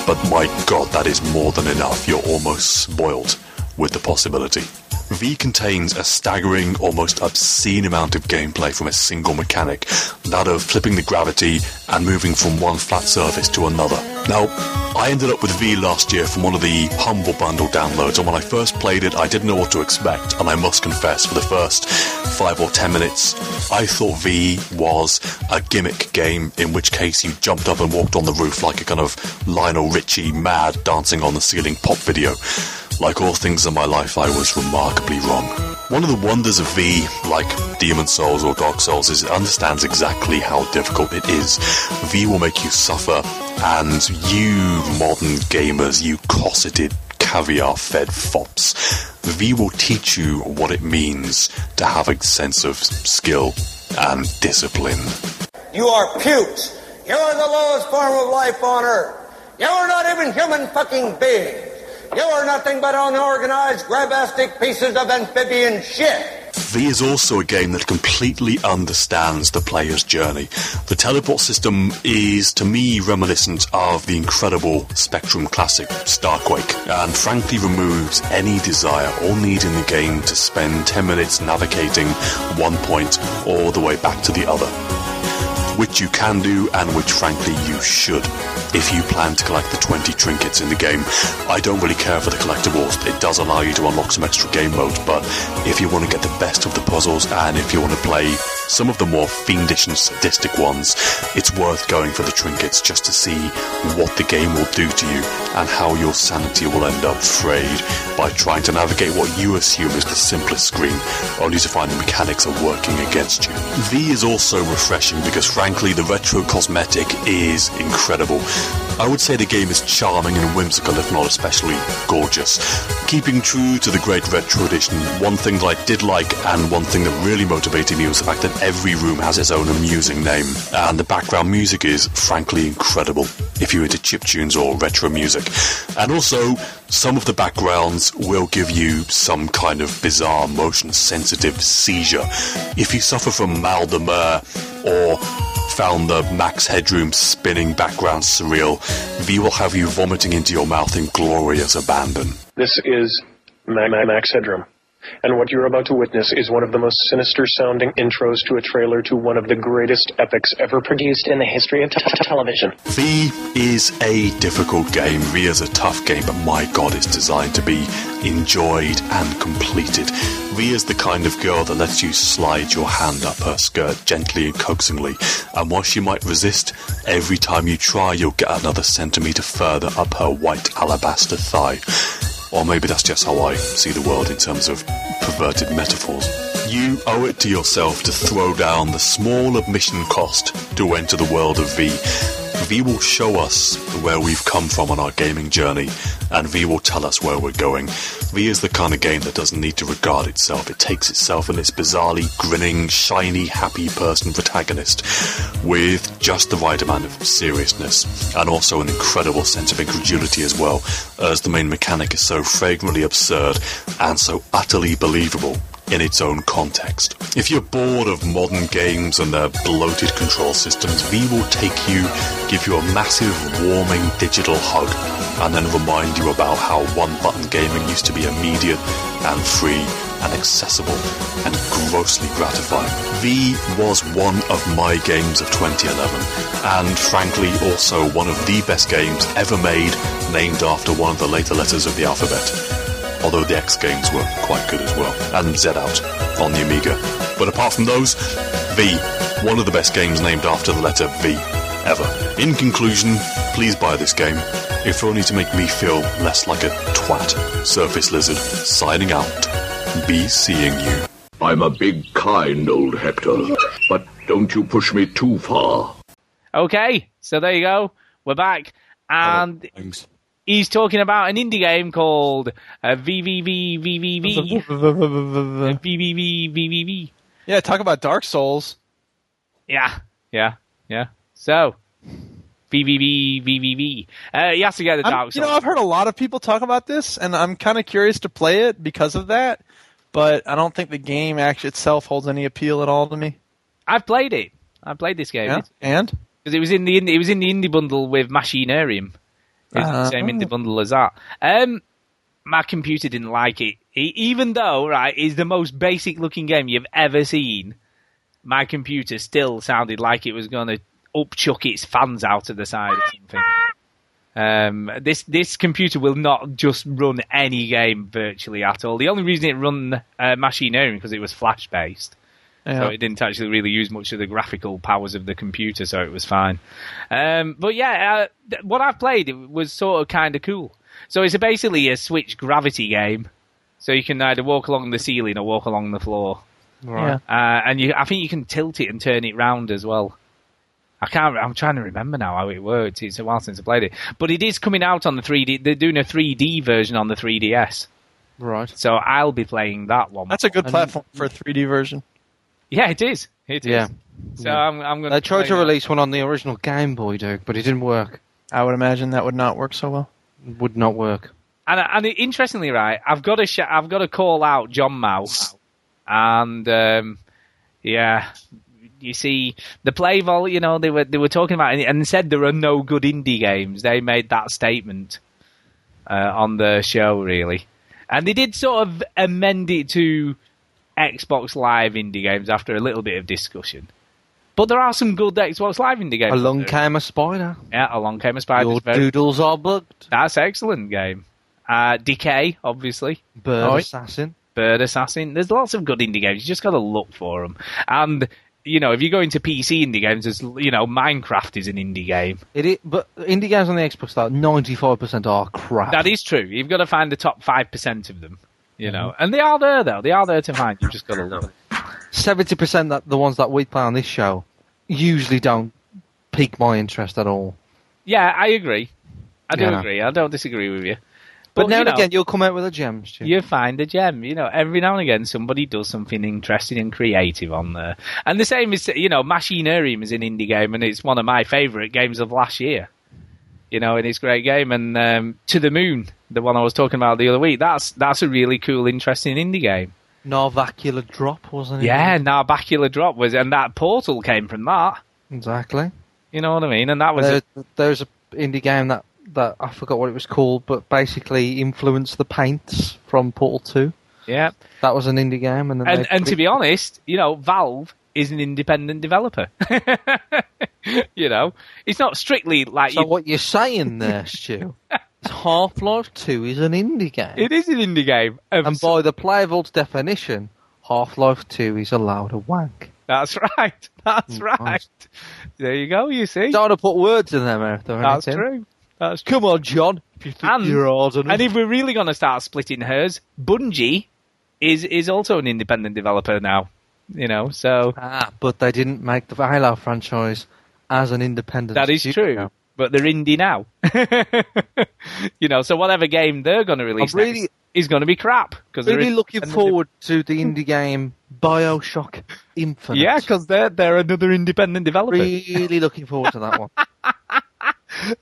But my god, that is more than enough. You're almost spoiled with the possibility. V contains a staggering, almost obscene amount of gameplay from a single mechanic, that of flipping the gravity and moving from one flat surface to another. Now, I ended up with V last year from one of the Humble Bundle downloads, and when I first played it, I didn't know what to expect, and I must confess, for the first five or ten minutes, I thought V was a gimmick game, in which case you jumped up and walked on the roof like a kind of Lionel Richie mad dancing on the ceiling pop video. Like all things in my life, I was remarkably wrong. One of the wonders of V, like Demon Souls or Dark Souls, is it understands exactly how difficult it is. V will make you suffer, and you modern gamers, you cosseted caviar fed fops, V will teach you what it means to have a sense of skill and discipline. You are pukes. You are the lowest form of life on earth. You are not even human fucking beings. You are nothing but unorganized, grabastic pieces of amphibian shit. V is also a game that completely understands the player's journey. The teleport system is, to me, reminiscent of the incredible Spectrum classic Starquake, and frankly removes any desire or need in the game to spend 10 minutes navigating one point all the way back to the other. Which you can do, and which frankly you should, if you plan to collect the 20 trinkets in the game. I don't really care for the collectibles, it does allow you to unlock some extra game modes, but if you want to get the best of the puzzles, and if you want to play some of the more fiendish and sadistic ones, it's worth going for the trinkets just to see what the game will do to you and how your sanity will end up frayed by trying to navigate what you assume is the simplest screen, only to find the mechanics are working against you. V is also refreshing because frankly the retro cosmetic is incredible. I would say the game is charming and whimsical, if not especially gorgeous. Keeping true to the great retro edition, one thing that I did like and one thing that really motivated me was the fact that every room has its own amusing name, and the background music is frankly incredible if you're into chip tunes or retro music. And also, some of the backgrounds will give you some kind of bizarre motion sensitive seizure. If you suffer from mal de mer or found the max headroom spinning background surreal, V will have you vomiting into your mouth in glorious abandon. This is Ma- Max Headroom. And what you're about to witness is one of the most sinister sounding intros to a trailer to one of the greatest epics ever produced in the history of t- t- television. V is a difficult game. V is a tough game, but my god, it's designed to be enjoyed and completed. V is the kind of girl that lets you slide your hand up her skirt gently and coaxingly, and while she might resist, every time you try, you'll get another centimetre further up her white alabaster thigh. Or maybe that's just how I see the world in terms of perverted metaphors. You owe it to yourself to throw down the small admission cost to enter the world of V. V will show us where we've come from on our gaming journey, and V will tell us where we're going. V is the kind of game that doesn't need to regard itself. It takes itself and its bizarrely grinning, shiny, happy person protagonist with just the right amount of seriousness and also an incredible sense of incredulity as well, as the main mechanic is so fragrantly absurd and so utterly believable in its own context. If you're bored of modern games and their bloated control systems, V will take you, give you a massive, warming digital hug, and then remind you about how one button gaming used to be immediate and free and accessible and grossly gratifying. V was one of my games of 2011, and frankly, also one of the best games ever made, named after one of the later letters of the alphabet although the X games were quite good as well, and Z Out on the Amiga. But apart from those, V, one of the best games named after the letter V ever. In conclusion, please buy this game, if only to make me feel less like a twat. Surface Lizard, signing out. Be seeing you. I'm a big, kind old Hector, but don't you push me too far. Okay, so there you go. We're back, and he's talking about an indie game called uh, VVVVVV. VVVVVV. Yeah, talk about Dark Souls. Yeah, yeah, yeah. So, VVVVVV. Uh, he has to get the I'm- Dark you know, I've heard a lot of people talk about this, and I'm kind of curious to play it because of that. But I don't think the game actually itself holds any appeal at all to me. I've played it. I played this game. Yeah, and because it was in the it was in the indie bundle with Machinarium. It's Uh, the same indie bundle as that. Um, my computer didn't like it. E- even though right, it's the most basic looking game you've ever seen. My computer still sounded like it was going to upchuck its fans out of the side or something. Um, this this computer will not just run any game virtually at all. The only reason it run uh, Machinarium because it was flash based. So it didn't actually really use much of the graphical powers of the computer, so it was fine. Um, but yeah, uh, what I've played was sort of kind of cool. So it's basically a Switch gravity game. So you can either walk along the ceiling or walk along the floor. Right. Uh, and you, I think you can tilt it and turn it round as well. I can't. I'm trying to remember now how it works. It's a while since I played it, but it is coming out on the 3D. They're doing a 3D version on the 3DS. Right. So I'll be playing that one. That's a good And- platform for a 3D version. Yeah, it is. It is. Yeah. So I'm, I'm going They tried to release one on the original Game Boy, Duke, but it didn't work. I would imagine that would not work so well. Would not work. And, and interestingly, right, I've got to sh- I've got to call out John Mouse, and um, yeah, you see the Play Vault. You know they were they were talking about it and said there are no good indie games. They made that statement uh, on the show, really, and they did sort of amend it to Xbox Live indie games after a little bit of discussion. But there are some good Xbox Live indie games. Along came a spider. Yeah, along came a spider. Your doodles are bugged. That's excellent game. Uh, Decay, obviously. Bird Oh, Assassin. Bird Assassin. There's lots of good indie games. You just got to look for them. And you know, if you go into PC indie games, there's you know, Minecraft is an indie game. It is, but indie games on the Xbox, though, 95% are crap. That is true. You've got to find the top five percent of them. You Mm-hmm. know, and they are there though. They are there to find. You've just got to look. 70% that the ones that we play on this show usually don't pique my interest at all. Yeah, I agree. I do Yeah. agree. I don't disagree with you. But, now you and know, again, you'll come out with a gem, Stu. you find a gem. You know, every now and again, somebody does something interesting and creative on there. And the same is, you know, Machinarium is an indie game, and it's one of my favourite games of last year. You know, and it's a great game. And um, To the Moon, the one I was talking about the other week, that's that's a really cool, interesting indie game. Narbacular Drop, wasn't it? Yeah, Narbacular Drop was, and that Portal came from that. Exactly. You know what I mean? And that was There, a, there's a indie game that that I forgot what it was called, but basically influenced the paints from Portal Two. Yeah, that was an indie game, and And and to be honest, you know, Valve is an independent developer. you know, it's not strictly like So you- what you're saying there, Stu? Half Life Two is an indie game. It is an indie game, and by the Play Vault's definition, Half Life Two is allowed a wank. That's right. That's Mm, right. nice. There you go. You see, Don't want to put words in their mouth That's anything. true. That's Come on, John. If you think and, you're hard enough. and if we're really going to start splitting hairs, Bungie is is also an independent developer now. You know, so Ah, but they didn't make the Halo franchise as an independent. that is studio. true. But they're indie now. you know, so whatever game they're going to release really- next is going to be crap because Really looking forward to the indie game Bioshock Infinite. Yeah, because they're they're another independent developer. really looking forward to that one.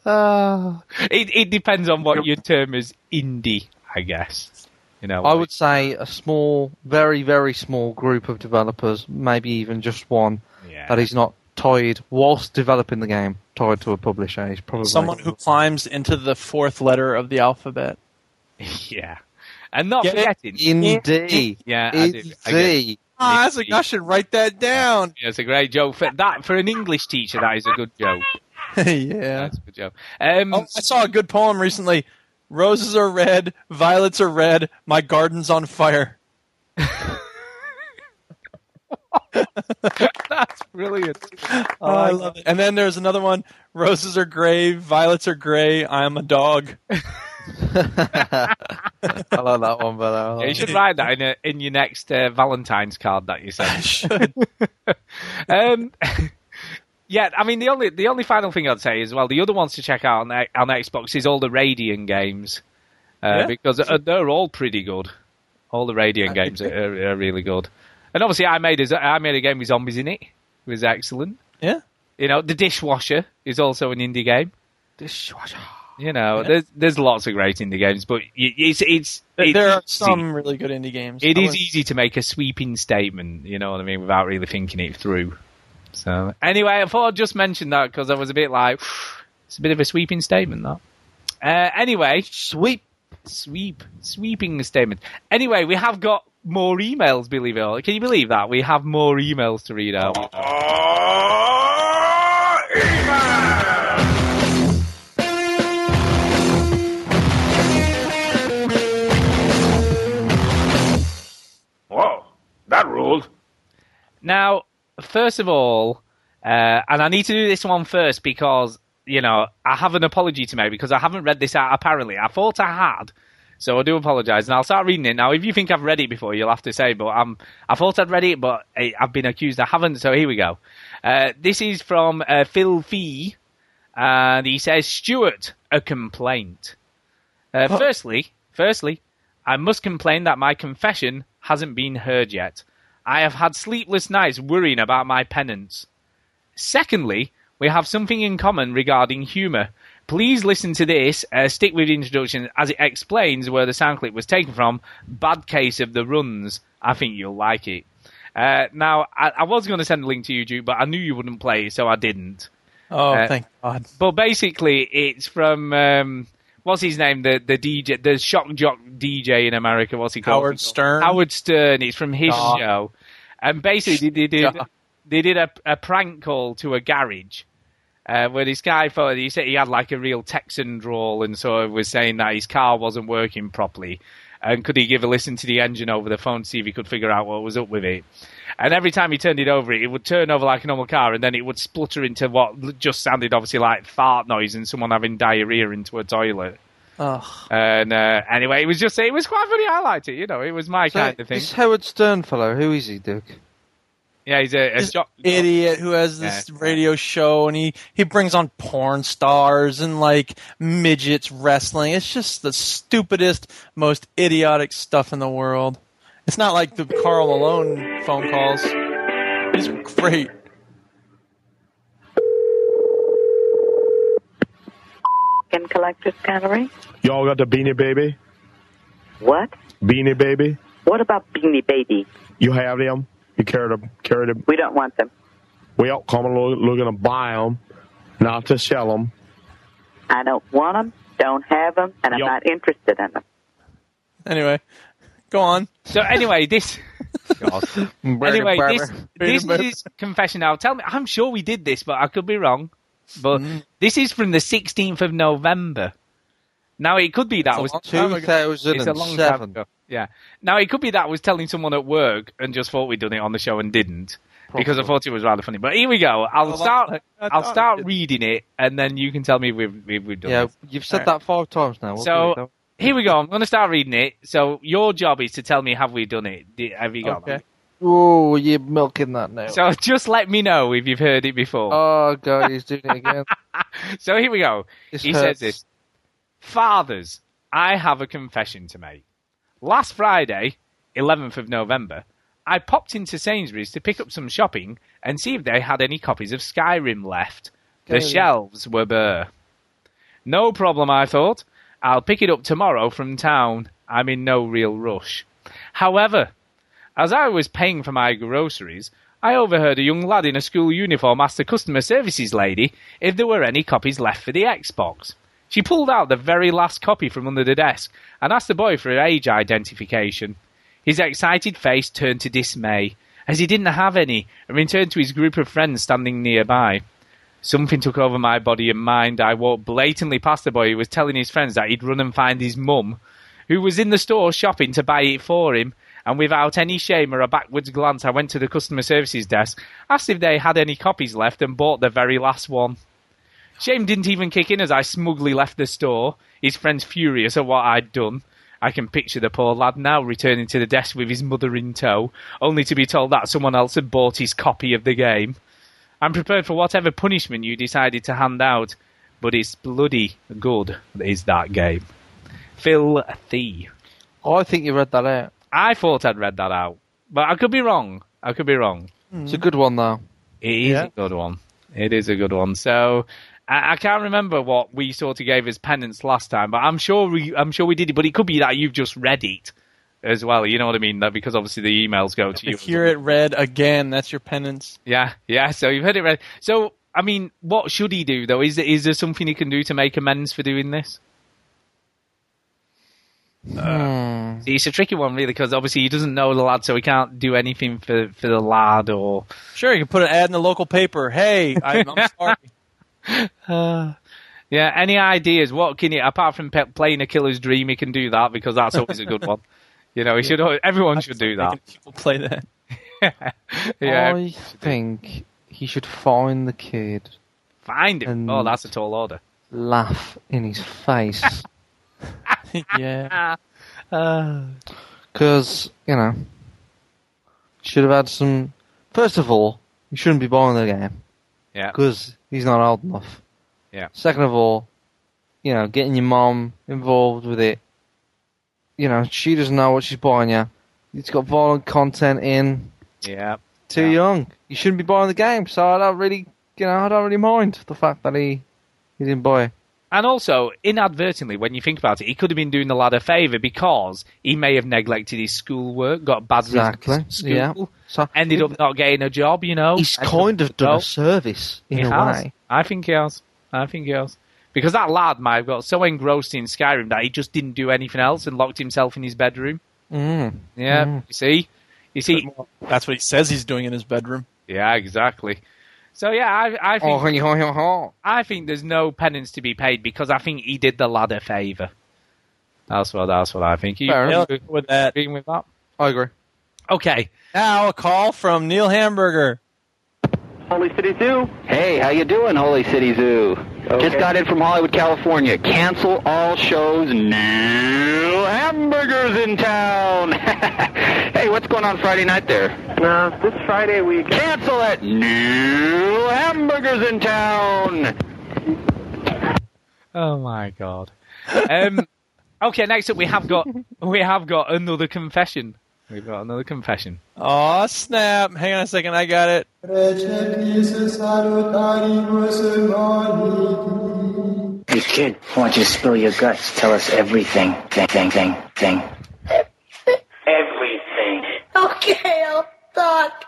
Ah. it it depends on what your term is indie, I guess. You know, I would say a small, very, very small group of developers, maybe even just one, that is not tied, whilst developing the game, tied to a publisher. Is probably Someone who climbs into the fourth letter of the alphabet. yeah, and not Get it? forgetting Indie. Yeah, I do. I get it. Ah, that's a, I should write that down. Yeah, it's a great joke for that for an English teacher. That is a good joke. yeah. That's a good joke. Um, Oh, I saw a good poem recently. Roses are red, violets are red, my garden's on fire. That's brilliant. Oh, I love it. And then there's another one. Roses are gray, violets are gray. I am a dog. I love that one better. I Yeah, you should write that in a, in your next uh, Valentine's card that you send. um, yeah, I mean the only the only final thing I'd say is well the other ones to check out on, on Xbox is all the Radiangames uh, Yeah. because uh, they're all pretty good. All the Radiangames are, are, are really good, and obviously I made a I made a game with zombies in it. It was excellent. Yeah. You know, the dishwasher is also an indie game. Dishwasher. You know, there's there's lots of great indie games, but it's it's, it's there are easy. some really good indie games. It I is would- easy to make a sweeping statement, you know what I mean, without really thinking it through. So anyway, I thought I'd just mention that because I was a bit like, it's a bit of a sweeping statement, that. Uh, anyway, sweep, sweep, sweeping statement. Anyway, we have got more emails. Believe it or not, can you believe that we have more emails to read out? Whoa, that ruled. Now, first of all, uh, and I need to do this one first because, you know, I have an apology to make because I haven't read this out apparently. I thought I had, so I do apologise. And I'll start reading it. Now, if you think I've read it before, you'll have to say, but um, I thought I'd read it, but I, I've been accused I haven't, so here we go. Uh, this is from uh, Phil Fee, and he says, Stuart, a complaint. Uh, Firstly, firstly, I must complain that my confession hasn't been heard yet. I have had sleepless nights worrying about my penance. Secondly, we have something in common regarding humour. Please listen to this, uh, stick with the introduction as it explains where the sound clip was taken from. Bad case of the runs. I think you'll like it. Uh, now, I, I was going to send a link to you, Duke, but I knew you wouldn't play so I didn't. Oh, Uh, thank God. But basically, it's from um, what's his name? The the DJ, the shock jock DJ in America. What's he called? Howard Stern? Howard Stern. It's from his Stop. show, and basically they did they did a, a prank call to a garage. Uh, where this guy thought he said he had like a real Texan drawl, and so was saying that his car wasn't working properly, and could he give a listen to the engine over the phone to see if he could figure out what was up with it? And every time he turned it over, it would turn over like a normal car, and then it would splutter into what just sounded obviously like fart noise and someone having diarrhea into a toilet. Ugh. And uh, anyway, it was just it was quite funny. I liked it. You know, it was my So, kind of thing. This Howard Stern fellow, who is he, Duke? Yeah, he's a, a This jock- idiot who has this radio show and he, he brings on porn stars and like midgets wrestling. It's just the stupidest, most idiotic stuff in the world. It's not like the Karl Malone phone calls. These are great. And Collectors Gallery. Y'all got the Beanie Baby? What? Beanie Baby? What about Beanie Baby? You have them? You carry them? Carry them? We don't want them. Well, come and look, looking to buy them, not to sell them. I don't want them, don't have them, and I'm not interested in them. Anyway, go on. So anyway, this. Anyway, this, this is confession now. Tell me, I'm sure we did this, but I could be wrong. But Mm-hmm. this is from the 16th of November. Now it could be that It's was long time ago. It's a long time ago. Yeah. Now it could be that I was telling someone at work and just thought we'd done it on the show and didn't because I thought it was rather funny. But here we go. I'll Well, start. I- I I'll thought start reading it and then you can tell me if we've, if we've done it. Yeah, it. you've said that five times now. We'll So here we go. I'm going to start reading it. So your job is to tell me have we done it? Have you got Okay. Oh, you're milking that now. So just let me know if you've heard it before. oh god, he's doing it again. So here we go. This he hurts. says this. Fathers, I have a confession to make. Last Friday, 11th of November, I popped into Sainsbury's to pick up some shopping and see if they had any copies of Skyrim left. The shelves were bare. No problem, I thought. I'll pick it up tomorrow from town. I'm in no real rush. However, as I was paying for my groceries, I overheard a young lad in a school uniform ask the customer services lady if there were any copies left for the Xbox. She pulled out the very last copy from under the desk and asked the boy for age identification. His excited face turned to dismay, as he didn't have any, and returned to his group of friends standing nearby. Something took over my body and mind. I walked blatantly past the boy who was telling his friends that he'd run and find his mum, who was in the store shopping to buy it for him, and without any shame or a backwards glance, I went to the customer services desk, asked if they had any copies left, and bought the very last one. Shame didn't even kick in as I smugly left the store, his friends furious at what I'd done. I can picture the poor lad now returning to the desk with his mother in tow, only to be told that someone else had bought his copy of the game. I'm prepared for whatever punishment you decided to hand out, but it's bloody good, is that game. Phil Thee. Oh, I think you read that out. I thought I'd read that out, but I could be wrong. I could be wrong. It's a good one though. It is Yeah. a good one. It is a good one. So I, I can't remember what we sort of gave as penance last time, but I'm sure we, I'm sure we did it. But it could be that you've just read it as well. You know what I mean? That because obviously the emails go to To you. hear it read again, that's your penance. Yeah, yeah. So you've heard it read. So I mean, what should he do though? Is there, is there something he can do to make amends for doing this? Hmm. See, It's a tricky one, really, because obviously he doesn't know the lad, so he can't do anything for, for the lad or. Sure, you can put an ad in the local paper. Hey, I, I'm sorry. Uh, yeah, any ideas? What can he, apart from pe- playing a killer's dream, he can do that because that's always a good one. You know, he should. al- Everyone should do that. People play that. Yeah, I think he should find the kid, find him. Oh, that's a tall order. laugh in his face, yeah. Uh, because you know, should have had some. First of all, you shouldn't be buying the game yeah. because he's not old enough. Yeah. Second of all, you know, getting your mom involved with it. You know, she doesn't know what she's buying you. It's got violent content in. Yeah. Too young. You shouldn't be buying the game. So I don't really, you know, I don't really mind the fact that he he didn't buy it. And also, inadvertently, when you think about it, he could have been doing the lad a favour because he may have neglected his schoolwork, got bad Exactly, results yeah. school, So ended up not getting a job. You know, he's kind of done a service in he a has. way. I think he has. I think he has. Because that lad might have got so engrossed in Skyrim that he just didn't do anything else and locked himself in his bedroom. Mm. Yeah, Mm. you see, you see. That's what he says he's doing in his bedroom. Yeah, exactly. So yeah, I, I oh, think Oh, honey, honey, honey. I think there's no penance to be paid because I think he did the lad a favour. That's what that's what I think. You Fair With that. agreeing with that? I agree. Okay. Now a call from Neil Hamburger. Holy City Zoo. Hey, how you doing, Holy City Zoo? Just got in from Hollywood, California. Cancel all shows now. Hamburgers in town. hey, what's going on Friday night there? No, this Friday we cancel it. New hamburgers in town. Oh my god. Um, okay, next up we have got we have got another confession. We've got another confession. Oh snap! Hang on a second, I got it. Hey kid, I want you to spill your guts. Tell us everything. Thing, thing, thing, thing. Everything. Okay, I'll talk.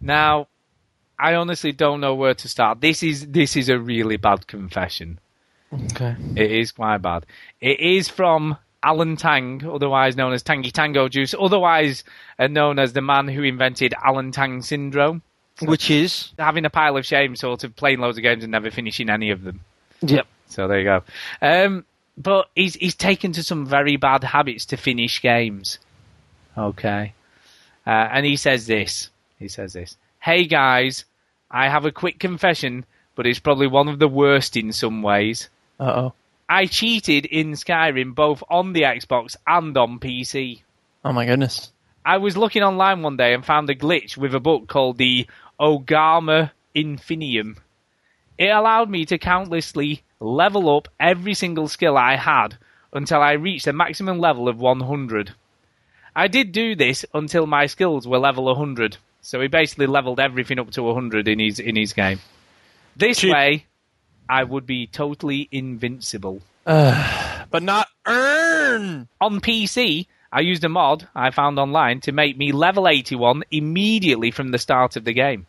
Now, I honestly don't know where to start. This is this is a really bad confession. Okay. It is quite bad. It is from Alan Tang, otherwise known as Tangy Tango Juice, otherwise uh, known as the man who invented Alan Tang syndrome. Which is having a pile of shame, sort of playing loads of games and never finishing any of them. Yep. So there you go. Um, but he's he's taken to some very bad habits to finish games. Okay. Uh, and he says this. He says this. Hey guys, I have a quick confession, but it's probably one of the worst in some ways. Uh oh. I cheated in Skyrim both on the Xbox and on PC. Oh my goodness. I was looking online one day and found a glitch with a book called the Oghma Infinium. It allowed me to countlessly level up every single skill I had until I reached a maximum level of 100. I did do this until my skills were level 100, so he basically leveled everything up to 100 in his in his game. This way, I would be totally invincible. but not earn. On PC, I used a mod I found online to make me level 81 immediately from the start of the game.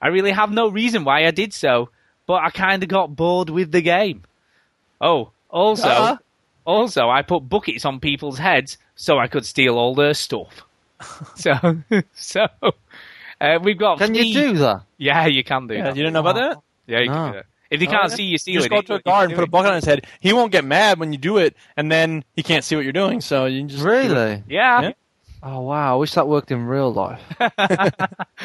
I really have no reason why I did so, but I kind of got bored with the game. Oh, also, Uh-huh. also I put buckets on people's heads so I could steal all their stuff. so, so uh, we've got. Can three- you do that? Yeah, you can do. Yeah, that. you don't know about that? Yeah, you No. can do that. If he Oh, can't yeah. see you You stealing just go it, to a you guard and put a bucket on his head. He won't get mad when you do it, and then he can't see what you're doing. So you just Really? Yeah. Yeah. Oh wow! I wish that worked in real life. It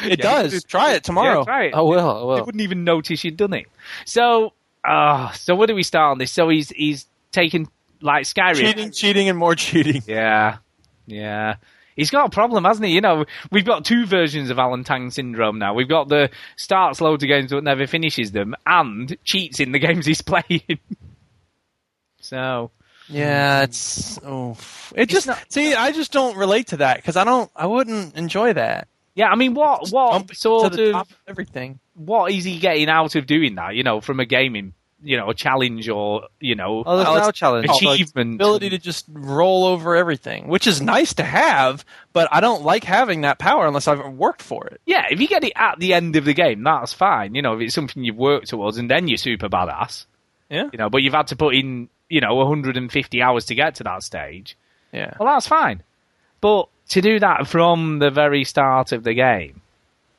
Yeah, does. just- Try it tomorrow. Yeah, try it. I will. I They will. wouldn't even notice you'd done it. So, uh, so where do we start on this? So he's he's taken like Skyrim. Cheating, cheating, and more cheating. Yeah, yeah. He's got a problem, hasn't he? You know, we've got two versions of Alan Tang syndrome now. We've got the starts loads of games but never finishes them, and cheats in the games he's playing. so, Yeah, it's oh, it just see. I just don't relate to that because I don't. I wouldn't enjoy that. yeah. I mean, what what to sort the of top of everything. what is he getting out of doing that? You know, from a gaming, you know, a challenge or you know, Oh, there's Well, no challenge. achievement. ability to just roll over everything, which is nice to have, but I don't like having that power unless I've worked for it. Yeah, if you get it at the end of the game, that's fine. You know, if it's something you've worked towards, and then you're super badass. Yeah. You know, but you've had to put in, you know, 150 hours to get to that stage. Yeah. Well, that's fine. But to do that from the very start of the game,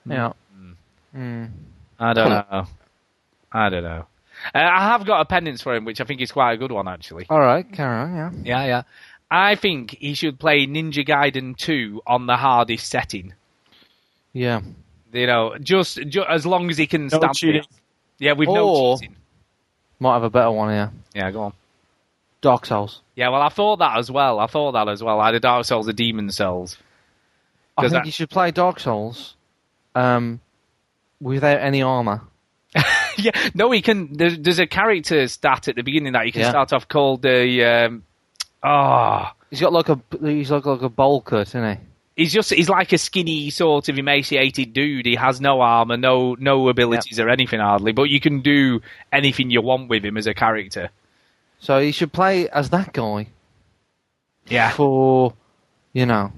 Yeah. Hmm. I don't know. I don't know. Uh, I have got a penance for him, which I think is quite a good one, actually. All right, carry on. Yeah. Yeah, yeah. I think he should play Ninja Gaiden 2 on the hardest setting. Yeah. You know, just, ju- as long as he can No stamp cheating. it. Yeah, with no Or- cheating. Might have a better one here. Yeah, go on. Dark Souls. Yeah, well, I thought that as well. I thought that as well. Either Dark Souls or Demon Souls. I 'Cause think I- you should play Dark Souls, um, without any armor. yeah, no, he can. There's, there's a character stat at the beginning that you can Yeah. start off called the. Um, oh, He's got like a he's like like a bowl cut, isn't he? he's just he's like a skinny sort of emaciated dude. He has no armor, no no abilities or anything hardly. But you can do anything you want with him as a character. So he should play as that guy Yeah, for, you know,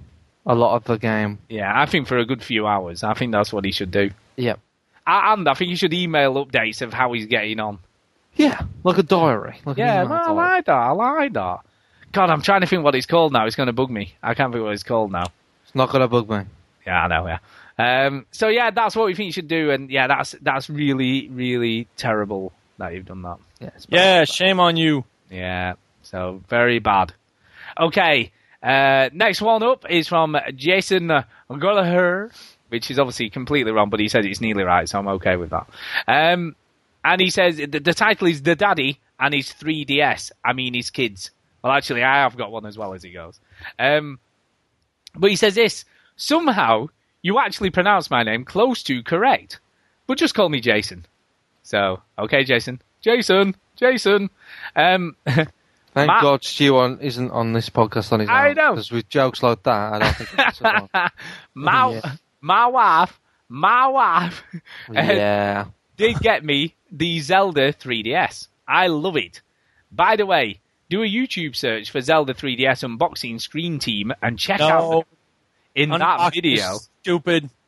a lot of the game. yeah. I think for a good few hours, I think that's what he should do. Yep. A- And I think you should email updates of how he's getting on. Yeah, like a diary. Like an Yeah, email no, I like that. I like that. God, I'm trying to think what it's called now. It's going to bug me. I can't think what it's called now. It's not gonna bug me. Yeah, I know. Yeah. Um, so yeah, that's what we think you should do, and yeah, that's that's really really terrible that you've done that. Yeah. It's bad. Yeah, shame on you. Yeah. So very bad. Okay. Uh, next one up is from Jason Gallagher, which is obviously completely wrong, but he says it's nearly right, so I'm okay with that. Um, and he says the, the title is The Daddy and his 3DS. I mean, his kids. Well, actually, I have got one as well as he goes. Um, but he says this somehow you actually pronounce my name close to correct, but just call me Jason. So, okay, Jason. Jason! Jason! Um, Thank Matt- God Stu on, isn't on this podcast on his I own. know. Because with jokes like that, I don't think it's a my, Yeah. My wife, my wife Yeah. did get me the Zelda 3DS. I love it. By the way, do a YouTube search for Zelda 3DS unboxing screen team and check out No. the, in that video. Stupid.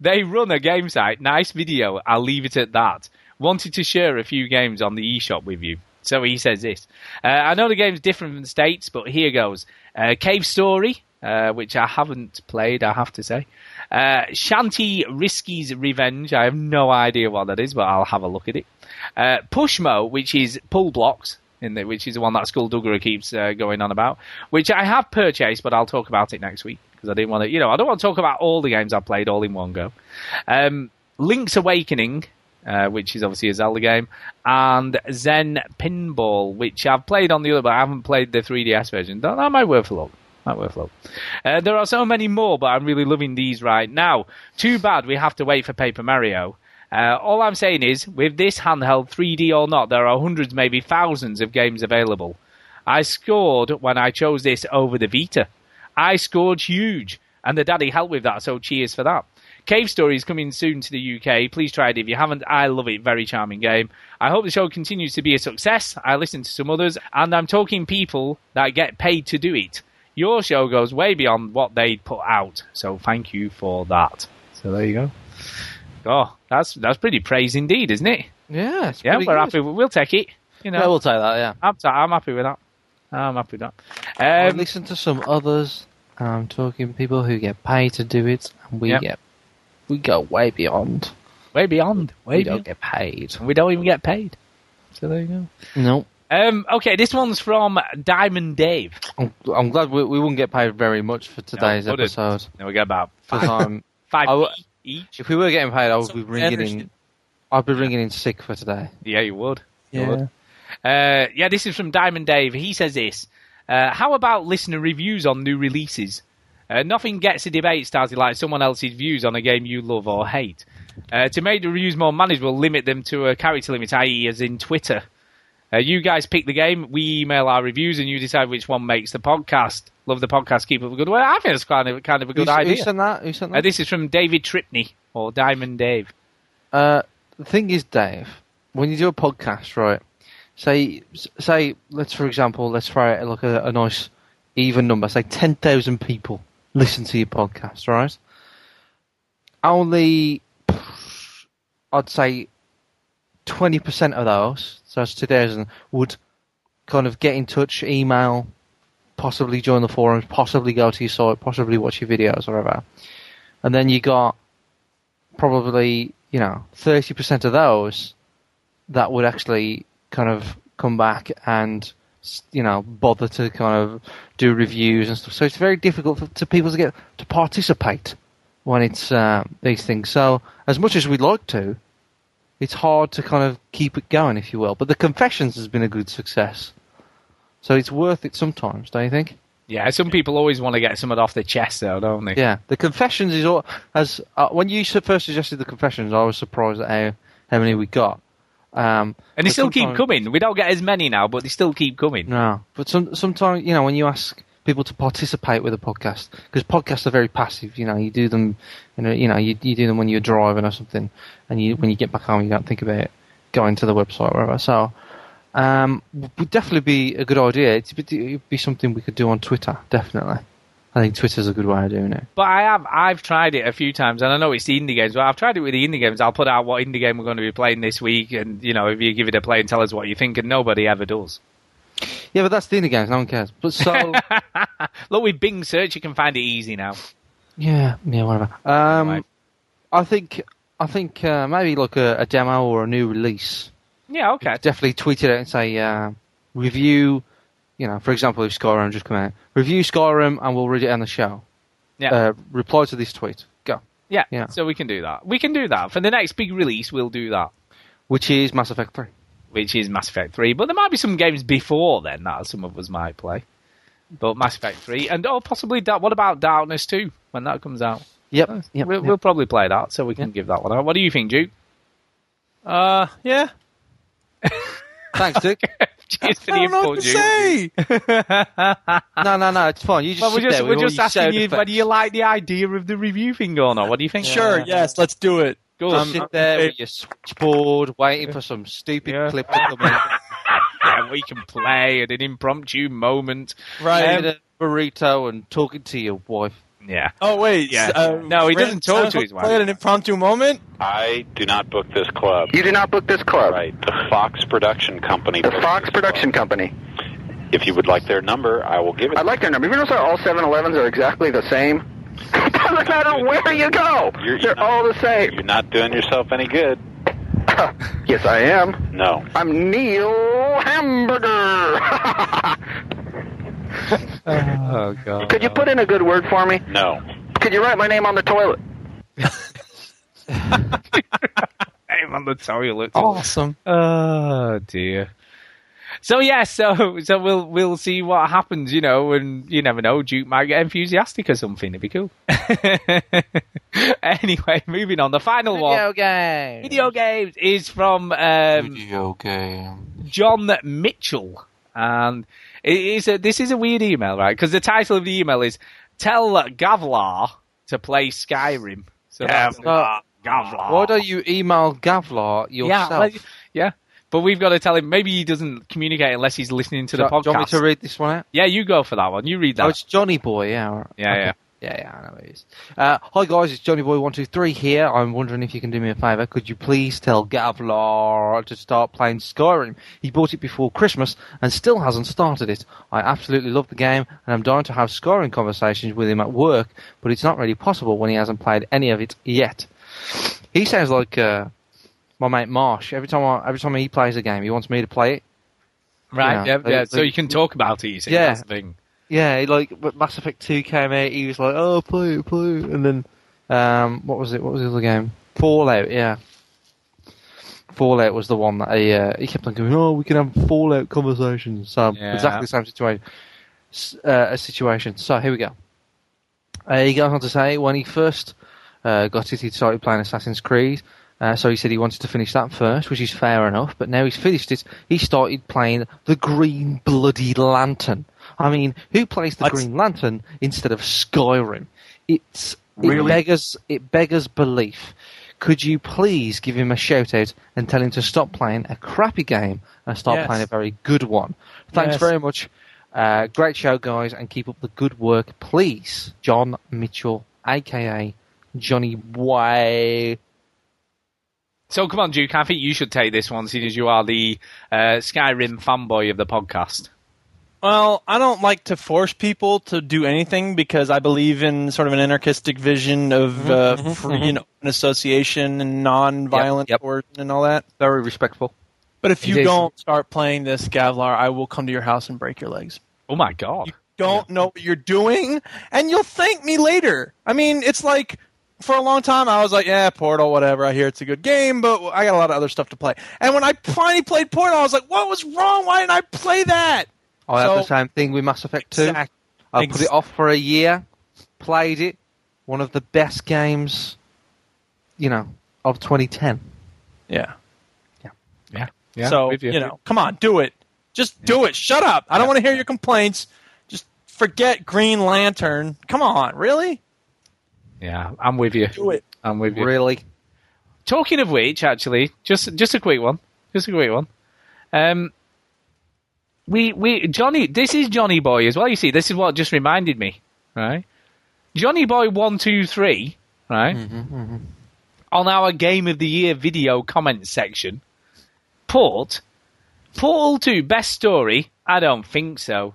They run a game site. Nice video. I'll leave it at that. Wanted to share a few games on the eShop with you. So he says this. Uh, I know the game's different from the States, but here goes. Uh, Cave Story, uh, which I haven't played, I have to say. Uh, Shantae Risky's Revenge. I have no idea what that is, but I'll have a look at it. Uh, Pushmo, which is pull blocks, the, which is the one that School Skullduggery keeps uh, going on about, which I have purchased, but I'll talk about it next week because I didn't want to, you know, I don't want to talk about all the games I've played all in one go. Um, Link's Awakening, uh, which is obviously a Zelda game, and Zen Pinball, which I've played on the other, but I haven't played the 3DS version. That, that might worth a look. Worth a. Uh, there are so many more, but I'm really loving these right now. Too bad we have to wait for Paper Mario. Uh, all I'm saying is, with this handheld, 3D or not, there are hundreds, maybe thousands of games available. I scored when I chose this over the Vita. I scored huge, and the daddy helped with that, so cheers for that. Cave Story is coming soon to the UK. Please try it if you haven't. I love it. Very charming game. I hope the show continues to be a success. I listen to some others, and I'm talking people that get paid to do it. Your show goes way beyond what they put out, so thank you for that. So there you go. Oh, that's that's pretty praise indeed, isn't it? Yeah, it's yeah, pretty we're good. happy. We'll take it. You know, Yeah, we'll take that. Yeah. I'm, I'm happy with that. I'm happy with that. I Um, listen to some others. I'm talking people who get paid to do it, and we Yep. get we go way beyond. way beyond. Way we beyond. don't get paid. We don't even get paid. So there you go. No, Um, okay, this one's from Diamond Dave. I'm, I'm glad we, we wouldn't get paid very much for today's No, wouldn't. episode. No, we get about Because I'm five I w- each. If we were getting paid, I would be ringing energy. in. I'd be ringing in sick for today. Yeah, you would. You Yeah. would. Uh, yeah, this is from Diamond Dave. He says this. Uh, how about listener reviews on new releases? Uh, nothing gets a debate started like someone else's views on a game you love or hate. Uh, to make the reviews more manageable, limit them to a character limit, i.e., as in Twitter. Uh, you guys pick the game, we email our reviews, and you decide which one makes the podcast. Love the podcast, keep up the good work. I think it's kind of kind of a good who, idea. Who sent that? Who sent Uh, that? this is from David Tripney or Diamond Dave. Uh, the thing is, Dave, when you do a podcast, right? Say, say, let's for example, let's throw out like a, a nice even number. Say ten thousand people listen to your podcast, right? Only, I'd say, twenty percent of those, so that's two thousand, would kind of get in touch, email, possibly join the forums, possibly go to your site, possibly watch your videos, whatever. And then you got probably you know thirty percent of those that would actually kind of come back and you know bother to kind of do reviews and stuff. So it's very difficult for to people to get to participate when it's uh, these things. So as much as we'd like to, it's hard to kind of keep it going, if you will. But the confessions has been a good success, so it's worth it sometimes, don't you think? Yeah, some people always want to get something off their chest, though, don't they? Yeah, the confessions is all as uh, when you first suggested the confessions, I was surprised at how how many we got. Um, And they still keep coming. We don't get as many now, but they still keep coming. No, but some sometimes you know when you ask people to participate with a podcast because podcasts are very passive. You know, you do them, you know, you know, you, you do them when you're driving or something, and you when you get back home, you don't think about going to the website or whatever. So, um, would definitely be a good idea. It'd be, something we could do on Twitter. Definitely, I think Twitter's a good way of doing it. But I have I've tried it a few times, and I know it's the indie games. But I've tried it with the indie games. I'll put out what indie game we're going to be playing this week, and you know if you give it a play and tell us what you think, and nobody ever does. Yeah, but that's the indie games. No one cares. But so. Look, with Bing search, you can find it easy now. Yeah, yeah, whatever. Um, I think I think uh, maybe like a, a demo or a new release. Yeah, okay. Definitely tweet it out and say uh, review. You know, for example, if Skyrim just come out, review Skyrim, and we'll read it on the show. Yeah. Uh, reply to this tweet. Go. Yeah, Yeah. so we can do that. We can do that for the next big release. We'll do that, Which is Mass Effect Three. which is Mass Effect Three. But there might be some games before then that some of us might play. But Mass Effect Three, and oh, possibly that. What about Darkness Two when that comes out? Yep. yep, we'll, yep. we'll probably play that, so we can give that one out. What do you think, Duke? Uh, yeah. Thanks, Dick. Cheers for the I don't know info, what to Duke. say. no, no, no. It's fine. You just Well, we're sit just, there we're all just your asking sound you effects. whether you like the idea of the review thing or not. What do you think? Sure, yes, let's do it. Go Just on. sit there with your switchboard, waiting for some stupid clip to come in. Yeah, we can play at an impromptu moment. Right. Eating a burrito and talking to your wife. Yeah. Oh wait, Yeah. uh, No, he Brand doesn't talk to sounds his like Play at an impromptu moment. I do not book this club. You do not book this club. Right. The Fox Production Company. The Fox Production Company. If you would like their number, I will give it. I like their number. You notice how all 7-Elevens are exactly the same? it doesn't matter where you go. You're- They're all the same. You're not doing yourself any good. Yes, I am. No. I'm Neil Hamburger. Oh god. Could you put in a good word for me? No. Could you write my name on the toilet? Name on the toilet. Awesome. Oh dear. So yeah, so so we'll we'll see what happens, you know, and you never know, Duke might get enthusiastic or something. It'd be cool. anyway, moving on. The final one, Video game. video games, is from um, Video game. John Mitchell, and it is a, this is a weird email, right? Because the title of the email is "Tell Gavlar to play Skyrim." So Gavlar. Gavlar. Why don't you email Gavlar yourself? Yeah, well, yeah. But we've got to tell him. Maybe he doesn't communicate unless he's listening to the Do you podcast. want me to read this one out? Yeah, you go for that one. You read that. Oh, it's Johnny Boy, yeah. Yeah, Okay. yeah. Yeah, yeah, I know it is. Uh, hi guys, it's Johnny Boy one two three here. I'm wondering if you can do me a favour. Could you please tell Gavlar to start playing Skyrim? He bought it before Christmas and still hasn't started it. I absolutely love the game and I'm dying to have Skyrim conversations with him at work, but it's not really possible when he hasn't played any of it yet. He sounds like uh, my mate Marsh. Every time I, every time he plays a game, he wants me to play it. right? Yeah, Yeah, yeah. they- so you can talk about it. You see, Yeah. that's the thing. Yeah, like Mass Effect Two came out, he was like, "Oh, play it, play it," and then um, what was it? What was the other game? Fallout. Yeah, Fallout was the one that he uh, he kept on going. Oh, we can have Fallout conversations. So Yeah. exactly the same situation. Uh, a situation. So here we go. Uh, he goes on to say when he first uh, got it, he started playing Assassin's Creed. Uh, so he said he wanted to finish that first, which is fair enough. But now he's finished it, he started playing the Green Bloody Lantern. I mean, who plays the Green Lantern instead of Skyrim? It's it beggars it beggars belief. Could you please give him a shout out and tell him to stop playing a crappy game and start Yes. playing a very good one? Thanks Yes. very much. Uh, great show, guys, and keep up the good work, please. John Mitchell, aka Johnny Way. So come on, Duke. I think you should take this one, seeing as you are the uh, Skyrim fanboy of the podcast. Well, I don't like to force people to do anything because I believe in sort of an anarchistic vision of uh, mhm, free, mhm. you know, an association and non-violent coercion and all that. Very respectful. But if you don't start playing this Gavlar, I will come to your house and break your legs. Oh my god! You don't know what you're doing, and you'll thank me later. I mean, it's like for a long time I was like, yeah, Portal, whatever. I hear it's a good game, but I got a lot of other stuff to play. And when I finally played Portal, I was like, what was wrong? Why didn't I play that? I had the same thing with Mass Effect 2. Exact- I put ex- it off for a year, played it. One of the best games, you know, of 2010. Yeah. Yeah. Yeah. so with you. know, come on, do it. Just do it. Shut up. I don't want to hear your complaints. Just forget Green Lantern. Come on, really? Yeah, I'm with you. Do it. I'm with you. Really? Talking of which, actually, just just a quick one. Just a quick one. Um, we we Johnny. This is Johnny Boy as well. You see, this is what just reminded me, right? Johnny Boy one two three, right? Mm-hmm, On our Game of the Year video comment section, port Portal Two best story. I don't think so.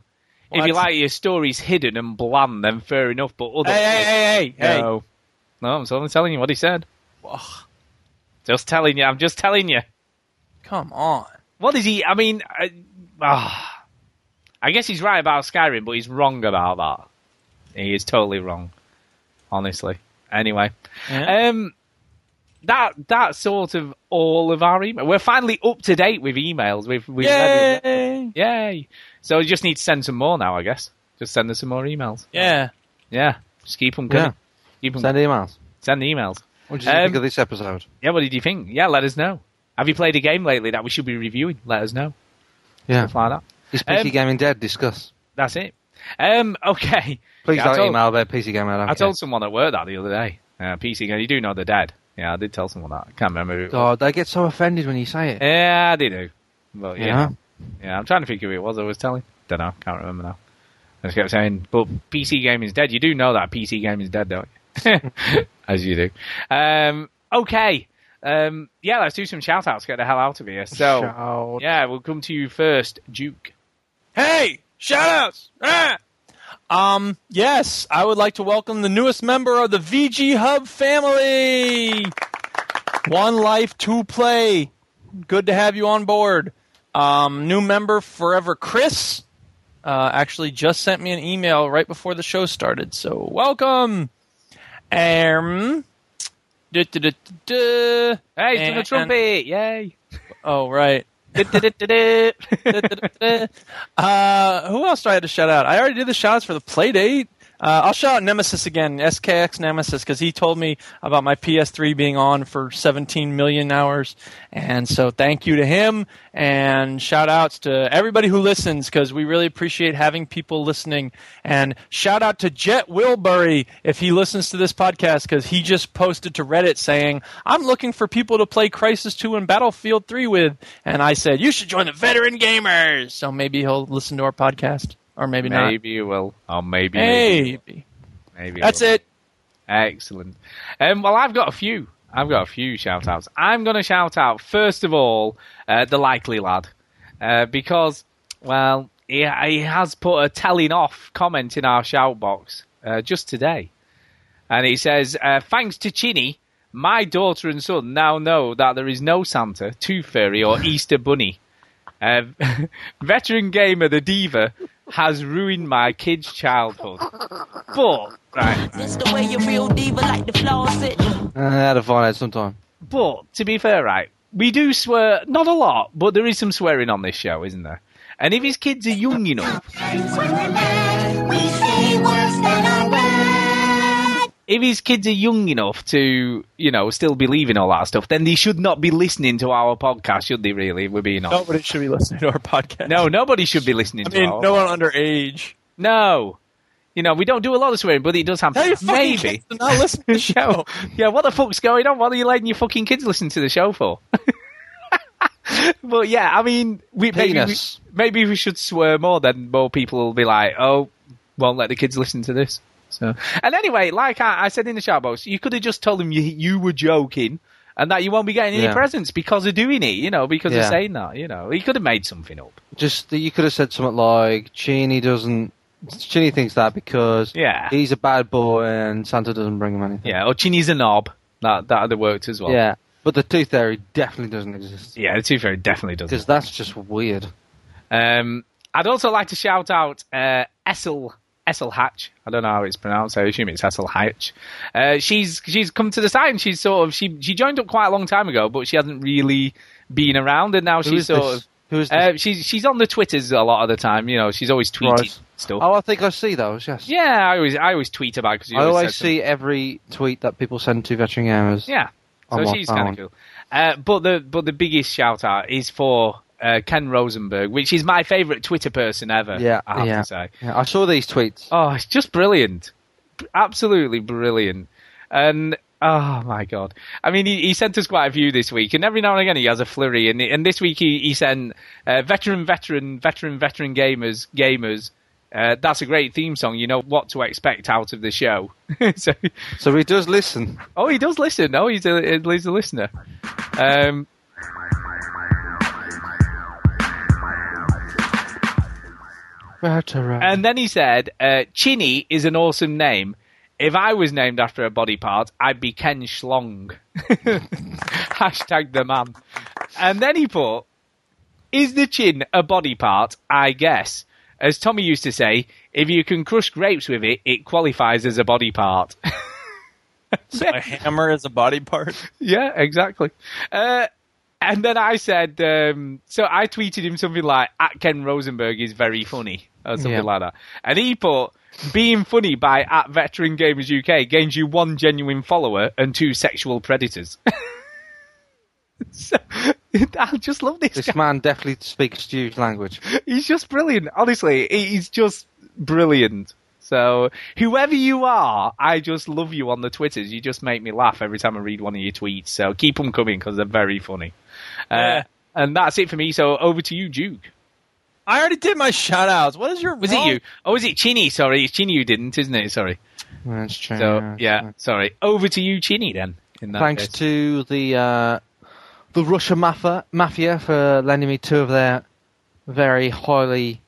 If you like your stories hidden and bland, then fair enough. But other Hey, hey, hey, hey, hey. no, no, I'm only telling you what he said. Just telling you. I'm just telling you. Come on. What is he? I mean, I, ah, I guess he's right about Skyrim, but he's wrong about that. He is totally wrong, honestly. Anyway, Yeah. um, that that's sort of all of our email. We're finally up to date with emails. We've we've read- Yay! yay! So we just need to send some more now, I guess. Just send us some more emails. Yeah. Yeah, just keep them coming. Yeah. Keep 'em- Send emails. Send emails. What did you think Um, of this episode? Yeah, what did you think? Yeah, let us know. Have you played a game lately that we should be reviewing? Let us know. Yeah. Stuff like that. Is PC Um, Gaming dead? Discuss. That's it. Um, okay. Please Yeah, don't told- email about PC Gaming. I, I told someone at work that the other day. Uh, PC game, you do know they're dead. Yeah, I did tell someone that. I can't remember who. God, they get so offended when you say it. Yeah, they do. But yeah. Yeah. yeah. I'm trying to think who it was I was telling. Don't know. Can't remember now. I just kept saying, but PC gaming is dead. You do know that PC gaming is dead, don't you? As you do. Um, okay. Um, yeah, let's do some shout outs. Get the hell out of here. So, Shout. yeah, we'll come to you first, Duke. Hey, shoutouts! Ah! Um, yes, I would like to welcome the newest member of the VG Hub family. One life, two play. Good to have you on board. Um, new member forever, Chris. Uh, actually, just sent me an email right before the show started. So welcome. Um, duh, duh, duh, duh. Hey, to the And- trumpet! Yay! Oh, right. uh, who else do I have to shout out? I already did the shout outs for the play date. Uh, I'll shout out Nemesis again, SKX Nemesis, because he told me about my PS3 being on for 17 million hours. And so thank you to him. And shout outs to everybody who listens, because we really appreciate having people listening. And shout out to Jet Wilbury if he listens to this podcast, because he just posted to Reddit saying, I'm looking for people to play Crysis 2 and Battlefield 3 with. And I said, You should join the veteran gamers. So maybe he'll listen to our podcast. Or maybe, not. Maybe you will. Or maybe. Maybe. Maybe. maybe That's will. it. Excellent. Um, well, I've got a few. I've got a few shout outs. I'm going to shout out, first of all, uh, the likely lad. Uh, because, well, he, he has put a telling off comment in our shout box uh, just today. And he says, uh, thanks to Chinny, my daughter and son now know that there is no Santa, Tooth Fairy, or Easter Bunny. Uh, veteran gamer, the diva, has ruined my kid's childhood. But, right, This the way you real diva like the floss it. Uh, I had to find out sometime. But to be fair, right, we do swear not a lot, but there is some swearing on this show, isn't there? And if his kids are young enough, if his kids are young enough to, you know, still believe in all that stuff, then they should not be listening to our podcast, should they? Really, if we're being honest. Nobody should be listening to our podcast. No, nobody should be listening I to mean, our. no one underage. No. You know, we don't do a lot of swearing, but it does happen. Your Maybe. kids to not listen to the show. yeah, what the fuck's going on? What are you letting your fucking kids listen to the show for? but yeah, I mean, we, maybe, we, maybe we should swear more, then more people will be like, oh, won't let the kids listen to this. So, and anyway, like I, I said in the chat box, you could have just told them you, you were joking and that you won't be getting any Yeah. presents because of doing it, you know, because of saying that, you know. You could have made something up. Just that you could have said something like Chinny doesn't. Chinny thinks that because Yeah. he's a bad boy and Santa doesn't bring him anything. Yeah, or Chinny's a knob. That that would have worked as well. Yeah, but the tooth fairy definitely doesn't exist Yeah, the Tooth Fairy definitely doesn't. because that's just weird. Um, I'd also like to shout out uh, Essel Essel Hatch. I don't know how it's pronounced. I assume it's Essel Hatch. Uh, she's she's come to the site and she's sort of she she joined up quite a long time ago, but she hasn't really been around, and now Who she's sort this? of. Who is Uh, she's she's on the twitters a lot of the time. You know, she's always tweeting Right. stuff. Oh, I think I see those. Yes. Yeah, I always I always tweet about because you know I always see every tweet that people send to veteran gamers. Yeah, so she's kind of cool. Uh, but the but the biggest shout out is for uh, Ken Rosenberg, which is my favourite Twitter person ever. Yeah, I have yeah. to say. Yeah, I saw these tweets. Oh, it's just brilliant. Absolutely brilliant. And oh my god. I mean, he, he sent us quite a few this week, and every now and again he has a flurry. And, and this week he, he sent uh, veteran, veteran, veteran, veteran gamers, gamers. Uh, that's a great theme song. You know what to expect out of the show. so, So he does listen. oh, he does listen. Oh, he's a he's a listener. Um, Veteran. And then he said, uh, Chinny is an awesome name. If I was named after a body part, I'd be Ken Schlong. Hashtag the man. And then he put, Is the chin a body part? I guess. As Tommy used to say, if you can crush grapes with it, it qualifies as a body part. So a hammer is a body part. Yeah, exactly. Uh, and then I said, um, so I tweeted him something like, at Ken Rosenberg is very funny, or something Yeah. like that. And he put, being funny by at Veteran Gamers UK gains you one genuine follower and two sexual predators. so, I just love this, This guy. man definitely speaks Jewish language. He's just brilliant. Honestly, he's just brilliant. So, whoever you are, I just love you on the Twitters. You just make me laugh every time I read one of your tweets. So, keep them coming because they're very funny. Uh, Yeah. and that's it for me. So, over to you, Duke. I already did my shout outs. What is your Was wrong- it you? Oh, was it Chinny? Sorry, it's Chinny you didn't, isn't it? Sorry. That's true. So yeah, sorry. Over to you, Chinny. Then. In that Thanks case. to the uh, the Russia mafia, mafia for lending me two of their very highly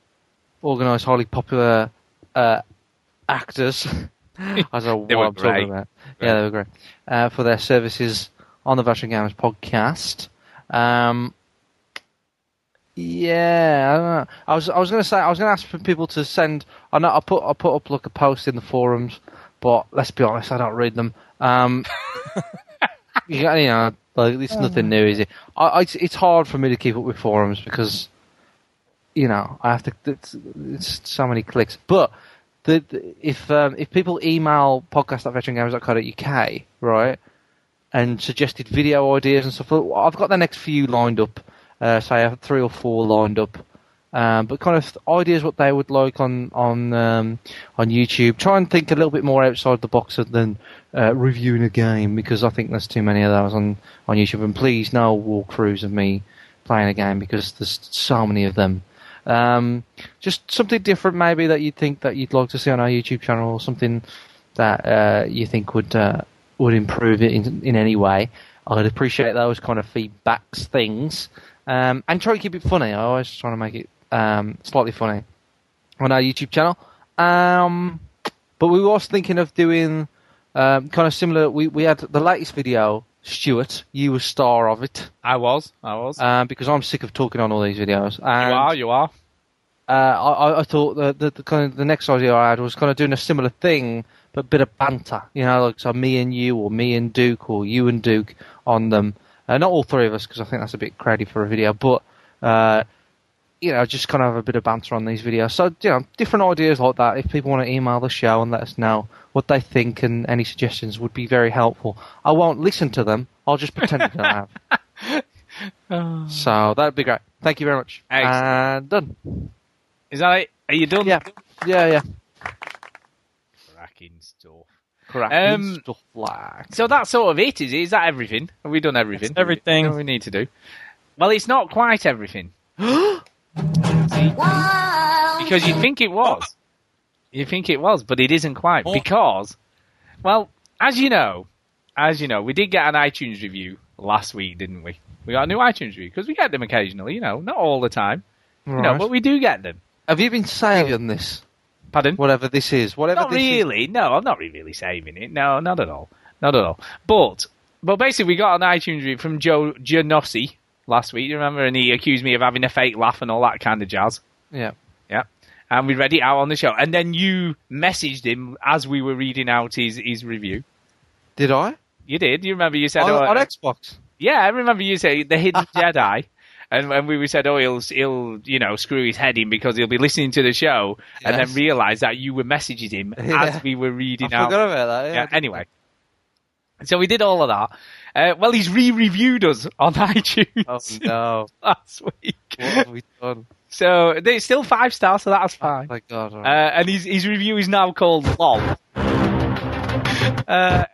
organised, highly popular uh, actors. I don't know what I'm talking great. about. Yeah, they were great uh, for their services on the Veteran Gamers podcast. Um, yeah, I don't know. I was I was going to say I was going to ask for people to send. I know I put I put up like a post in the forums, but let's be honest, I don't read them. Um, you, know, like it's nothing new, is it? I, I, it's, hard for me to keep up with forums because you know I have to. It's, it's so many clicks, but. The, the, if um, if people email podcast at veterangamers.co.uk, right, and suggested video ideas and stuff. I've got the next few lined up. Uh, say I have three or four lined up. Um, but kind of ideas what they would like on on um, on YouTube. Try and think a little bit more outside the box than uh, reviewing a game because I think there's too many of those on on YouTube. And please no walkthroughs of me playing a game because there's so many of them. Um, just something different maybe that you'd think that you'd like to see on our YouTube channel or something that uh, you think would uh, would improve it in, in any way. I'd appreciate those kind of feedbacks things. Um, and try to keep it funny. I always try to make it um, slightly funny on our YouTube channel. Um, but we were also thinking of doing um, kind of similar. We, we had the latest video, Stuart. You were star of it. I was. I was. Um, because I'm sick of talking on all these videos. You are. You are. Uh, I, I- I thought the, the, the kind of the next idea I had was kind of doing a similar thing, but a bit of banter. You know, like so me and you, or me and Duke, or you and Duke on them. Uh, not all three of us, because I think that's a bit crowded for a video. But uh, you know, just kind of have a bit of banter on these videos. So you know, different ideas like that. If people want to email the show and let us know what they think and any suggestions would be very helpful. I won't listen to them. I'll just pretend I don't have. So that'd be great. Thank you very much. And done. Is that it? Are you done? Yeah. Yeah, yeah. Cracking stuff. Cracking Um, stuff like. So that's sort of it, is it? Is that everything? Have we done everything? That's everything. What we need to do? Well, it's not quite everything. See? because you think it was. You think it was, but it isn't quite. Because, well, as you know, as you know, we did get an iTunes review last week, didn't we? We got a new iTunes review because we get them occasionally, you know, not all the time. You know, but we do get them. Have you been saving this? Pardon? Whatever this is. Whatever Not this is. really. No, I'm not really saving it. No, not at all. Not at all. But but basically, we got an iTunes review from Joe Gianossi last week. You remember? And he accused me of having a fake laugh and all that kind of jazz. Yeah. Yeah. And we read it out on the show. And then you messaged him as we were reading out his, his review. Did I? You did. You remember you said On, oh, on uh, Xbox. yeah, I remember you saying the hidden Jedi. And when we said, oh, he'll, he'll, you know, screw his head in because he'll be listening to the show, and then realise that you were messaging him Yeah. as we were reading I out. forgot about that. Yeah. Yeah, anyway. So we did all of that. Uh, well, he's re-reviewed us on iTunes Oh no. last week. What have we done? So they're still five stars, so that's fine. My God. all Uh, and his his review is now called LOL. Uh,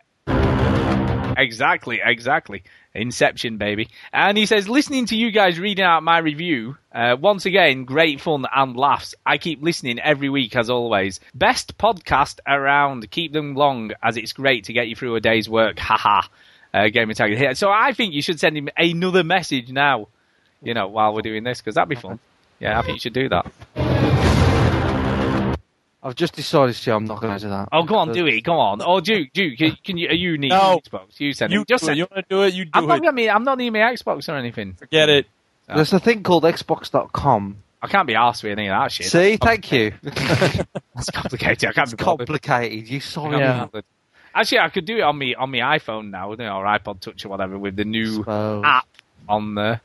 exactly, exactly. Inception, baby. And he says, listening to you guys reading out my review, uh, once again, great fun and laughs. I keep listening every week, as always. Best podcast around. Keep them long, as it's great to get you through a day's work. Haha. Uh, Gamer Tag here. So I think you should send him another message now, you know, while we're doing this, because that'd be fun. Yeah, I think you should do that. I've just decided, Stu, I'm not going to do that. Oh, go on, do it. Go on. Oh, Duke, Duke, can, can you? Are you need No. Xbox? You send You it. Just do it. send- You want to do it? You do I'm it. not. I mean, I'm not needing my Xbox or anything. Forget it. There's a thing called Xbox.com. I can't be asked with any of that shit. See, thank you. That's complicated. I can't it's be bothered. complicated. You I sorry. Yeah. bothered. Actually, I could do it on me on my iPhone now, you know, or iPod Touch or whatever, with the new Suppose. app on there.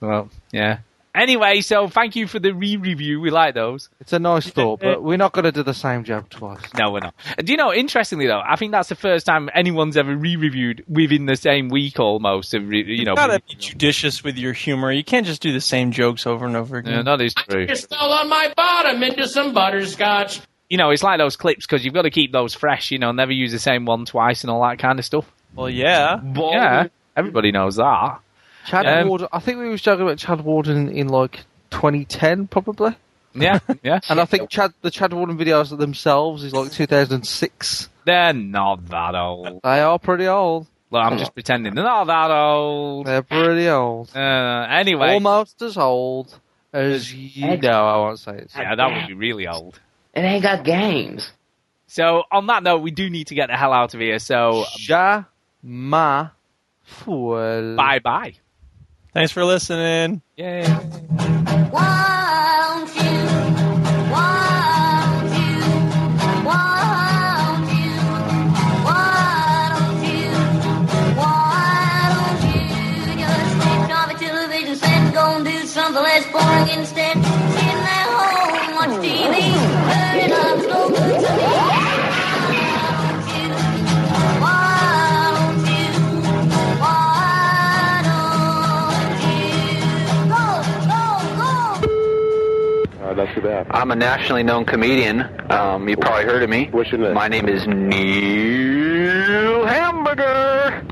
Well, yeah. Anyway, so thank you for the re-review. We like those. It's a nice thought, but we're not going to do the same job twice. No, we're not. Do you know? Interestingly, though, I think that's the first time anyone's ever re-reviewed within the same week almost. Of re- you You know, gotta be judicious with your humor. You can't just do the same jokes over and over again. yeah, that is true. Just fell on my bottom into some butterscotch. you know, it's like those clips because you've got to keep those fresh. You know, never use the same one twice and all that kind of stuff. Well, yeah. Yeah, everybody knows that. Chad Um, Warden, I think we were talking about Chad Warden in like 2010 probably. Yeah, yeah. And I think Chad, the Chad Warden videos themselves is like 2006. They're not that old. They are pretty old. Well, I'm just pretending they're not that old. They're pretty old. Uh, anyway, Almost as old as you know. I won't say it. yeah, that would be really old. It ain't got games. So on that note, we do need to get the hell out of here. So Ja ma fool. bye bye. Thanks for listening. Yay. Won't go, go! Not too bad. I'm a nationally known comedian. Um, you probably heard of me. What's your name? My name is Neil Hamburger.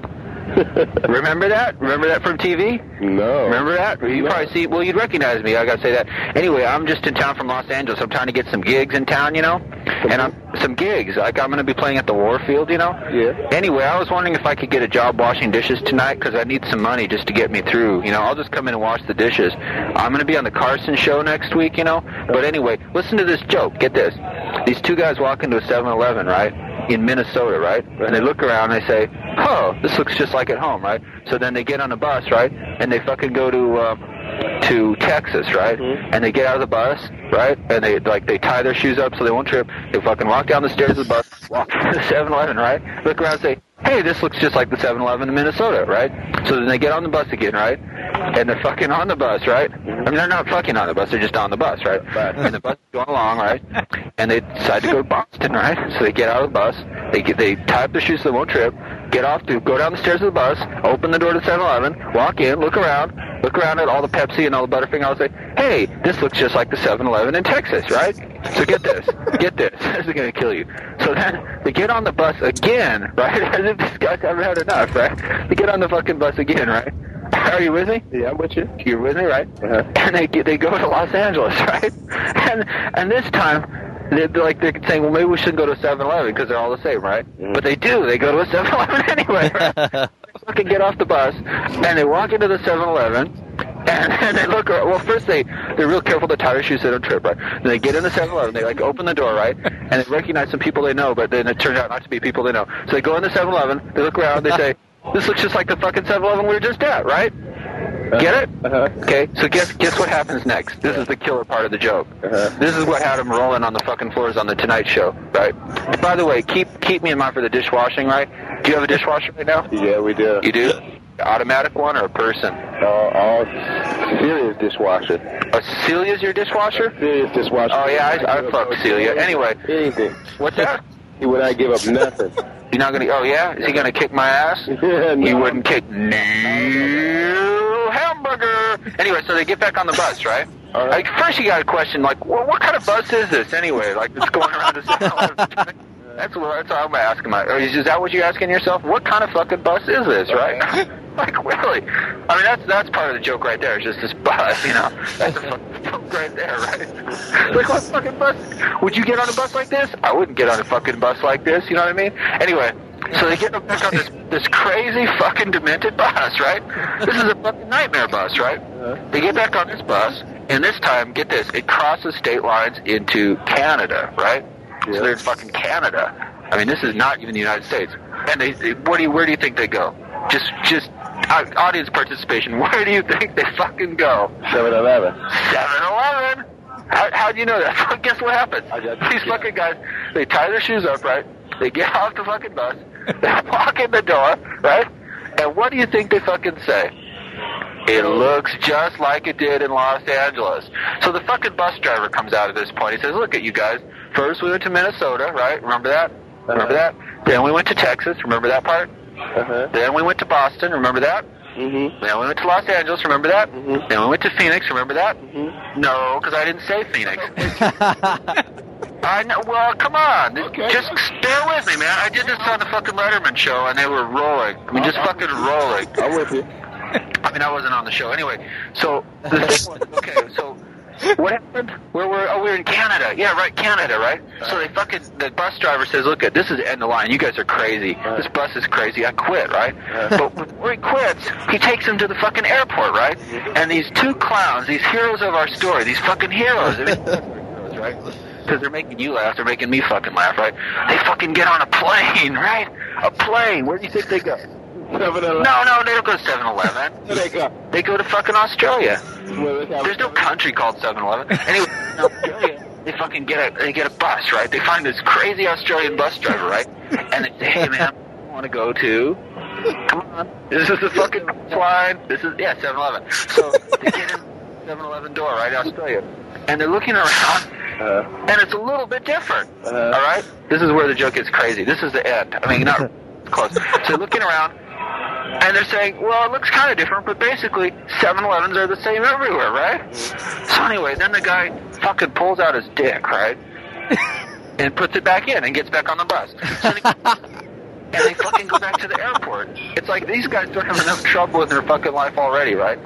Remember that? Remember that from TV? No. Remember that? You probably see. Well, you'd recognize me. I gotta say that. Anyway, I'm just in town from Los Angeles. I'm trying to get some gigs in town, you know, and I'm some gigs. Like I'm gonna be playing at the Warfield, you know. Yeah. Anyway, I was wondering if I could get a job washing dishes tonight because I need some money just to get me through. You know, I'll just come in and wash the dishes. I'm gonna be on the Carson show next week, you know. But anyway, listen to this joke. Get this. These two guys walk into a 7-Eleven, right? In Minnesota, right? And they look around and they say, "Oh, this looks just like at home, right?" So then they get on a bus, right? And they fucking go to uh, to Texas, right? And they get out of the bus, right? And they like they tie their shoes up so they won't trip. They fucking walk down the stairs of the bus, walk to the 7-Eleven, right? Look around and say, "Hey, this looks just like the 7-Eleven in Minnesota, right?" So then they get on the bus again, right? And they're fucking on the bus, right? I mean, they're not fucking on the bus; they're just on the bus, right? And the bus is going along, right? And they decide to go to Boston, right? So they get out of the bus, they get they tie up their shoes so they won't trip, get off to go down the stairs of the bus, open the door to 7-Eleven, walk in, look around, look around at all the Pepsi and all the Butterfinger, and say, "Hey, this looks just like the 7-Eleven in Texas, right?" So get this, get this, this is gonna kill you. So then they get on the bus again, right? As if this guys haven't had enough, right? They get on the fucking bus again, right? Are you with me? Yeah, I'm with you. You're with me, right? Uh-huh. And they they go to Los Angeles, right? And and this time, they're like they're saying, well, maybe we shouldn't go to a 7-Eleven because they're all the same, right? But they do. They go to a 7-Eleven anyway, right? They fucking get off the bus and they walk into the 7-Eleven. And, and they look. Well, first they they're real careful to tie their shoes so they don't trip, right? Then they get in the 7-Eleven. They like open the door, right? And they recognize some people they know, but then it turns out not to be people they know. So they go in the 7-Eleven. They look around. They say, "This looks just like the fucking 7-Eleven we were just at, right?" Get it? Uh-huh. Okay, so guess guess what happens next? This is the killer part of the joke. Uh-huh. This is what had him rolling on the fucking floors on the Tonight Show, right? By the way, keep keep me in mind for the dishwashing, right? Do you have a dishwasher right now? Yeah, we do. You do? Automatic one or a person? All, all serious dishwasher. Celia's your dishwasher? Serious dishwasher. Oh yeah, I, I fuck Celia. Anyway, Anything. what's that? He would not give up nothing. You're not gonna? Oh yeah, is he gonna kick my ass? yeah, He wouldn't kick no hamburger. Anyway, so they get back on the bus, right? All right. Like first, you got to question, like, well, what kind of bus is this anyway? Like, it's going around. To that's what that's what I'm asking. My, is, is that what you're asking yourself? What kind of fucking bus is this, right? like, really? I mean, that's that's part of the joke right there. It's just this bus, you know. That's a fucking joke right there, right? like, what fucking bus? Would you get on a bus like this? I wouldn't get on a fucking bus like this. You know what I mean? Anyway. So they get back on this this crazy fucking demented bus, right? This is a fucking nightmare bus, right? They get back on this bus, and this time, get this, it crosses state lines into Canada, right? So they're in fucking Canada. I mean, this is not even the United States. And they, they what do you, where do you think they go? Just, just uh, audience participation. Where do you think they fucking go? 7-Eleven. 7-Eleven. How, how do you know that? Guess what happens? These fucking guys, they tie their shoes up, right? They get off the fucking bus, walk in the door, right? And what do you think they fucking say? It looks just like it did in Los Angeles. So the fucking bus driver comes out at this point. He says, look at you guys. First we went to Minnesota, right? Remember that? Remember that? Then we went to Texas. Remember that part? Uh-huh. Then we went to Boston. Remember that? Mm-hmm. Then we went to Los Angeles. Remember that? Mhm. Then we went to Phoenix. Remember that? Mm-hmm. No, because I didn't say Phoenix. I know. Well, come on. Just bear with me, man. I did this on the fucking Letterman show, and they were rolling. I mean, just oh, fucking rolling. I'm with you. I mean, I wasn't on the show anyway. So the thing was, okay, so what happened? Where were? Oh, we were in Canada. Yeah, right, Canada, right? So they fucking the bus driver says, "Look, at this is the end of the line. You guys are crazy. This bus is crazy. I quit, right?" But before he quits, he takes him to the fucking airport, right? And these two clowns, these heroes of our story, these fucking heroes, I mean, heroes, right? Because they're making you laugh, they're making me fucking laugh, right? They fucking get on a plane, right? A plane. Where do you think they go? No, no, they don't go to 7-Eleven. They go? They go to fucking Australia. Where they have- There's no country called 7-Eleven. Anyway, Australia, they fucking get a they get a bus, right? They find this crazy Australian bus driver, right? And they say, "Hey, man, I want to go to." Come on, this is the fucking line. This is yeah, 7-Eleven. So they get in 7-Eleven door, right, Australia, and they're looking around, uh-huh. and it's a little bit different. Uh-huh. all right, this is where the joke gets crazy. This is the end. I mean, not close. So they're looking around, and they're saying, well, it looks kind of different, but basically, 7-Elevens are the same everywhere, right? So anyway, then the guy fucking pulls out his dick, right? and puts it back in and gets back on the bus. So they- and they fucking go back to the airport. It's like these guys don't have enough trouble in their fucking life already, right?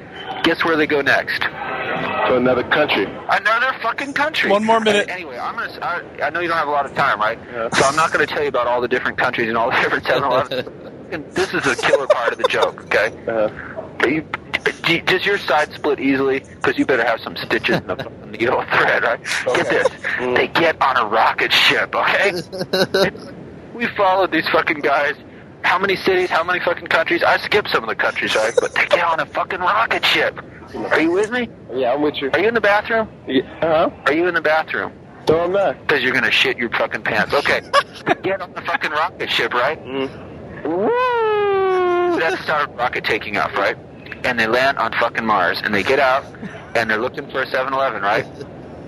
Guess where they go next? To another country. Another fucking country. One more minute. Anyway, I'm gonna. I, I know you don't have a lot of time, right? Yeah. So I'm not gonna tell you about all the different countries and all the different 7-Elevens. this is the killer part of the joke, okay? Uh-huh. You, do- does your side split easily? Because you better have some stitches in the needle thread, right? Get this. They get on a rocket ship, okay? we followed these fucking guys. How many cities? How many fucking countries? I skipped some of the countries, right? But they get on a fucking rocket ship. Are you with me? Yeah, I'm with you. Are you in the bathroom? Yeah, uh-huh. Are you in the bathroom? No, I'm not. Because you're gonna shit your fucking pants. Okay. Get on the fucking rocket ship, right? Woo! That's the start rocket taking off, right? And they land on fucking Mars, and they get out, and they're looking for a 7-Eleven, right?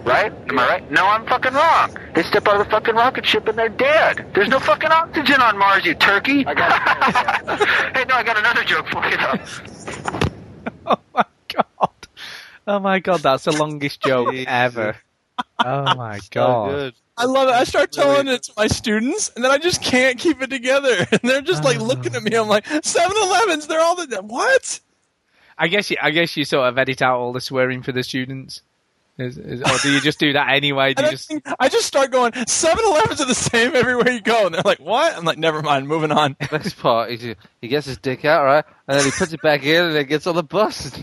Right? Am I right? No, I'm fucking wrong. They step out of the fucking rocket ship and they're dead. There's no fucking oxygen on Mars, you turkey. I got hey, no, I got another joke for you though. Oh my god, Oh my god, that's the longest joke ever. Oh my god. I love it. I start telling it to my students, and then I just can't keep it together. And they're just like looking at me. I'm like, 7-Elevens, they're all the what? I guess you, I guess you sort of edit out all the swearing for the students. Is, is, or do you just do that anyway? Do And you I, just think- I just start going, 7-Elevens are the same everywhere you go. And they're like, what? I'm like, never mind, moving on. Best part is he, he gets his dick out, right? And then he puts it back in and then gets on the bus.